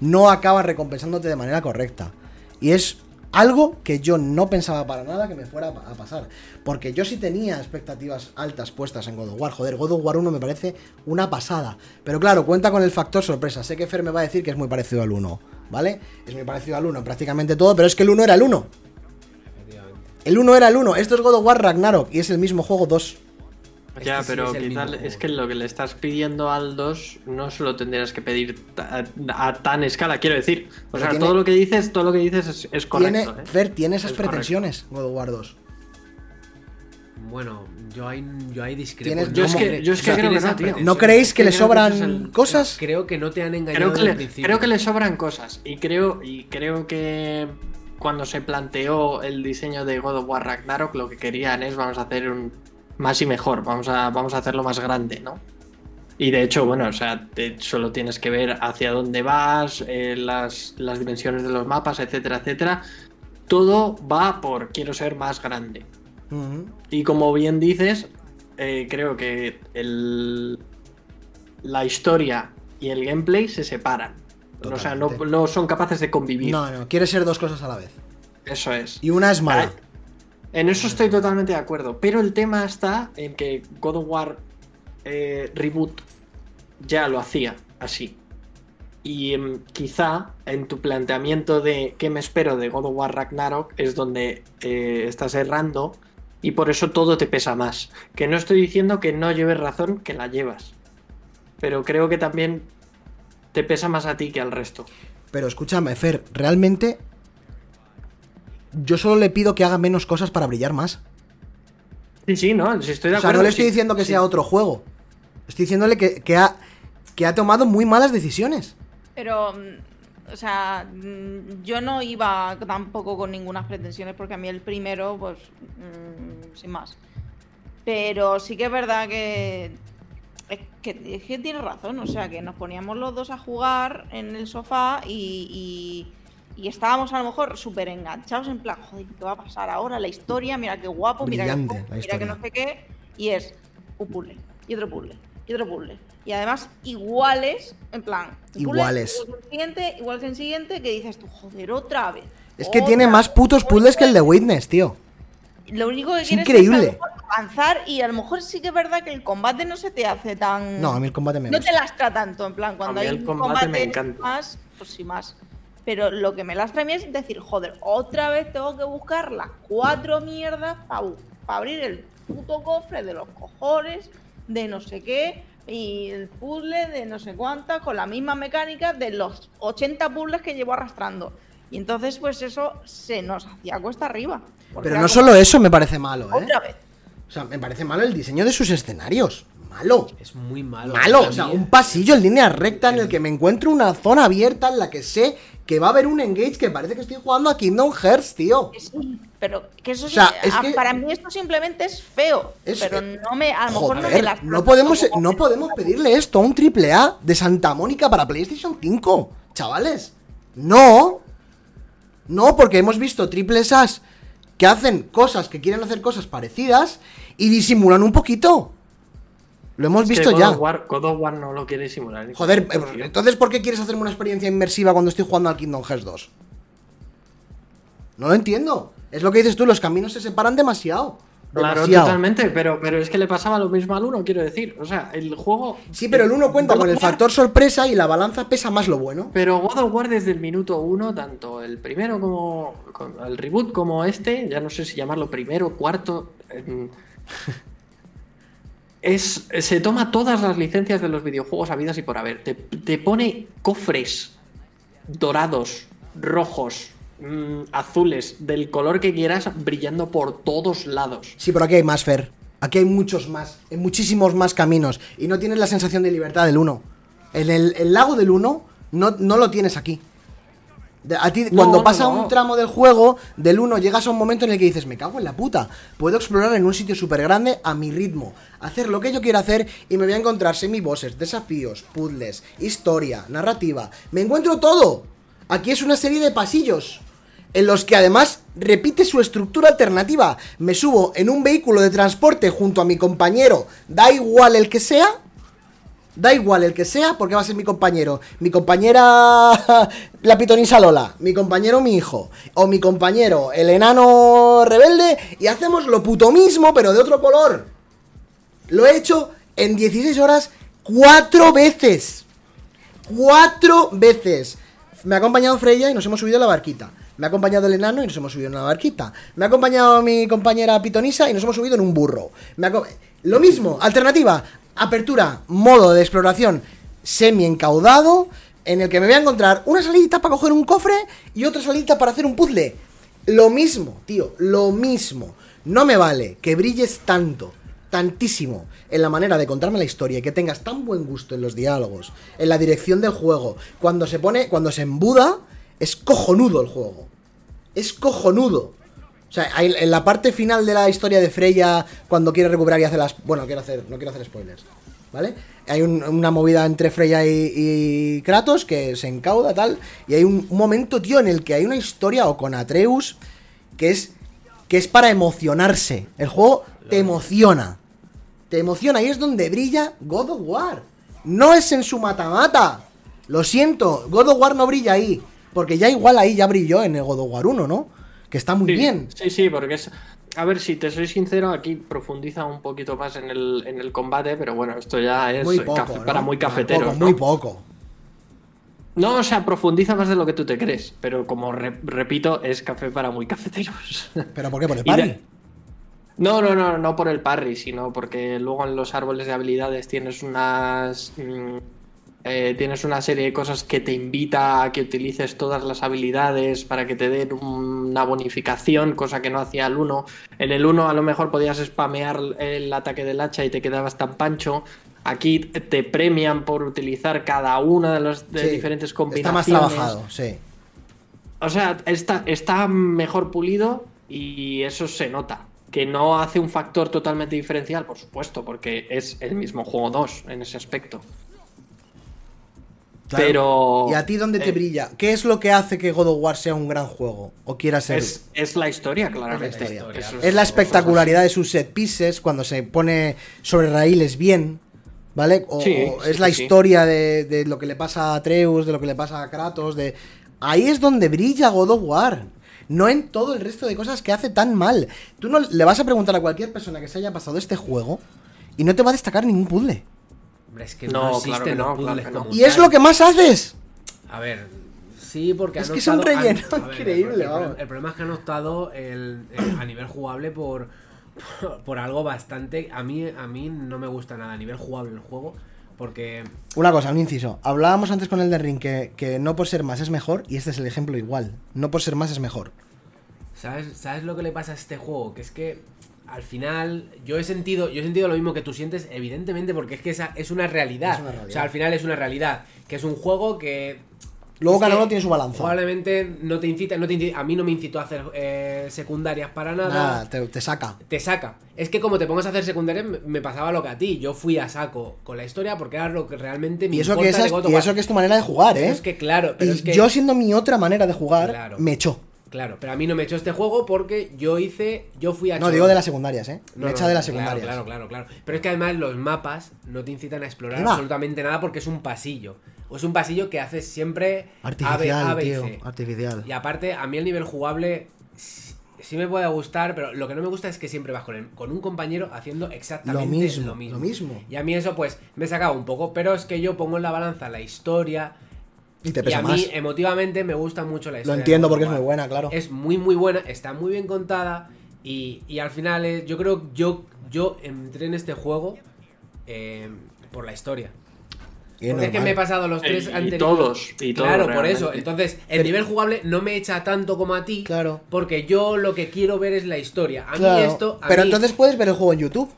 no acabas recompensándote de manera correcta. Y es algo que yo no pensaba para nada que me fuera a pasar. Porque yo sí tenía expectativas altas puestas en God of War. Joder, God of War 1 me parece una pasada. Pero claro, cuenta con el factor sorpresa. Sé que Fer me va a decir que es muy parecido al 1. ¿Vale? Es muy parecido al 1 prácticamente todo, pero es que el 1 era el 1. El 1 era el 1, esto es God of War Ragnarok y es el mismo juego 2. Ya, pero quizás es que lo que le estás pidiendo al 2 no se lo tendrías que pedir a, tan escala, quiero decir. O sea, todo lo que dices, todo lo que dices es, correcto. Tiene, ¿eh? Fer, tiene esas pretensiones, God of War 2. Bueno, yo ahí, yo ahí discrepo. Yo, es que, yo es que creo que no, tío. ¿No creéis que le sobran cosas? Creo que no te han engañado creo que, le, creo que le sobran cosas. Y creo, y creo que cuando se planteó el diseño de God of War Ragnarok, lo que querían es vamos a hacer un más y mejor, vamos a, vamos a hacerlo más grande, ¿no? Y de hecho, bueno, o sea, solo tienes que ver hacia dónde vas, eh, las, dimensiones de los mapas, etcétera, etcétera. Todo va por quiero ser más grande. Y como bien dices, eh, creo que el, la historia y el gameplay se separan. O sea, no, son capaces de convivir. No, no, quiere ser dos cosas a la vez. Eso es. Y una es mala. En eso estoy totalmente de acuerdo. Pero el tema está en que God of War eh, Reboot ya lo hacía así. Y em, quizá en tu planteamiento de qué me espero de God of War Ragnarok es donde eh, estás errando y por eso todo te pesa más. Que no estoy diciendo que no lleves razón, que la llevas. Pero creo que también te pesa más a ti que al resto. Pero escúchame, Fer, realmente yo solo le pido que haga menos cosas para brillar más. Sí, sí, no, si estoy de acuerdo. O sea, no le estoy diciendo que sea otro juego. Estoy diciéndole que, ha, que ha tomado muy malas decisiones. Pero, mm, o sea, mm, yo no iba tampoco con ninguna pretensiones porque a mí el primero, pues, mm, sin más. Pero sí que es verdad que. Es que, es que tienes razón, o sea, que nos poníamos los dos a jugar en el sofá y, y, estábamos a lo mejor súper enganchados en plan, joder, ¿qué va a pasar ahora? La historia, mira qué guapo, mira, qué, mira que no sé qué. Y es un puzzle, y otro puzzle, y otro puzzle. Y además iguales, en plan. puzzle Iguales. Igual que el siguiente, igual que el siguiente, que dices tú, joder, otra vez. Es que otra tiene más putos puzzles que el de. Witness, tío. Lo único que Es increíble. es avanzar y a lo mejor sí que es verdad que el combate no se te hace tan. No, a mí el combate me No gusta. te lastra tanto, en plan, cuando A mí hay el un combate combate me encanta. más, pues sí más. Pero lo que me lastra a mí es decir, joder, otra vez tengo que buscar las cuatro mierdas para abrir el puto cofre de los cojones, de no sé qué, y el puzzle de no sé cuántas, con la misma mecánica de los 80 puzzles que llevo arrastrando. Y entonces, pues eso se nos hacía cuesta arriba. Pero no solo eso me parece malo, ¿eh? Otra vez. O sea, me parece malo el diseño de sus escenarios. Malo. Es muy malo. Malo, o sea, un pasillo en línea recta en el que me encuentro una zona abierta en la que sé que va a haber un engage que parece que estoy jugando a Kingdom Hearts, tío. Sí, pero que eso O sea, sí, es a- que- para mí esto simplemente es feo. Es- pero no me, a lo mejor no me lastra no podemos, no podemos pedirle esto a un triple A de Santa Mónica para PlayStation 5, chavales. No. No, porque hemos visto triples A's que hacen cosas, que quieren hacer cosas parecidas y disimulan un poquito. Lo hemos Es visto God ya. War- God of War no lo quiere simular. Joder, eh, entonces ¿por qué quieres hacerme una experiencia inmersiva cuando estoy jugando al Kingdom Hearts 2? No lo entiendo. Es lo que dices tú, los caminos se separan demasiado. Claro, Demasiado. totalmente, pero, pero es que le pasaba lo mismo al 1, quiero decir. O sea, el juego. Sí, pero el 1 cuenta God con el factor sorpresa y la balanza pesa más lo bueno. Pero God of War desde el minuto 1, tanto el primero como el reboot como este, ya no sé si llamarlo primero, cuarto, em, es, se toma todas las licencias de los videojuegos habidas y por haber. Te, te pone cofres dorados, rojos, mm, azules, del color que quieras, brillando por todos lados. Sí, pero aquí hay más, Fer. Aquí hay muchos más, hay muchísimos más caminos. Y no tienes la sensación de libertad del 1. En el, el lago del 1 no, no lo tienes aquí. A ti, No, cuando no, pasa no. un tramo del juego, del 1 llegas a un momento en el que dices, me cago en la puta. Puedo explorar en un sitio súper grande a mi ritmo, hacer lo que yo quiera hacer y me voy a encontrar semi-bosses, desafíos, puzzles, historia, narrativa. Me encuentro todo. Aquí es una serie de pasillos en los que además repite su estructura alternativa. Me subo en un vehículo de transporte junto a mi compañero, da igual el que sea. Da igual el que sea, porque va a ser mi compañero. Mi compañera, la pitonisa Lola. Mi compañero, mi hijo. O mi compañero, el enano rebelde. Y hacemos lo puto mismo, pero de otro color. Lo he hecho en 16 horas cuatro veces. Cuatro veces. Me ha acompañado Freya y nos hemos subido a la barquita. Me ha acompañado el enano y nos hemos subido en una barquita. Me ha acompañado mi compañera pitonisa y nos hemos subido en un burro. Me Lo mismo, alternativa. Apertura, modo de exploración semi encaudado. En el que me voy a encontrar una salidita para coger un cofre y otra salidita para hacer un puzzle. Lo mismo, tío, lo mismo. No me vale que brilles tanto, tantísimo en la manera de contarme la historia y que tengas tan buen gusto en los diálogos, en la dirección del juego. Cuando se pone, cuando se embuda, es cojonudo el juego. Es cojonudo. O sea, hay- en la parte final de la historia de Freya, cuando quiere recuperar y hace las. Bueno, quiero hacer, no quiero hacer spoilers. ¿Vale? Hay un- una movida entre Freya y, y Kratos que se encauda, tal. Y hay un, un momento, tío, en el que hay una historia, o con Atreus, que es. que es para emocionarse. El juego te emociona. Te emociona y es donde brilla God of War. No es en su mata-mata. Lo siento, God of War no brilla ahí. Porque ya igual ahí ya brilló en el God of War 1, ¿no? Que está muy Sí, bien. Sí, sí, porque es. A ver, si te soy sincero, aquí profundiza un poquito más en el, en el combate, pero bueno, esto ya es Muy poco. café- ¿no? para muy Poco, cafeteros. ¿no? Muy poco. No, o sea, profundiza más de lo que tú te crees, pero como re- repito, es café para muy cafeteros. ¿Pero por qué? ¿Por el de- parry? No, no, no, no por el parry, sino porque luego en los árboles de habilidades tienes unas. mm, eh, tienes una serie de cosas que te invita a que utilices todas las habilidades para que te den una bonificación, cosa que no hacía el 1. En el 1 a lo mejor podías spamear el ataque del hacha y te quedabas tan pancho. Aquí te premian por utilizar cada una de las Sí, diferentes Está más combinaciones. trabajado, sí. O sea, está, está mejor pulido y eso se nota. que no hace un factor totalmente diferencial, por supuesto, porque es el mismo juego 2 en ese aspecto. Claro. Pero. ¿Y a ti dónde te eh, brilla? ¿Qué es lo que hace que God of War sea un gran juego? ¿O quiera ser? Es, es la historia, claramente. Es la historia. Es la espectacularidad de sus set pieces cuando se pone sobre raíles bien, ¿vale? O, Sí, o sí, es la sí. historia de, de lo que le pasa a Atreus, de lo que le pasa a Kratos, de... Ahí es donde brilla God of War. No en todo el resto de cosas que hace tan mal. Tú no le vas a preguntar a cualquier persona que se haya pasado este juego y no te va a destacar ningún puzzle. Hombre, es que No, no, claro existen que no, los puzzles claro que no. Y es lo que más haces. A ver, sí, porque Es han que es un optado- han- relleno a ver, increíble, el, el- vamos. el problema es que han optado el- el- a nivel jugable por, por, por algo bastante. A mí, a mí no me gusta nada a nivel jugable el juego. Porque Una cosa, un inciso. Hablábamos antes con el de Ring que, que no por ser más es mejor y este es el ejemplo igual. No por ser más es mejor. ¿Sabes, ¿Sabes lo que le pasa a este juego? Que es que al final yo he sentido yo he sentido lo mismo que tú sientes, evidentemente, porque es que esa es una realidad. Es una realidad. O sea, al final es una realidad. Que es un juego que. Luego cada uno tiene su balanza. Probablemente no te incita, no te incita- a mí no me incitó a hacer eh, secundarias para nada. Nada, te, te saca. Te saca. Es que como te pongas a hacer secundarias, me- me pasaba lo que a ti. Yo fui a saco con la historia porque era lo que realmente me Y eso, importa que esa es, y eso que es tu manera de jugar, ¿eh? es que claro, pero y es que yo siendo mi otra manera de jugar, Claro. me echó. Claro, pero a mí no me echó este juego porque yo hice. Yo fui a. No, digo de las secundarias, ¿eh? No, me no, echa de las claro, secundarias. Claro, claro, claro. Pero es que además los mapas no te incitan a explorar absolutamente nada porque es un pasillo. O es un pasillo que haces siempre Artificial, A, B, A, B y tío. C. Artificial. Y aparte, a mí el nivel jugable sí, sí me puede gustar, pero lo que no me gusta es que siempre vas con, el- con un compañero haciendo exactamente Lo mismo, lo mismo. lo mismo. Y a mí eso pues me sacaba un poco, pero es que yo pongo en la balanza la historia Y te y pesa a mí más. emotivamente me gusta mucho la Lo historia. de entiendo porque es muy buena, claro. Es muy muy buena, está muy bien contada y, y al final es- yo creo yo yo entré en este juego eh, por la historia. Y Porque es que me he pasado los Y- tres y anteriores. todos, y todos, Claro, por eso. Entonces, el nivel jugable no me echa tanto como a ti. Claro. Porque yo lo que quiero ver es la historia. A Claro. mí esto. a Pero mí- entonces puedes ver el juego en YouTube.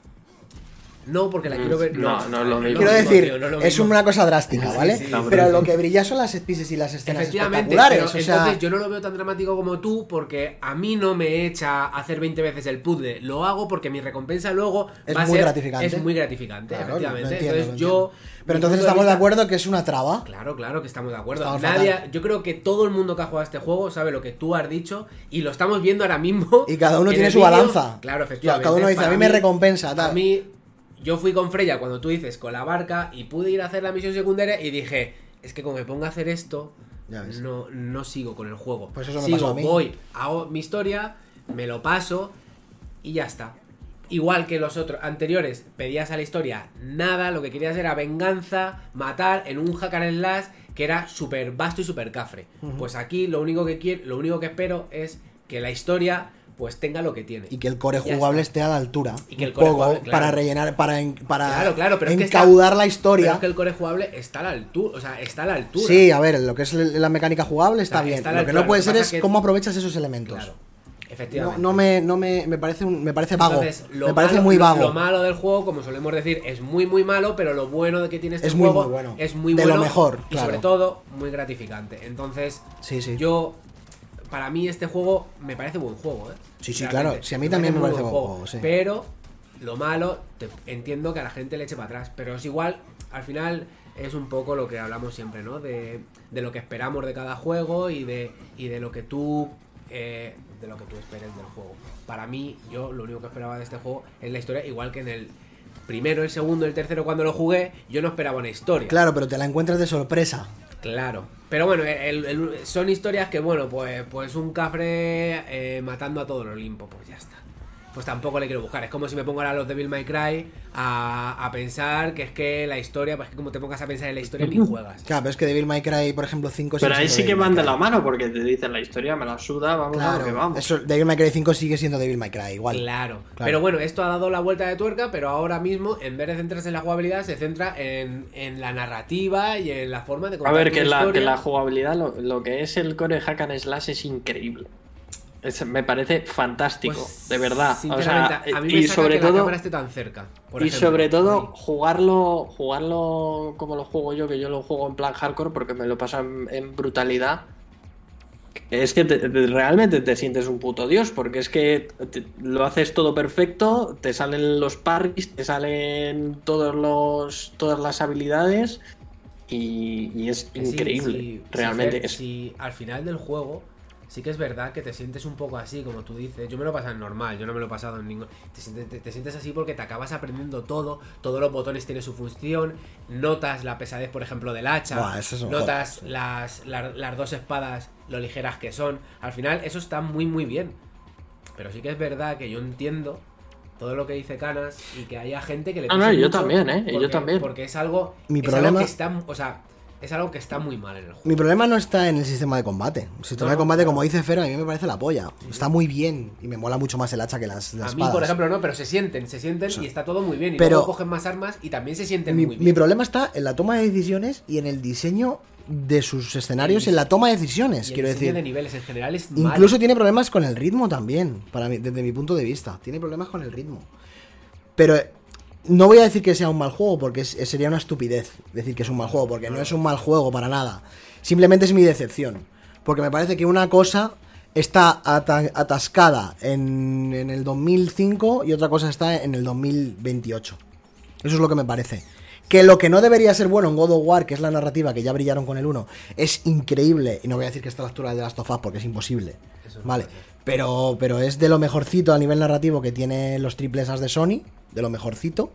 No, porque la quiero ver. No, no es lo mismo. Quiero decir, tío, no es lo es mismo. una cosa drástica, ¿vale? sí, Pero lo que brilla son las set pieces y las escenas Efectivamente, espectaculares. pero o sea, entonces yo no lo veo tan dramático como tú porque a mí no me echa hacer 20 veces el puzzle. Lo hago porque mi recompensa luego Es va a muy ser- gratificante. Es muy gratificante, claro, efectivamente. entiendo, entonces yo. Pero entonces estamos de vista- acuerdo que es una traba. Claro, claro que estamos de acuerdo. Estamos Nadie, fatal. yo creo que todo el mundo que ha jugado a este juego sabe lo que tú has dicho y lo estamos viendo ahora mismo. Y cada uno en tiene su balanza. Claro, efectivamente. Cada uno dice, a mí me recompensa, tal. A mí, yo fui con Freya cuando tú dices con la barca y pude ir a hacer la misión secundaria y dije, es que como me ponga a hacer esto, no, no sigo con el juego. Pues eso me sigo, pasó a mí. voy, hago mi historia, me lo paso y ya está. Igual que los otros anteriores, pedías a la historia nada, lo que querías era venganza, matar en un hack and slash que era súper vasto y súper cafre. Pues aquí lo único que quiero, lo único que espero es que la historia pues tenga lo que tiene. Y que el core jugable esté a la altura. Y que el core poco jugable, claro. para rellenar, para, para Claro, claro, pero es que está- encaudar la Pero historia. es que el core jugable está a la altura, o sea, está a la altura. Sí, a ver, lo que es la mecánica jugable está O sea, bien. está lo que no puede ser es que- cómo aprovechas esos elementos. No, efectivamente. no me, no me, me parece un, me parece vago. Entonces, lo me parece malo- muy vago. Lo, malo del juego, como solemos decir, es muy muy malo, pero lo bueno de que tiene este Es muy, juego muy bueno. es muy De bueno lo mejor, y sobre todo muy gratificante. Entonces, Sí, sí. yo para mí este juego me parece buen juego, ¿eh? Sí, sí, Realmente. claro. Sí, a mí también me parece buen juego, sí. Pero lo malo, te- entiendo que a la gente le eche para atrás, pero es igual, al final es un poco lo que hablamos siempre, ¿no? De, de lo que esperamos de cada juego y de, y de lo que tú eh, de lo que tú esperes del juego. Para mí, yo lo único que esperaba de este juego es la historia, igual que en el primero, el segundo, el tercero cuando lo jugué, yo no esperaba una historia. Claro, pero te la encuentras de sorpresa. Claro. Pero bueno, el- son historias que, bueno, pues, pues un cafre eh, matando a todo el Olimpo, pues ya está. Pues tampoco le quiero buscar. Es como si me pongo ahora los Devil May Cry a, a pensar que es que la historia, pues que como te pongas a pensar en la historia ni juegas. Claro, pero es que Devil May Cry, por ejemplo, 5 Pero ahí sí que van de la mano porque te dicen la historia, me la suda, vamos a lo que Claro, vamos. eso, Devil May Cry 5 sigue siendo Devil May Cry, igual. Claro. Claro. Pero bueno, esto ha dado la vuelta de tuerca, pero ahora mismo, en vez de centrarse en la jugabilidad, se centra en, en la narrativa y en la forma de A contar ver, una que la, que historia. la jugabilidad, lo, lo que es el core hack and slash es increíble. Es- me parece fantástico, Pues, de verdad. O sea, a mí me y saca sobre que la todo, cámara esté tan cerca. por y ejemplo. sobre todo jugarlo, jugarlo como lo juego yo, que yo lo juego en plan hardcore porque me lo paso en, en brutalidad. es que te- te- realmente te sientes un puto dios, porque es que te- lo haces todo perfecto, te salen los parries, te salen todos los, todas las habilidades y, y es sí, increíble. sí, realmente es sí, al final del juego sí que es verdad que te sientes un poco así, como tú dices. Yo me lo he pasado en normal, yo no me lo he pasado en ningún. Te sientes, te- te sientes así porque te acabas aprendiendo todo, todos los botones tienen su función, notas la pesadez, por ejemplo, del hacha, Buah, eso es un notas joder, sí. las, la- las dos espadas, lo ligeras que son. Al final, eso está muy, muy bien. Pero sí que es verdad que yo entiendo todo lo que dice Canas y que haya gente que le Ah, no, yo mucho también, ¿eh? Yo porque- también. Porque es algo, Mi es algo problema- que está, o sea, es algo que está muy mal en el juego. Mi problema no está en el sistema de combate. El sistema No, de combate, como dice Fero, a mí me parece la polla. Está muy bien y me mola mucho más el hacha que las, las A mí, por ejemplo, no, pero se sienten, se sienten y está todo muy bien. Y Pero- luego cogen más armas y también se sienten mi, muy mi bien. problema está en la toma de decisiones y en el diseño de sus escenarios y en la toma de decisiones, Y el quiero decir. de niveles en general es Incluso tiene problemas con el ritmo también, para mí, desde mi punto de vista. Tiene problemas con el ritmo. Pero no voy a decir que sea un mal juego, porque es- sería una estupidez decir que es un mal juego, porque no es un mal juego para nada. Simplemente es mi decepción. Porque me parece que una cosa está ata- atascada en, en el 2005 y otra cosa está en el 2028. Eso es lo que me parece. Que lo que no debería ser bueno en God of War, que es la narrativa que ya brillaron con el 1, es increíble. Y no voy a decir que está a la altura de Last of Us porque es imposible. Eso vale. Pero, pero es de lo mejorcito a nivel narrativo que tiene los triples As de Sony. De lo mejorcito.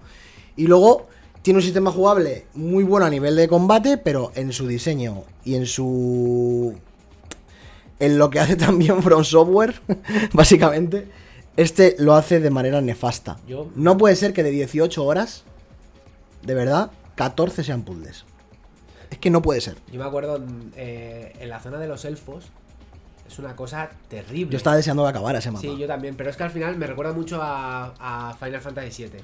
Y luego tiene un sistema jugable muy bueno a nivel de combate, pero en su diseño y en su. En lo que hace también From Software, básicamente, este lo hace de manera nefasta. Yo- No puede ser que de 18 horas, de verdad, 14 sean puzzles. Es que no puede ser. Yo me acuerdo eh, en la zona de los elfos. Es una cosa terrible. Yo estaba deseando que acabara ese mapa. Sí, yo también, pero es que al final me recuerda mucho a, a Final Fantasy VII.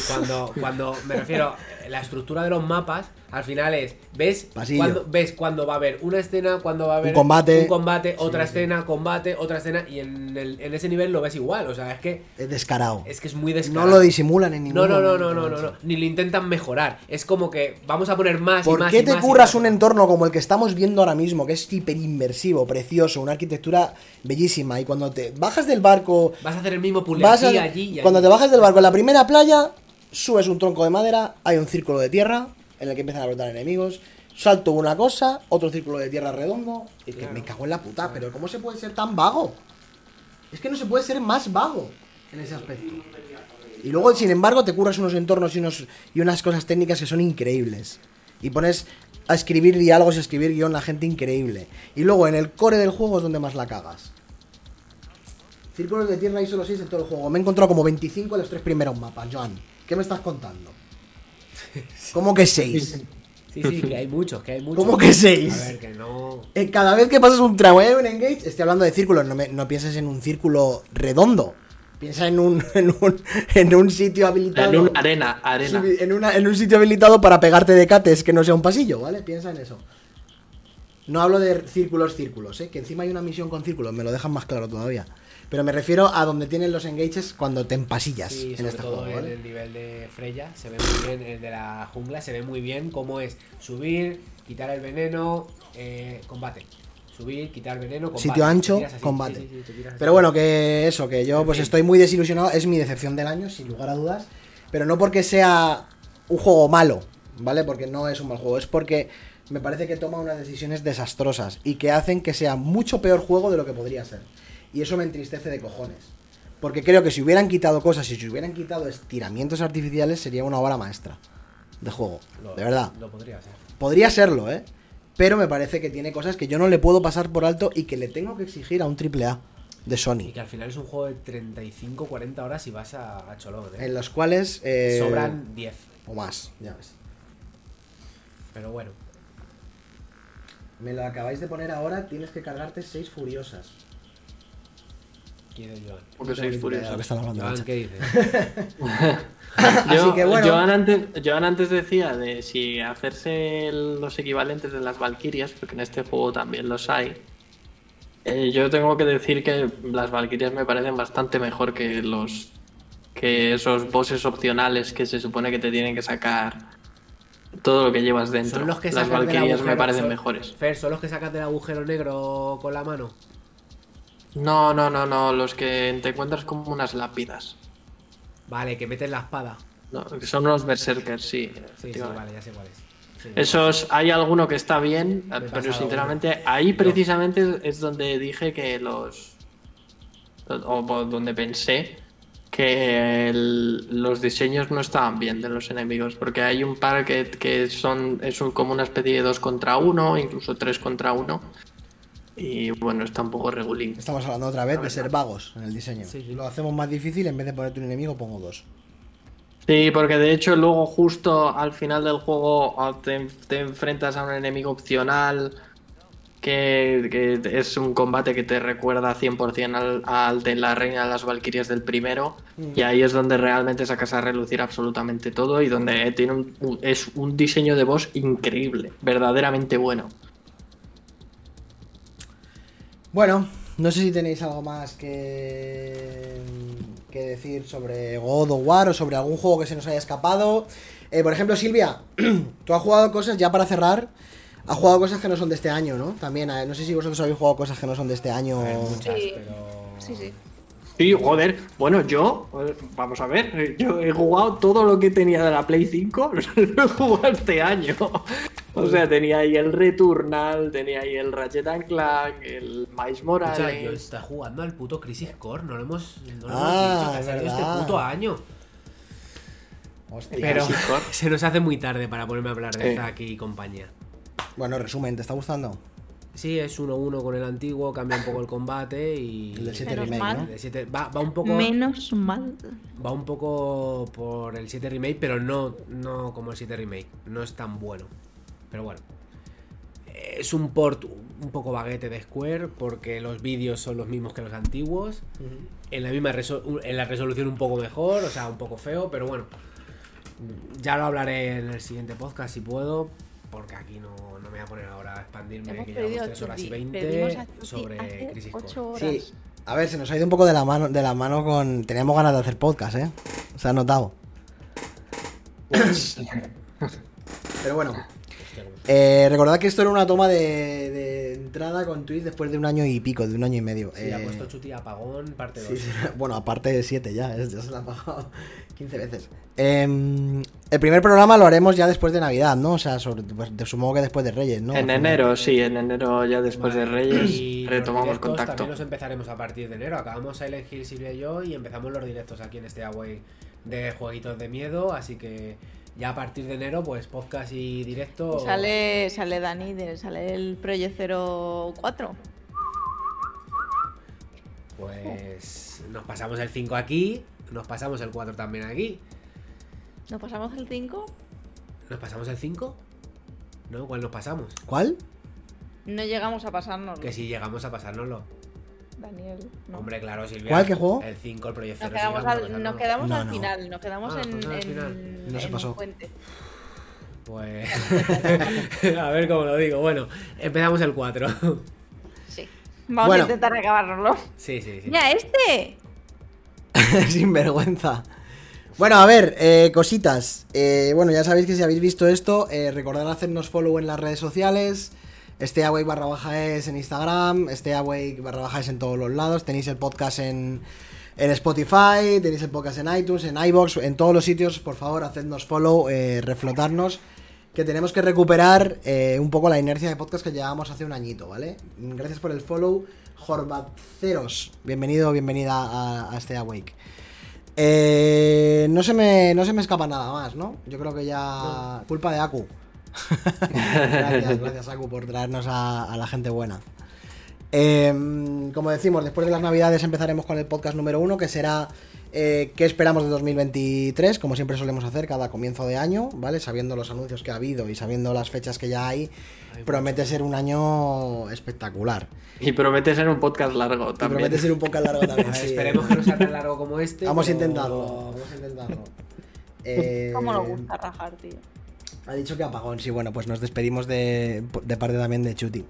cuando, cuando me refiero, la estructura de los mapas, al final es, ves cuando, ves cuando va a haber una escena, cuando va a haber combate. un combate, otra escena, combate, otra escena, y en, el- en ese nivel lo ves igual, o sea, es que Es descarado. es que es muy No descarado. lo disimulan en ningún No, no, no, momento, no, no, no, no, ni lo intentan mejorar. Es como que vamos a poner más y ¿Por más qué y te más y curras un entorno como el que estamos viendo ahora mismo, que es hiper inmersivo, precioso, una arquitectura bellísima, y cuando te bajas del barco, Vas a hacer el mismo puzzle aquí, y allí. cuando te bajas del barco en la primera playa, subes un tronco de madera, hay un círculo de tierra en el que empiezan a brotar enemigos, salto una cosa, otro círculo de tierra redondo, y que me cago en la puta, pero ¿cómo se puede ser tan vago? Es que no se puede ser más vago en ese aspecto. Y luego, sin embargo, te curras unos entornos y, unos, y unas cosas técnicas que son increíbles. Y pones a escribir diálogos y a escribir guion a gente increíble. Y luego, en el core del juego es donde más la cagas. Círculos de tierra hay solo 6 en todo el juego. Me he encontrado como 25 en los tres primeros mapas, Joan. ¿Qué me estás contando? ¿Cómo que 6? Sí, sí, que hay muchos, que hay muchos. ¿Cómo que seis? A ver, que no... Eh, cada vez que pasas un tramo en un engage, estoy hablando de círculos, no, me- no pienses en un círculo redondo. Piensa en un, en un, en un sitio habilitado. En una arena, arena. En, una- en un sitio habilitado para pegarte de cates que no sea un pasillo, ¿vale? Piensa en eso. No hablo de círculos, círculos, ¿eh? Que encima hay una misión con círculos, me lo dejan más claro todavía. Pero me refiero a donde tienen los engages cuando te empasillas Sí, en sobre este todo juego, en ¿vale? el nivel de Freya se ve muy bien, el de la jungla se ve muy bien cómo es subir, quitar el veneno, eh, combate. Subir, quitar veneno, combate. Sitio ancho, así, combate. sí, sí, sí. Pero bueno, que eso, que yo En pues estoy muy desilusionado, es mi decepción del año, sin lugar a dudas, pero no porque sea un juego malo, ¿vale? Porque no es un mal juego, es porque me parece que toma unas decisiones desastrosas y que hacen que sea mucho peor juego de lo que podría ser. Y eso me entristece de cojones. Porque creo que si hubieran quitado cosas y si hubieran quitado estiramientos artificiales sería una obra maestra de juego, Lo- de verdad. Lo podría ser. Podría serlo, ¿eh? Pero me parece que tiene cosas que yo no le puedo pasar por alto y que le tengo que exigir a un AAA de Y Sony. que al final es un juego de 35-40 horas y vas a, a cholón, ¿eh? En los cuales... eh, Sobran 10. O más, ya ves. Pero bueno. Me lo acabáis de poner ahora, tienes que cargarte seis furiosas. ¿Quién es Joan? Porque que hablando, Joan, macho. ¿qué dices? Yo, Así que bueno. Joan antes, Joan antes decía de si hacerse los equivalentes de las Valkyrias, porque en este juego también los hay. Eh, yo tengo que decir que las Valkyrias me parecen bastante mejor que los que esos bosses opcionales que se supone que te tienen que sacar todo lo que llevas dentro. Son los que Las Valkyrias me parecen son- mejores. Fer, ¿son los que sacas del agujero negro con la mano? No, no, no, no, los que te encuentras como unas lápidas. Vale, que metes la espada. No, son unos berserkers, sí. Sí, sí, vale, ya sé cuál es. Sí. Esos, hay alguno que está bien, he pero sinceramente ahí precisamente es donde dije que los... o donde pensé que el- los diseños no estaban bien de los enemigos, porque hay un par que, que son es un- como una especie de 2 contra 1, incluso 3 contra 1, y bueno, está un poco regulín. Estamos hablando otra vez de ser vagos en el diseño. Sí, sí. Lo hacemos más difícil, en vez de ponerte un enemigo, pongo dos. Sí, porque de hecho luego justo al final del juego te, te enfrentas a un enemigo opcional que, que es un combate que te recuerda 100% al, al de la Reina de las Valquirias del primero y ahí es donde realmente sacas a relucir absolutamente todo y donde tiene un, un- es un diseño de voz increíble, verdaderamente bueno. Bueno, no sé si tenéis algo más que, que decir sobre God of War o sobre algún juego que se nos haya escapado. Eh, por ejemplo, Silvia, tú has jugado cosas, ya para cerrar, has jugado cosas que no son de este año, ¿no? También, eh, no sé si vosotros habéis jugado cosas que no son de este año. Muchas, Sí. pero... Sí, sí. Sí, joder, bueno, yo, eh, vamos a ver, yo he jugado todo lo que tenía de la Play 5, lo he jugado este año. O sea, tenía ahí el Returnal, tenía ahí el Ratchet and Clank, el Miles Escucha, yo Morales. está jugando al puto Crisis Core, no lo hemos, no lo Ah, hemos dicho, que ha es salido verdad. este puto año. Hostia. Pero Crisis Core. se nos hace muy tarde para ponerme a hablar de Sí. Zack y compañía. Bueno, resumen, ¿te está gustando? Sí, es 1-1 con el antiguo, cambia un poco el combate y... El del 7 Menos remake, mal. ¿no? El del 7 va, va un poco... Menos mal. Va un poco por el 7 remake, pero no, no como el 7 remake. No es tan bueno. Pero bueno. Es un port un poco baguete de Square porque los vídeos son los mismos que los antiguos. En la misma reso- en la resolución un poco mejor, o sea, un poco feo, pero bueno. Ya lo hablaré en el siguiente podcast si puedo, porque aquí no, voy a poner ahora a expandirme, Hemos que llevamos a 3 horas y Chuti. 20 Pedimos a Chuti sobre Crisis Core. Sí. A ver, se nos ha ido un poco de la mano, de la mano con. Teníamos ganas de hacer podcast, ¿eh? Se ha notado. Pero bueno. Eh, recordad que esto era una toma de, de entrada con Twitch después de un año y pico, de un año y medio. Sí, ha Eh, puesto Chuti apagón, parte 2. sí, sí, bueno, aparte de 7 ya, ya se la ha pagado 15 veces. Em, el primer programa lo haremos ya después de Navidad, ¿no? O sea, sobre, pues, supongo que después de Reyes, ¿no? En enero, sí, en enero ya después de Reyes y los retomamos directos contacto. También los empezaremos a partir de enero. Acabamos Silent Hill, Silvia y yo, y empezamos los directos aquí en este Away de jueguitos de miedo. Así que ya a partir de enero, pues podcast y directo. Y Sale, sale Dani, de- sale el Project 04. Pues nos pasamos el 5 aquí, nos pasamos el 4 también aquí. ¿Nos pasamos el 5? ¿Nos pasamos el 5? ¿No? ¿Cuál nos pasamos? ¿Cuál? No llegamos a pasarnos. Que si llegamos a pasárnoslo. Daniel. no. Hombre, claro, Silvia. ¿Cuál? ¿Qué juego? El 5, el Project Nos quedamos, llegamos al, nos pasárnoslo. quedamos No, al no. final, nos quedamos Ah, en, al en- final. No se en pasó. un puente. Pues. a ver cómo lo digo. Bueno, empezamos el 4. Sí. Vamos Bueno. a intentar acabárnoslo. sí, sí, sí. Mira, este. Sin vergüenza. Bueno, a ver, eh, cositas. Eh, bueno, ya sabéis que si habéis visto esto, eh, recordad hacernos follow en las redes sociales. Steaway barra baja es en Instagram, Steaway barra baja es en todos los lados. Tenéis el podcast en, en Spotify, tenéis el podcast en iTunes, en iBox, en todos los sitios. Por favor, hacednos follow, reflotarnos. Que tenemos que recuperar un poco la inercia de podcast que llevábamos hace un añito, ¿vale? Gracias por el follow. Jorbaceros, bienvenido, bienvenida a, a este Awake. Eh, no, se me, no se me escapa nada más, ¿no? Yo creo que ya. Culpa de Aku. gracias, gracias, Aku, por traernos a, a la gente buena. Eh, como decimos, después de las navidades empezaremos con el podcast número uno, que será eh, qué esperamos de 2023, como siempre solemos hacer cada comienzo de año, ¿vale? Sabiendo los anuncios que ha habido y sabiendo las fechas que ya hay, promete ser un año espectacular. Y promete ser un podcast largo Y también. promete ser un poco largo también. A sí. esperemos que no sea tan largo como este. Vamos a pero- intentarlo, vamos a intentarlo. Eh, ¿Cómo nos gusta rajar, tío? Ha dicho que apagón, sí, bueno, pues nos despedimos de, de parte también de Chuti.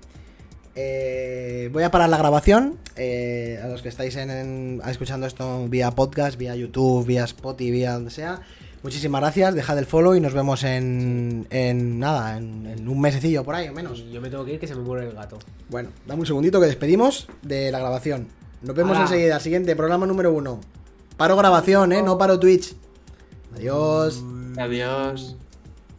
Eh, voy a parar la grabación. eh, a los que estáis en, en- escuchando esto vía podcast, vía YouTube, vía Spotify, vía donde sea. Muchísimas gracias, dejad el follow y nos vemos en, en nada, en, en un mesecillo por ahí o menos. Y yo me tengo que ir que se me muere el gato. Bueno, dame un segundito que despedimos de la grabación. Nos vemos enseguida, siguiente, programa número uno. Paro grabación, ¿eh? No paro Twitch. Adiós. Adiós.